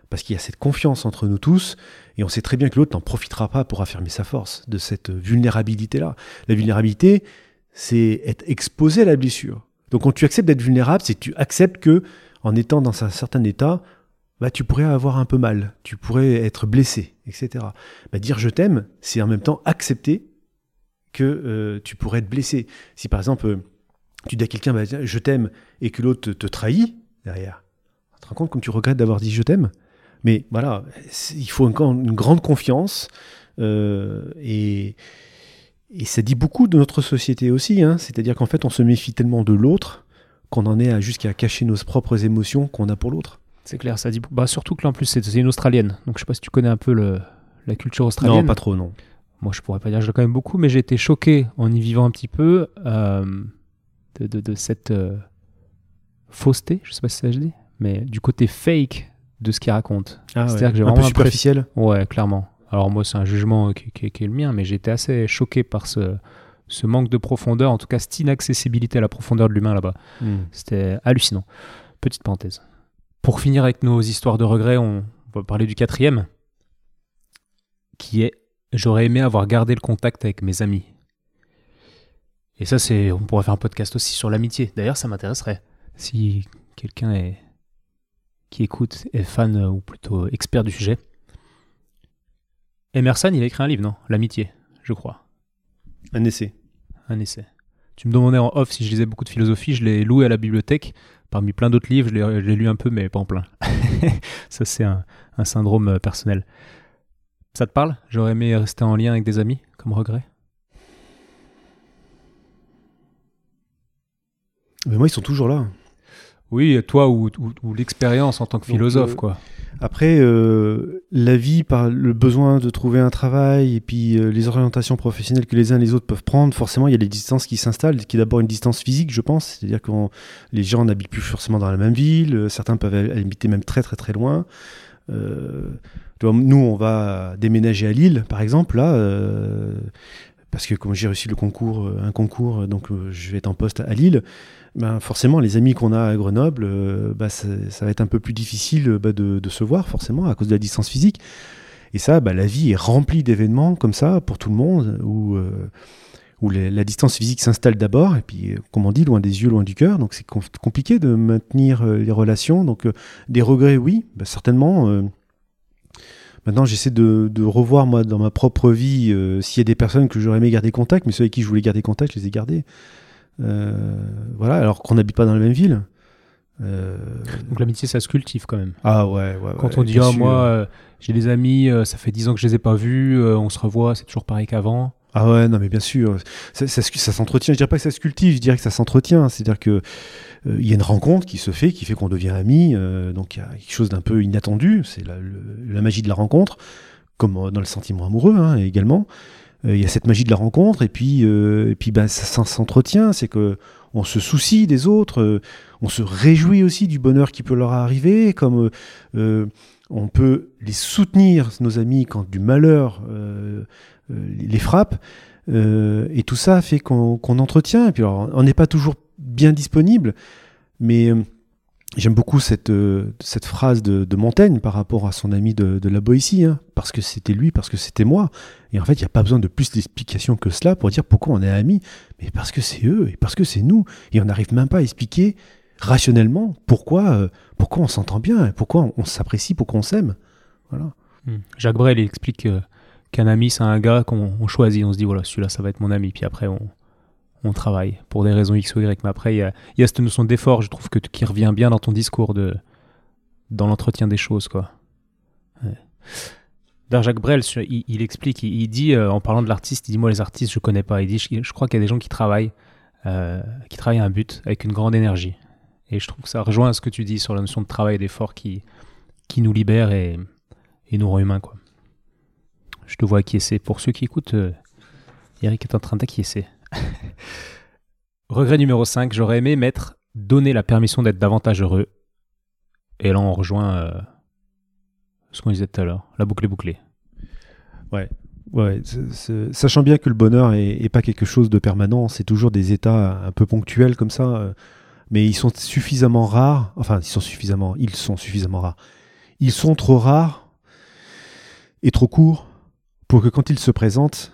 parce qu'il y a cette confiance entre nous tous et on sait très bien que l'autre n'en profitera pas pour affirmer sa force de cette vulnérabilité-là. La vulnérabilité, c'est être exposé à la blessure. Donc quand tu acceptes d'être vulnérable, c'est que tu acceptes que en étant dans un certain état, bah, tu pourrais avoir un peu mal, tu pourrais être blessé, etc. Bah, dire je t'aime, c'est en même temps accepter que euh, tu pourrais être blessé. Si par exemple, euh, tu dis à quelqu'un bah, je t'aime et que l'autre te, trahit derrière, tu te rends compte comme tu regrettes d'avoir dit je t'aime? Mais voilà, il faut encore une grande confiance euh, et, et, ça dit beaucoup de notre société aussi. Hein. C'est-à-dire qu'en fait, on se méfie tellement de l'autre qu'on en est jusqu'à cacher nos propres émotions qu'on a pour l'autre. C'est clair, ça dit. Bah, surtout que là, en plus, c'est une Australienne. Donc, je sais pas si tu connais un peu le, la culture australienne. Non, pas trop, non. Moi, je pourrais pas dire que je la connais beaucoup, mais j'ai été choqué en y vivant un petit peu euh, de, de, cette euh, fausseté, je sais pas si ça se dit, mais du côté fake de ce qu'il raconte. Ah, C'est-à-dire que j'ai vraiment. Un peu superficiel Ouais, clairement. Alors, moi, c'est un jugement qui, qui, est le mien, mais été assez choqué par ce, ce manque de profondeur, en tout cas cette inaccessibilité à la profondeur de l'humain là-bas. Hmm. C'était hallucinant. Petite parenthèse. Pour finir avec nos histoires de regrets, on va parler du quatrième, qui est J'aurais aimé avoir gardé le contact avec mes amis. Et ça, c'est, on pourrait faire un podcast aussi sur l'amitié. D'ailleurs, ça m'intéresserait. Si quelqu'un est, qui écoute est fan euh, ou plutôt expert du sujet. Emerson, il a écrit un livre, non? L'amitié, je crois. Un essai. Un essai. Tu me demandais en off si je lisais beaucoup de philosophie, je l'ai loué à la bibliothèque parmi plein d'autres livres, je l'ai lu un peu, mais pas en plein. ça, c'est un, syndrome euh, personnel. Ça te parle? J'aurais aimé rester en lien avec des amis, comme regret? Mais moi, ils sont toujours là. Oui, toi ou, l'expérience en tant que philosophe, euh, quoi. Après, euh, la vie, par le besoin de trouver un travail et puis euh, les orientations professionnelles que les uns et les autres peuvent prendre, forcément, il y a des distances qui s'installent, qui est d'abord une distance physique, je pense. C'est-à-dire que les gens n'habitent plus forcément dans la même ville, certains peuvent habiter même très très très loin. nous, on va déménager à Lille, par exemple, là parce que comme j'ai reçu le concours, un concours, donc je vais être en poste à Lille ben forcément, les amis qu'on a à Grenoble, euh, bah, ça, va être un peu plus difficile bah, de, se voir, forcément, à cause de la distance physique. Et ça, bah, la vie est remplie d'événements comme ça pour tout le monde, où, euh, où la distance physique s'installe d'abord, et puis, comme on dit, loin des yeux, loin du cœur. Donc c'est compliqué de maintenir euh, les relations. Donc des regrets, oui, certainement. Maintenant, j'essaie de, revoir, moi, dans ma propre vie, s'il y a des personnes que j'aurais aimé garder contact, mais ceux avec qui je voulais garder contact, je les ai gardés. Euh, voilà, alors qu'on n'habite pas dans la même ville. Euh, Donc l'amitié, ça se cultive quand même. Ah ouais, ouais. Quand on dit, ah, moi, euh, j'ai des amis, ça fait 10 ans que je les ai pas vus, on se revoit, c'est toujours pareil qu'avant. Ah ouais, non, mais bien sûr, ça, ça, s'entretient. Je dirais pas que ça se cultive, je dirais que ça s'entretient. C'est-à-dire que il y a une rencontre qui se fait, qui fait qu'on devient amis. donc il y a quelque chose d'un peu inattendu. C'est la, la, magie de la rencontre, comme dans le sentiment amoureux hein, également. Euh, il y a cette magie de la rencontre, et puis, euh, et puis bah, ça, s'entretient, c'est que on se soucie des autres, euh, on se réjouit aussi du bonheur qui peut leur arriver, comme on peut les soutenir, nos amis, quand du malheur les frappe. et tout ça fait qu'on entretient. Et puis alors, on n'est pas toujours bien disponible, mais J'aime beaucoup cette, euh, cette phrase de, Montaigne par rapport à son ami de, la Boétie, hein. parce que c'était lui, parce que c'était moi. Et en fait, il n'y a pas besoin de plus d'explications que cela pour dire pourquoi on est amis, mais parce que c'est eux et parce que c'est nous. Et on n'arrive même pas à expliquer rationnellement pourquoi, euh, pourquoi on s'entend bien, pourquoi on, s'apprécie, pourquoi on s'aime. Voilà. Hmm. Jacques Brel explique euh, qu'un ami, c'est un gars qu'on choisit. On se dit, voilà, celui-là, ça va être mon ami. Puis après, on, on travaille pour des raisons X ou Y. Mais après, il y a, cette notion d'effort, je trouve, que, qui revient bien dans ton discours, de, dans l'entretien des choses. quoi. Jacques Brel, il, explique, il, dit, euh, en parlant de l'artiste, il dit Moi, les artistes, je connais pas. Il dit Je, crois qu'il y a des gens qui travaillent, euh, qui travaillent à un but avec une grande énergie. Et je trouve que ça rejoint ce que tu dis sur la notion de travail et d'effort qui, qui nous libère et, et nous rend humains. Quoi. Je te vois acquiescer. Pour ceux qui écoutent, euh, Eric est en train d'acquiescer. Regret numéro 5, j'aurais aimé mettre donner la permission d'être davantage heureux. Et là, on rejoint euh, ce qu'on disait tout à l'heure, la boucle est bouclée. Ouais, ouais sachant bien que le bonheur est, pas quelque chose de permanent, c'est toujours des états un peu ponctuels comme ça, euh, mais ils sont suffisamment rares, enfin, ils sont suffisamment, ils sont suffisamment rares. Ils sont trop rares et trop courts pour que quand ils se présentent,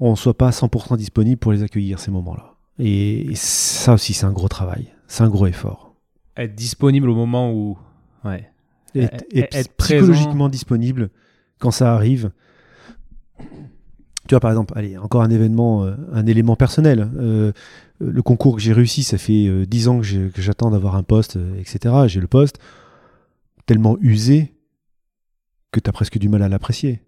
on ne soit pas 100% disponible pour les accueillir, ces moments-là. Et, ça aussi, c'est un gros travail, c'est un gros effort. Être disponible au moment où... Ouais. être, psychologiquement disponible quand ça arrive. Tu vois, par exemple, allez, encore un événement, euh, un élément personnel. Euh, le concours que j'ai réussi, ça fait 10 euh, ans que j'attends d'avoir un poste, etc. J'ai le poste tellement usé que tu as presque du mal à l'apprécier.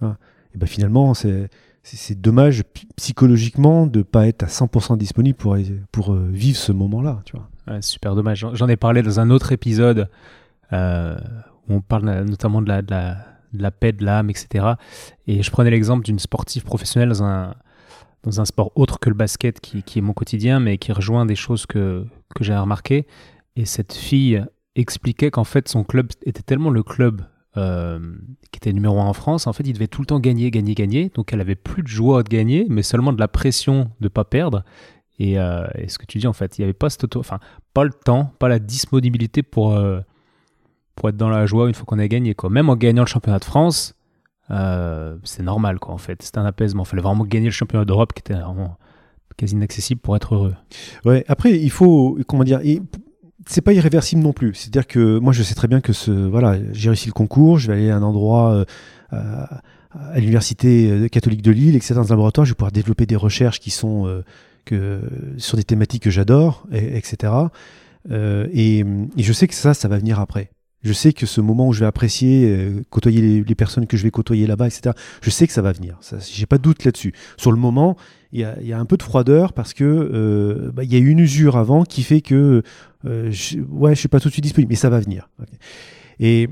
Hein. Et ben finalement, c'est dommage psychologiquement de pas être à 100% disponible pour, pour vivre ce moment-là. Tu vois. super dommage. J'en ai parlé dans un autre épisode où on parle notamment de la, de la de paix de l'âme, etc. Et je prenais l'exemple d'une sportive professionnelle dans un, dans un sport autre que le basket, qui, qui est mon quotidien, mais qui rejoint des choses que, que j'ai remarquées. Et cette fille expliquait qu'en fait, son club était tellement le club euh, qui était numéro un en France, en fait, il devait tout le temps gagner, gagner, gagner. Donc, elle avait plus de joie de gagner, mais seulement de la pression de pas perdre. Et, euh, ce que tu dis, en fait, il n'y avait pas, cette pas le temps, pas la disponibilité pour, euh, pour être dans la joie une fois qu'on a gagné. Même en gagnant le championnat de France, c'est normal quoi en fait. C'est un apaisement. Il fallait vraiment gagner le championnat d'Europe qui était vraiment quasi inaccessible pour être heureux. Ouais. Après, il faut comment dire. C'est pas irréversible non plus. C'est-à-dire que moi, je sais très bien que ce voilà, j'ai réussi le concours, je vais aller à un endroit. Euh, à l'université euh, catholique de Lille, etc., dans un laboratoire, je vais pouvoir développer des recherches qui sont que, sur des thématiques que j'adore, etc. et, et, je sais que ça, ça va venir après. Je sais que ce moment où je vais apprécier, euh, côtoyer les, personnes que je vais côtoyer là-bas, etc., je sais que ça va venir. J'ai pas de doute là-dessus. Sur le moment, il y, y a, un peu de froideur parce que euh, bah, y a eu une usure avant qui fait que euh, je, ouais, je suis pas tout de suite disponible, mais ça va venir. Et,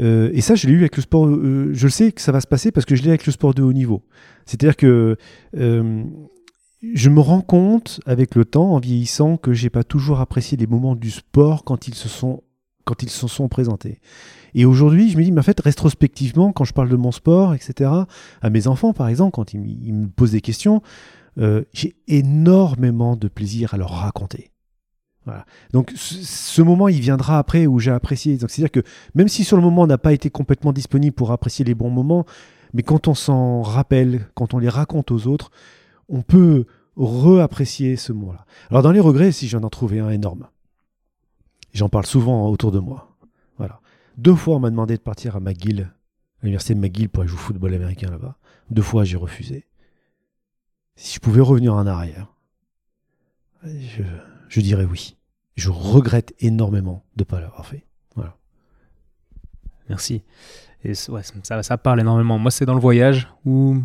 euh, et ça, je l'ai eu avec le sport. Euh, je le sais que ça va se passer parce que je l'ai avec le sport de haut niveau. C'est-à-dire que je me rends compte avec le temps, en vieillissant, que j'ai pas toujours apprécié les moments du sport quand ils se sont quand ils se sont présentés. Et aujourd'hui, je me dis, mais en fait, rétrospectivement, quand je parle de mon sport, etc., à mes enfants, par exemple, quand ils, me posent des questions, euh, j'ai énormément de plaisir à leur raconter. Voilà. Donc ce moment, il viendra après où j'ai apprécié. c'est-à-dire que même si sur le moment on n'a pas été complètement disponible pour apprécier les bons moments, mais quand on s'en rappelle, quand on les raconte aux autres, on peut reapprécier ce moment-là. Alors dans les regrets, si j'en ai trouvé un énorme, J'en parle souvent autour de moi. Voilà. Deux fois, on m'a demandé de partir à McGill, à l'université de McGill, pour aller jouer au football américain là-bas. Deux fois, j'ai refusé. Si je pouvais revenir en arrière, je, dirais oui. Je regrette énormément de ne pas l'avoir fait. Voilà. Merci. Et ça, ça parle énormément. Moi, c'est dans le voyage où,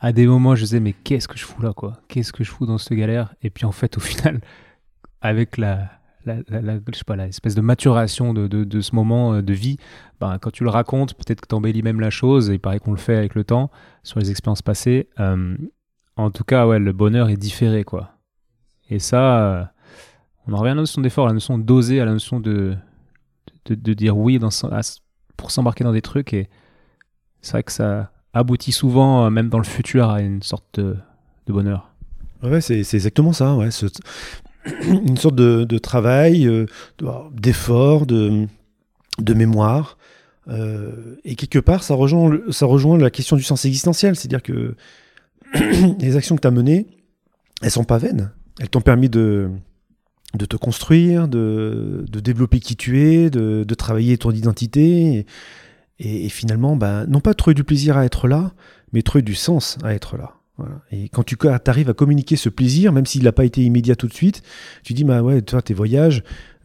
à des moments, je disais, mais qu'est-ce que je fous là, quoi? Qu'est-ce que je fous dans cette galère? Et puis, en fait, au final, avec la, la, je sais pas, l'espèce de maturation de, de, ce moment euh, de vie, ben, quand tu le racontes, peut-être que tu embellis même la chose, et il paraît qu'on le fait avec le temps, sur les expériences passées. Euh, en tout cas, ouais, le bonheur est différé, quoi. Et ça, euh, on en revient à la notion d'effort, à la notion d'oser, à la notion de, de, dire oui pour s'embarquer dans des trucs, et c'est vrai que ça aboutit souvent, même dans le futur, à une sorte de, bonheur. Ouais, c'est exactement ça. Ouais. une sorte de, travail, euh, d'effort, de, mémoire. Euh, et quelque part, ça rejoint, ça rejoint la question du sens existentiel. C'est-à-dire que les actions que tu as menées, elles sont pas vaines. Elles t'ont permis de, de te construire, de, de, développer qui tu es, de, de travailler ton identité. Et, finalement, ben, non pas trouver du plaisir à être là, mais trouver du sens à être là. Et quand tu arrives à communiquer ce plaisir, même s'il n'a pas été immédiat tout de suite, tu dis, bah ouais, toi, tes voyages,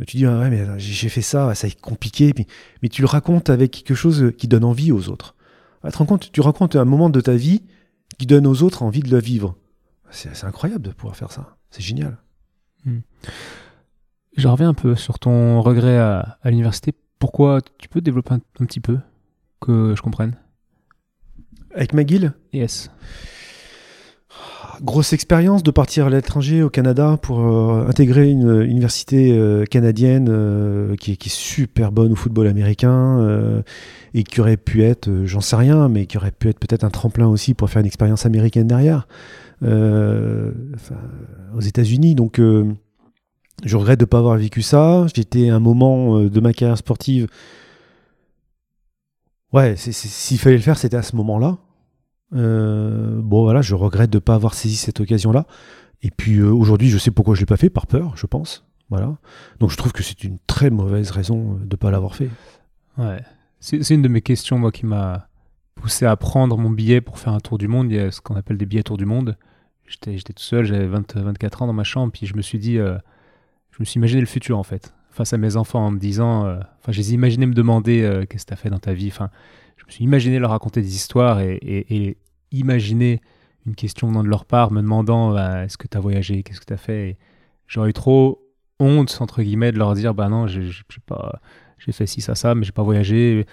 tu dis, ah ouais, mais j'ai fait ça, ça est compliqué, mais, tu le racontes avec quelque chose qui donne envie aux autres. Te compte, tu racontes un moment de ta vie qui donne aux autres envie de le vivre. C'est incroyable de pouvoir faire ça. C'est génial. Je reviens un peu sur ton regret à, à l'université. Pourquoi tu peux développer un, un, petit peu que je comprenne? Avec McGill? Yes. Grosse expérience de partir à l'étranger au Canada pour euh, intégrer une université euh, canadienne euh, qui, est, super bonne au football américain et qui aurait pu être, j'en sais rien, mais qui aurait pu être peut-être un tremplin aussi pour faire une expérience américaine derrière aux États-Unis. Donc je regrette de ne pas avoir vécu ça. J'étais un moment de ma carrière sportive. Ouais, s'il fallait le faire, c'était à ce moment-là. Euh, bon, voilà, je regrette de ne pas avoir saisi cette occasion-là. Et puis euh, aujourd'hui, je sais pourquoi je ne l'ai pas fait, par peur, je pense. Voilà. Donc je trouve que c'est une très mauvaise raison de ne pas l'avoir fait. Ouais. C'est une de mes questions, moi, qui m'a poussé à prendre mon billet pour faire un tour du monde. Il y a ce qu'on appelle des billets tour du monde. J'étais tout seul, j'avais 24 ans dans ma chambre, puis je me suis dit, euh, je me suis imaginé le futur en fait, face à mes enfants en me disant, euh, enfin, je les ai imaginés me demander euh, qu'est-ce que tu as fait dans ta vie. Enfin, imaginé leur raconter des histoires et, imaginer une question venant de leur part, me demandant bah, est-ce que tu as voyagé, qu'est-ce que tu as fait. J'aurais eu trop honte, entre guillemets, de leur dire bah non, j'ai fait ci, ça, ça, mais j'ai pas voyagé.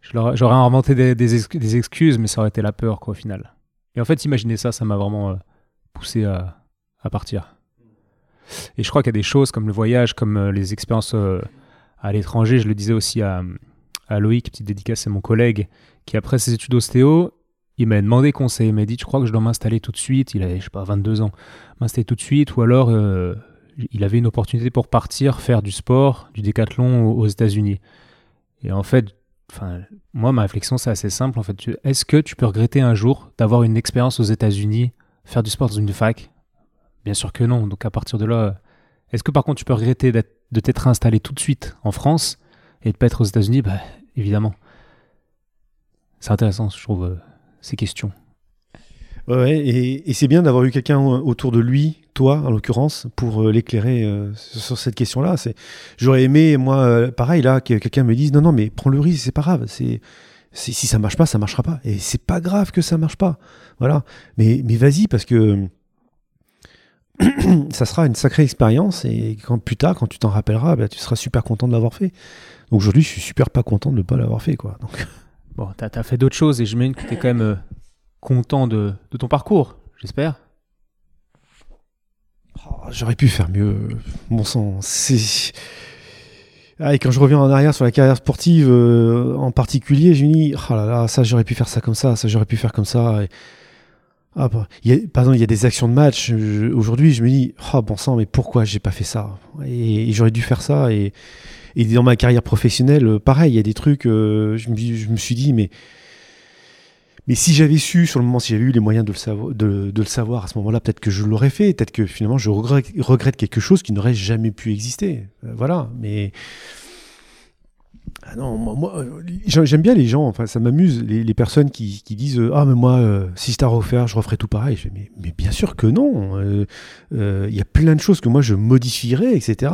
J'aurais inventé des, excuses, mais ça aurait été la peur, quoi, au final. Et en fait, imaginer ça, ça m'a vraiment euh, poussé à, à, partir. Et je crois qu'il y a des choses comme le voyage, comme euh, les expériences euh, à l'étranger. Je le disais aussi à, à Loïc, petite dédicace, c'est mon collègue, qui après ses études ostéo, il m'a demandé conseil. Il m'a dit, je crois que je dois m'installer tout de suite? Il avait, je sais pas, 22 ans. M'installer tout de suite. Ou alors, euh, il avait une opportunité pour partir faire du sport, du décathlon aux, États-Unis. Et en fait, enfin, moi, ma réflexion, c'est assez simple. En fait, est-ce que tu peux regretter un jour d'avoir une expérience aux États-Unis, faire du sport dans une fac? Bien sûr que non. Donc, à partir de là, est-ce que par contre, tu peux regretter de t'être installé tout de suite en France? Et de pas être aux États-Unis Bah, évidemment. C'est intéressant, je trouve. Euh, ces questions. Ouais, et, c'est bien d'avoir eu quelqu'un autour de lui, toi en l'occurrence, pour euh, l'éclairer euh, sur cette question-là. J'aurais aimé, moi, pareil, là, que quelqu'un me dise non, non, mais prends le risque, c'est pas grave. C'est si ça marche pas, ça marchera pas. Et c'est pas grave que ça marche pas. Voilà. Mais, mais vas-y, parce que ça sera une sacrée expérience et quand, plus tard, quand tu t'en rappelleras, bah, tu seras super content de l'avoir fait. Donc aujourd'hui, je suis super pas content de ne pas l'avoir fait. Quoi. Donc... Bon, t'as as fait d'autres choses et je mène que t'es quand même euh, content de, de, ton parcours, j'espère. Oh, J'aurais pu faire mieux, mon sang. C'est. Ah, et quand je reviens en arrière sur la carrière sportive euh, en particulier, je me dis, oh là là, ça j'aurais pu faire ça comme ça, ça j'aurais pu faire comme ça. Et... Ah, bah, y a, par exemple, il y a des actions de match. Aujourd'hui, je me dis, oh bon sang, mais pourquoi j'ai pas fait ça? Et, j'aurais dû faire ça. Et, et dans ma carrière professionnelle, euh, pareil, il y a des trucs, euh, je, me, suis dit, mais, mais si j'avais su, sur le moment, si j'avais eu les moyens de le, savoir, de, de le savoir à ce moment-là, peut-être que je l'aurais fait, peut-être que finalement je regrette, regrette, quelque chose qui n'aurait jamais pu exister. Euh, voilà, mais. Ah non, moi, j'aime bien les gens, enfin, ça m'amuse, les, personnes qui, disent Ah, mais moi, si c'était à refaire, je referais tout pareil. Je mais, mais, bien sûr que non. Il y a plein de choses que moi je modifierais, etc.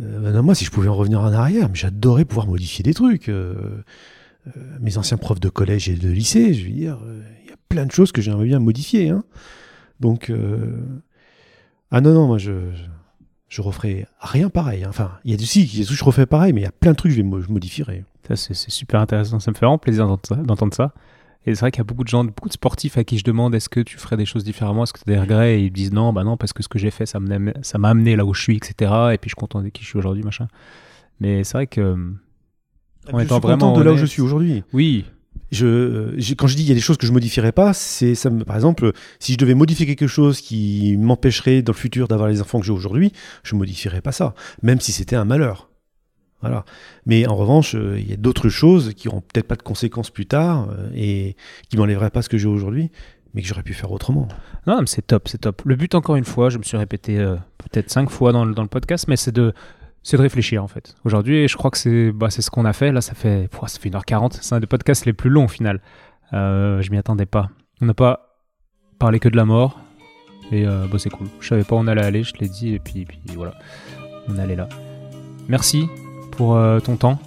Euh, moi, si je pouvais en revenir en arrière, j'adorais pouvoir modifier des trucs. Euh, euh, mes anciens profs de collège et de lycée, je veux dire, il y a plein de choses que j'aimerais bien modifier. Hein. Donc, ah non, non, moi, je, je, referai rien pareil. Hein. Enfin, il y a des si, il y a je refais pareil, mais il y a plein de trucs que je, vais, je modifierai. c'est super intéressant. Ça me fait vraiment plaisir d'entendre ça. Et c'est vrai qu'il y a beaucoup de gens, beaucoup de sportifs à qui je demande est-ce que tu ferais des choses différemment, est-ce que tu as des regrets? Et ils me disent non, bah non, parce que ce que j'ai fait, ça m'a amené là où je suis, etc. Et puis je suis content de qui je suis aujourd'hui, machin. Mais c'est vrai que. En je suis vraiment content de là où je suis aujourd'hui. Oui. Je, quand je dis il y a des choses que je modifierais pas, c'est ça. Par exemple, si je devais modifier quelque chose qui m'empêcherait dans le futur d'avoir les enfants que j'ai aujourd'hui, je modifierais pas ça, même si c'était un malheur. Voilà. Mais en revanche, euh, il y a d'autres choses qui n'auront peut-être pas de conséquences plus tard euh, et qui m'enlèveraient pas ce que j'ai aujourd'hui, mais que j'aurais pu faire autrement. Non, mais c'est top, c'est top. Le but, encore une fois, je me suis répété euh, peut-être cinq fois dans le, dans le podcast, mais c'est de, c'est de réfléchir en fait. Aujourd'hui, je crois que c'est, bah, ce qu'on a fait. Là, ça fait, ça fait 1h40. C'est un des podcasts les plus longs au final. je m'y attendais pas. On n'a pas parlé que de la mort. Et bah, c'est cool. Je savais pas où on allait aller, je te l'ai dit. Et puis, et puis voilà, on allait là. Merci pour euh, ton temps.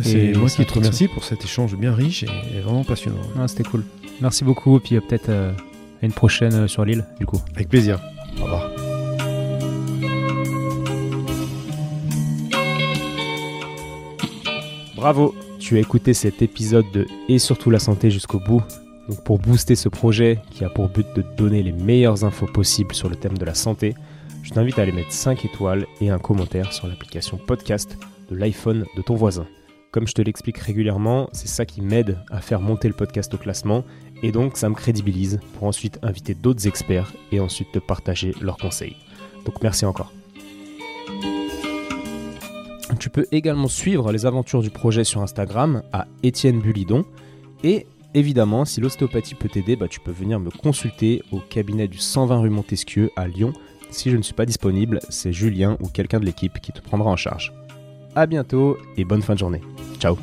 C'est moi qui te remercie pour cet échange bien riche et, vraiment passionnant. Ah, C'était cool. Merci beaucoup. Et puis euh, peut-être euh, à une prochaine sur l'île, du coup. Avec plaisir. Au revoir. Bravo, tu as écouté cet épisode de Et surtout la santé jusqu'au bout. Pour booster ce projet qui a pour but de donner les meilleures infos possibles sur le thème de la santé, je t'invite à aller mettre 5 étoiles et un commentaire sur l'application podcast de l'iPhone de ton voisin. Comme je te l'explique régulièrement, c'est ça qui m'aide à faire monter le podcast au classement et donc ça me crédibilise pour ensuite inviter d'autres experts et ensuite te partager leurs conseils. Donc merci encore. Tu peux également suivre les aventures du projet sur Instagram à Étienne Bulidon et évidemment si l'ostéopathie peut t'aider, bah, tu peux venir me consulter au cabinet du 120 rue Montesquieu à Lyon. Si je ne suis pas disponible, c'est Julien ou quelqu'un de l'équipe qui te prendra en charge. A bientôt et bonne fin de journée. Ciao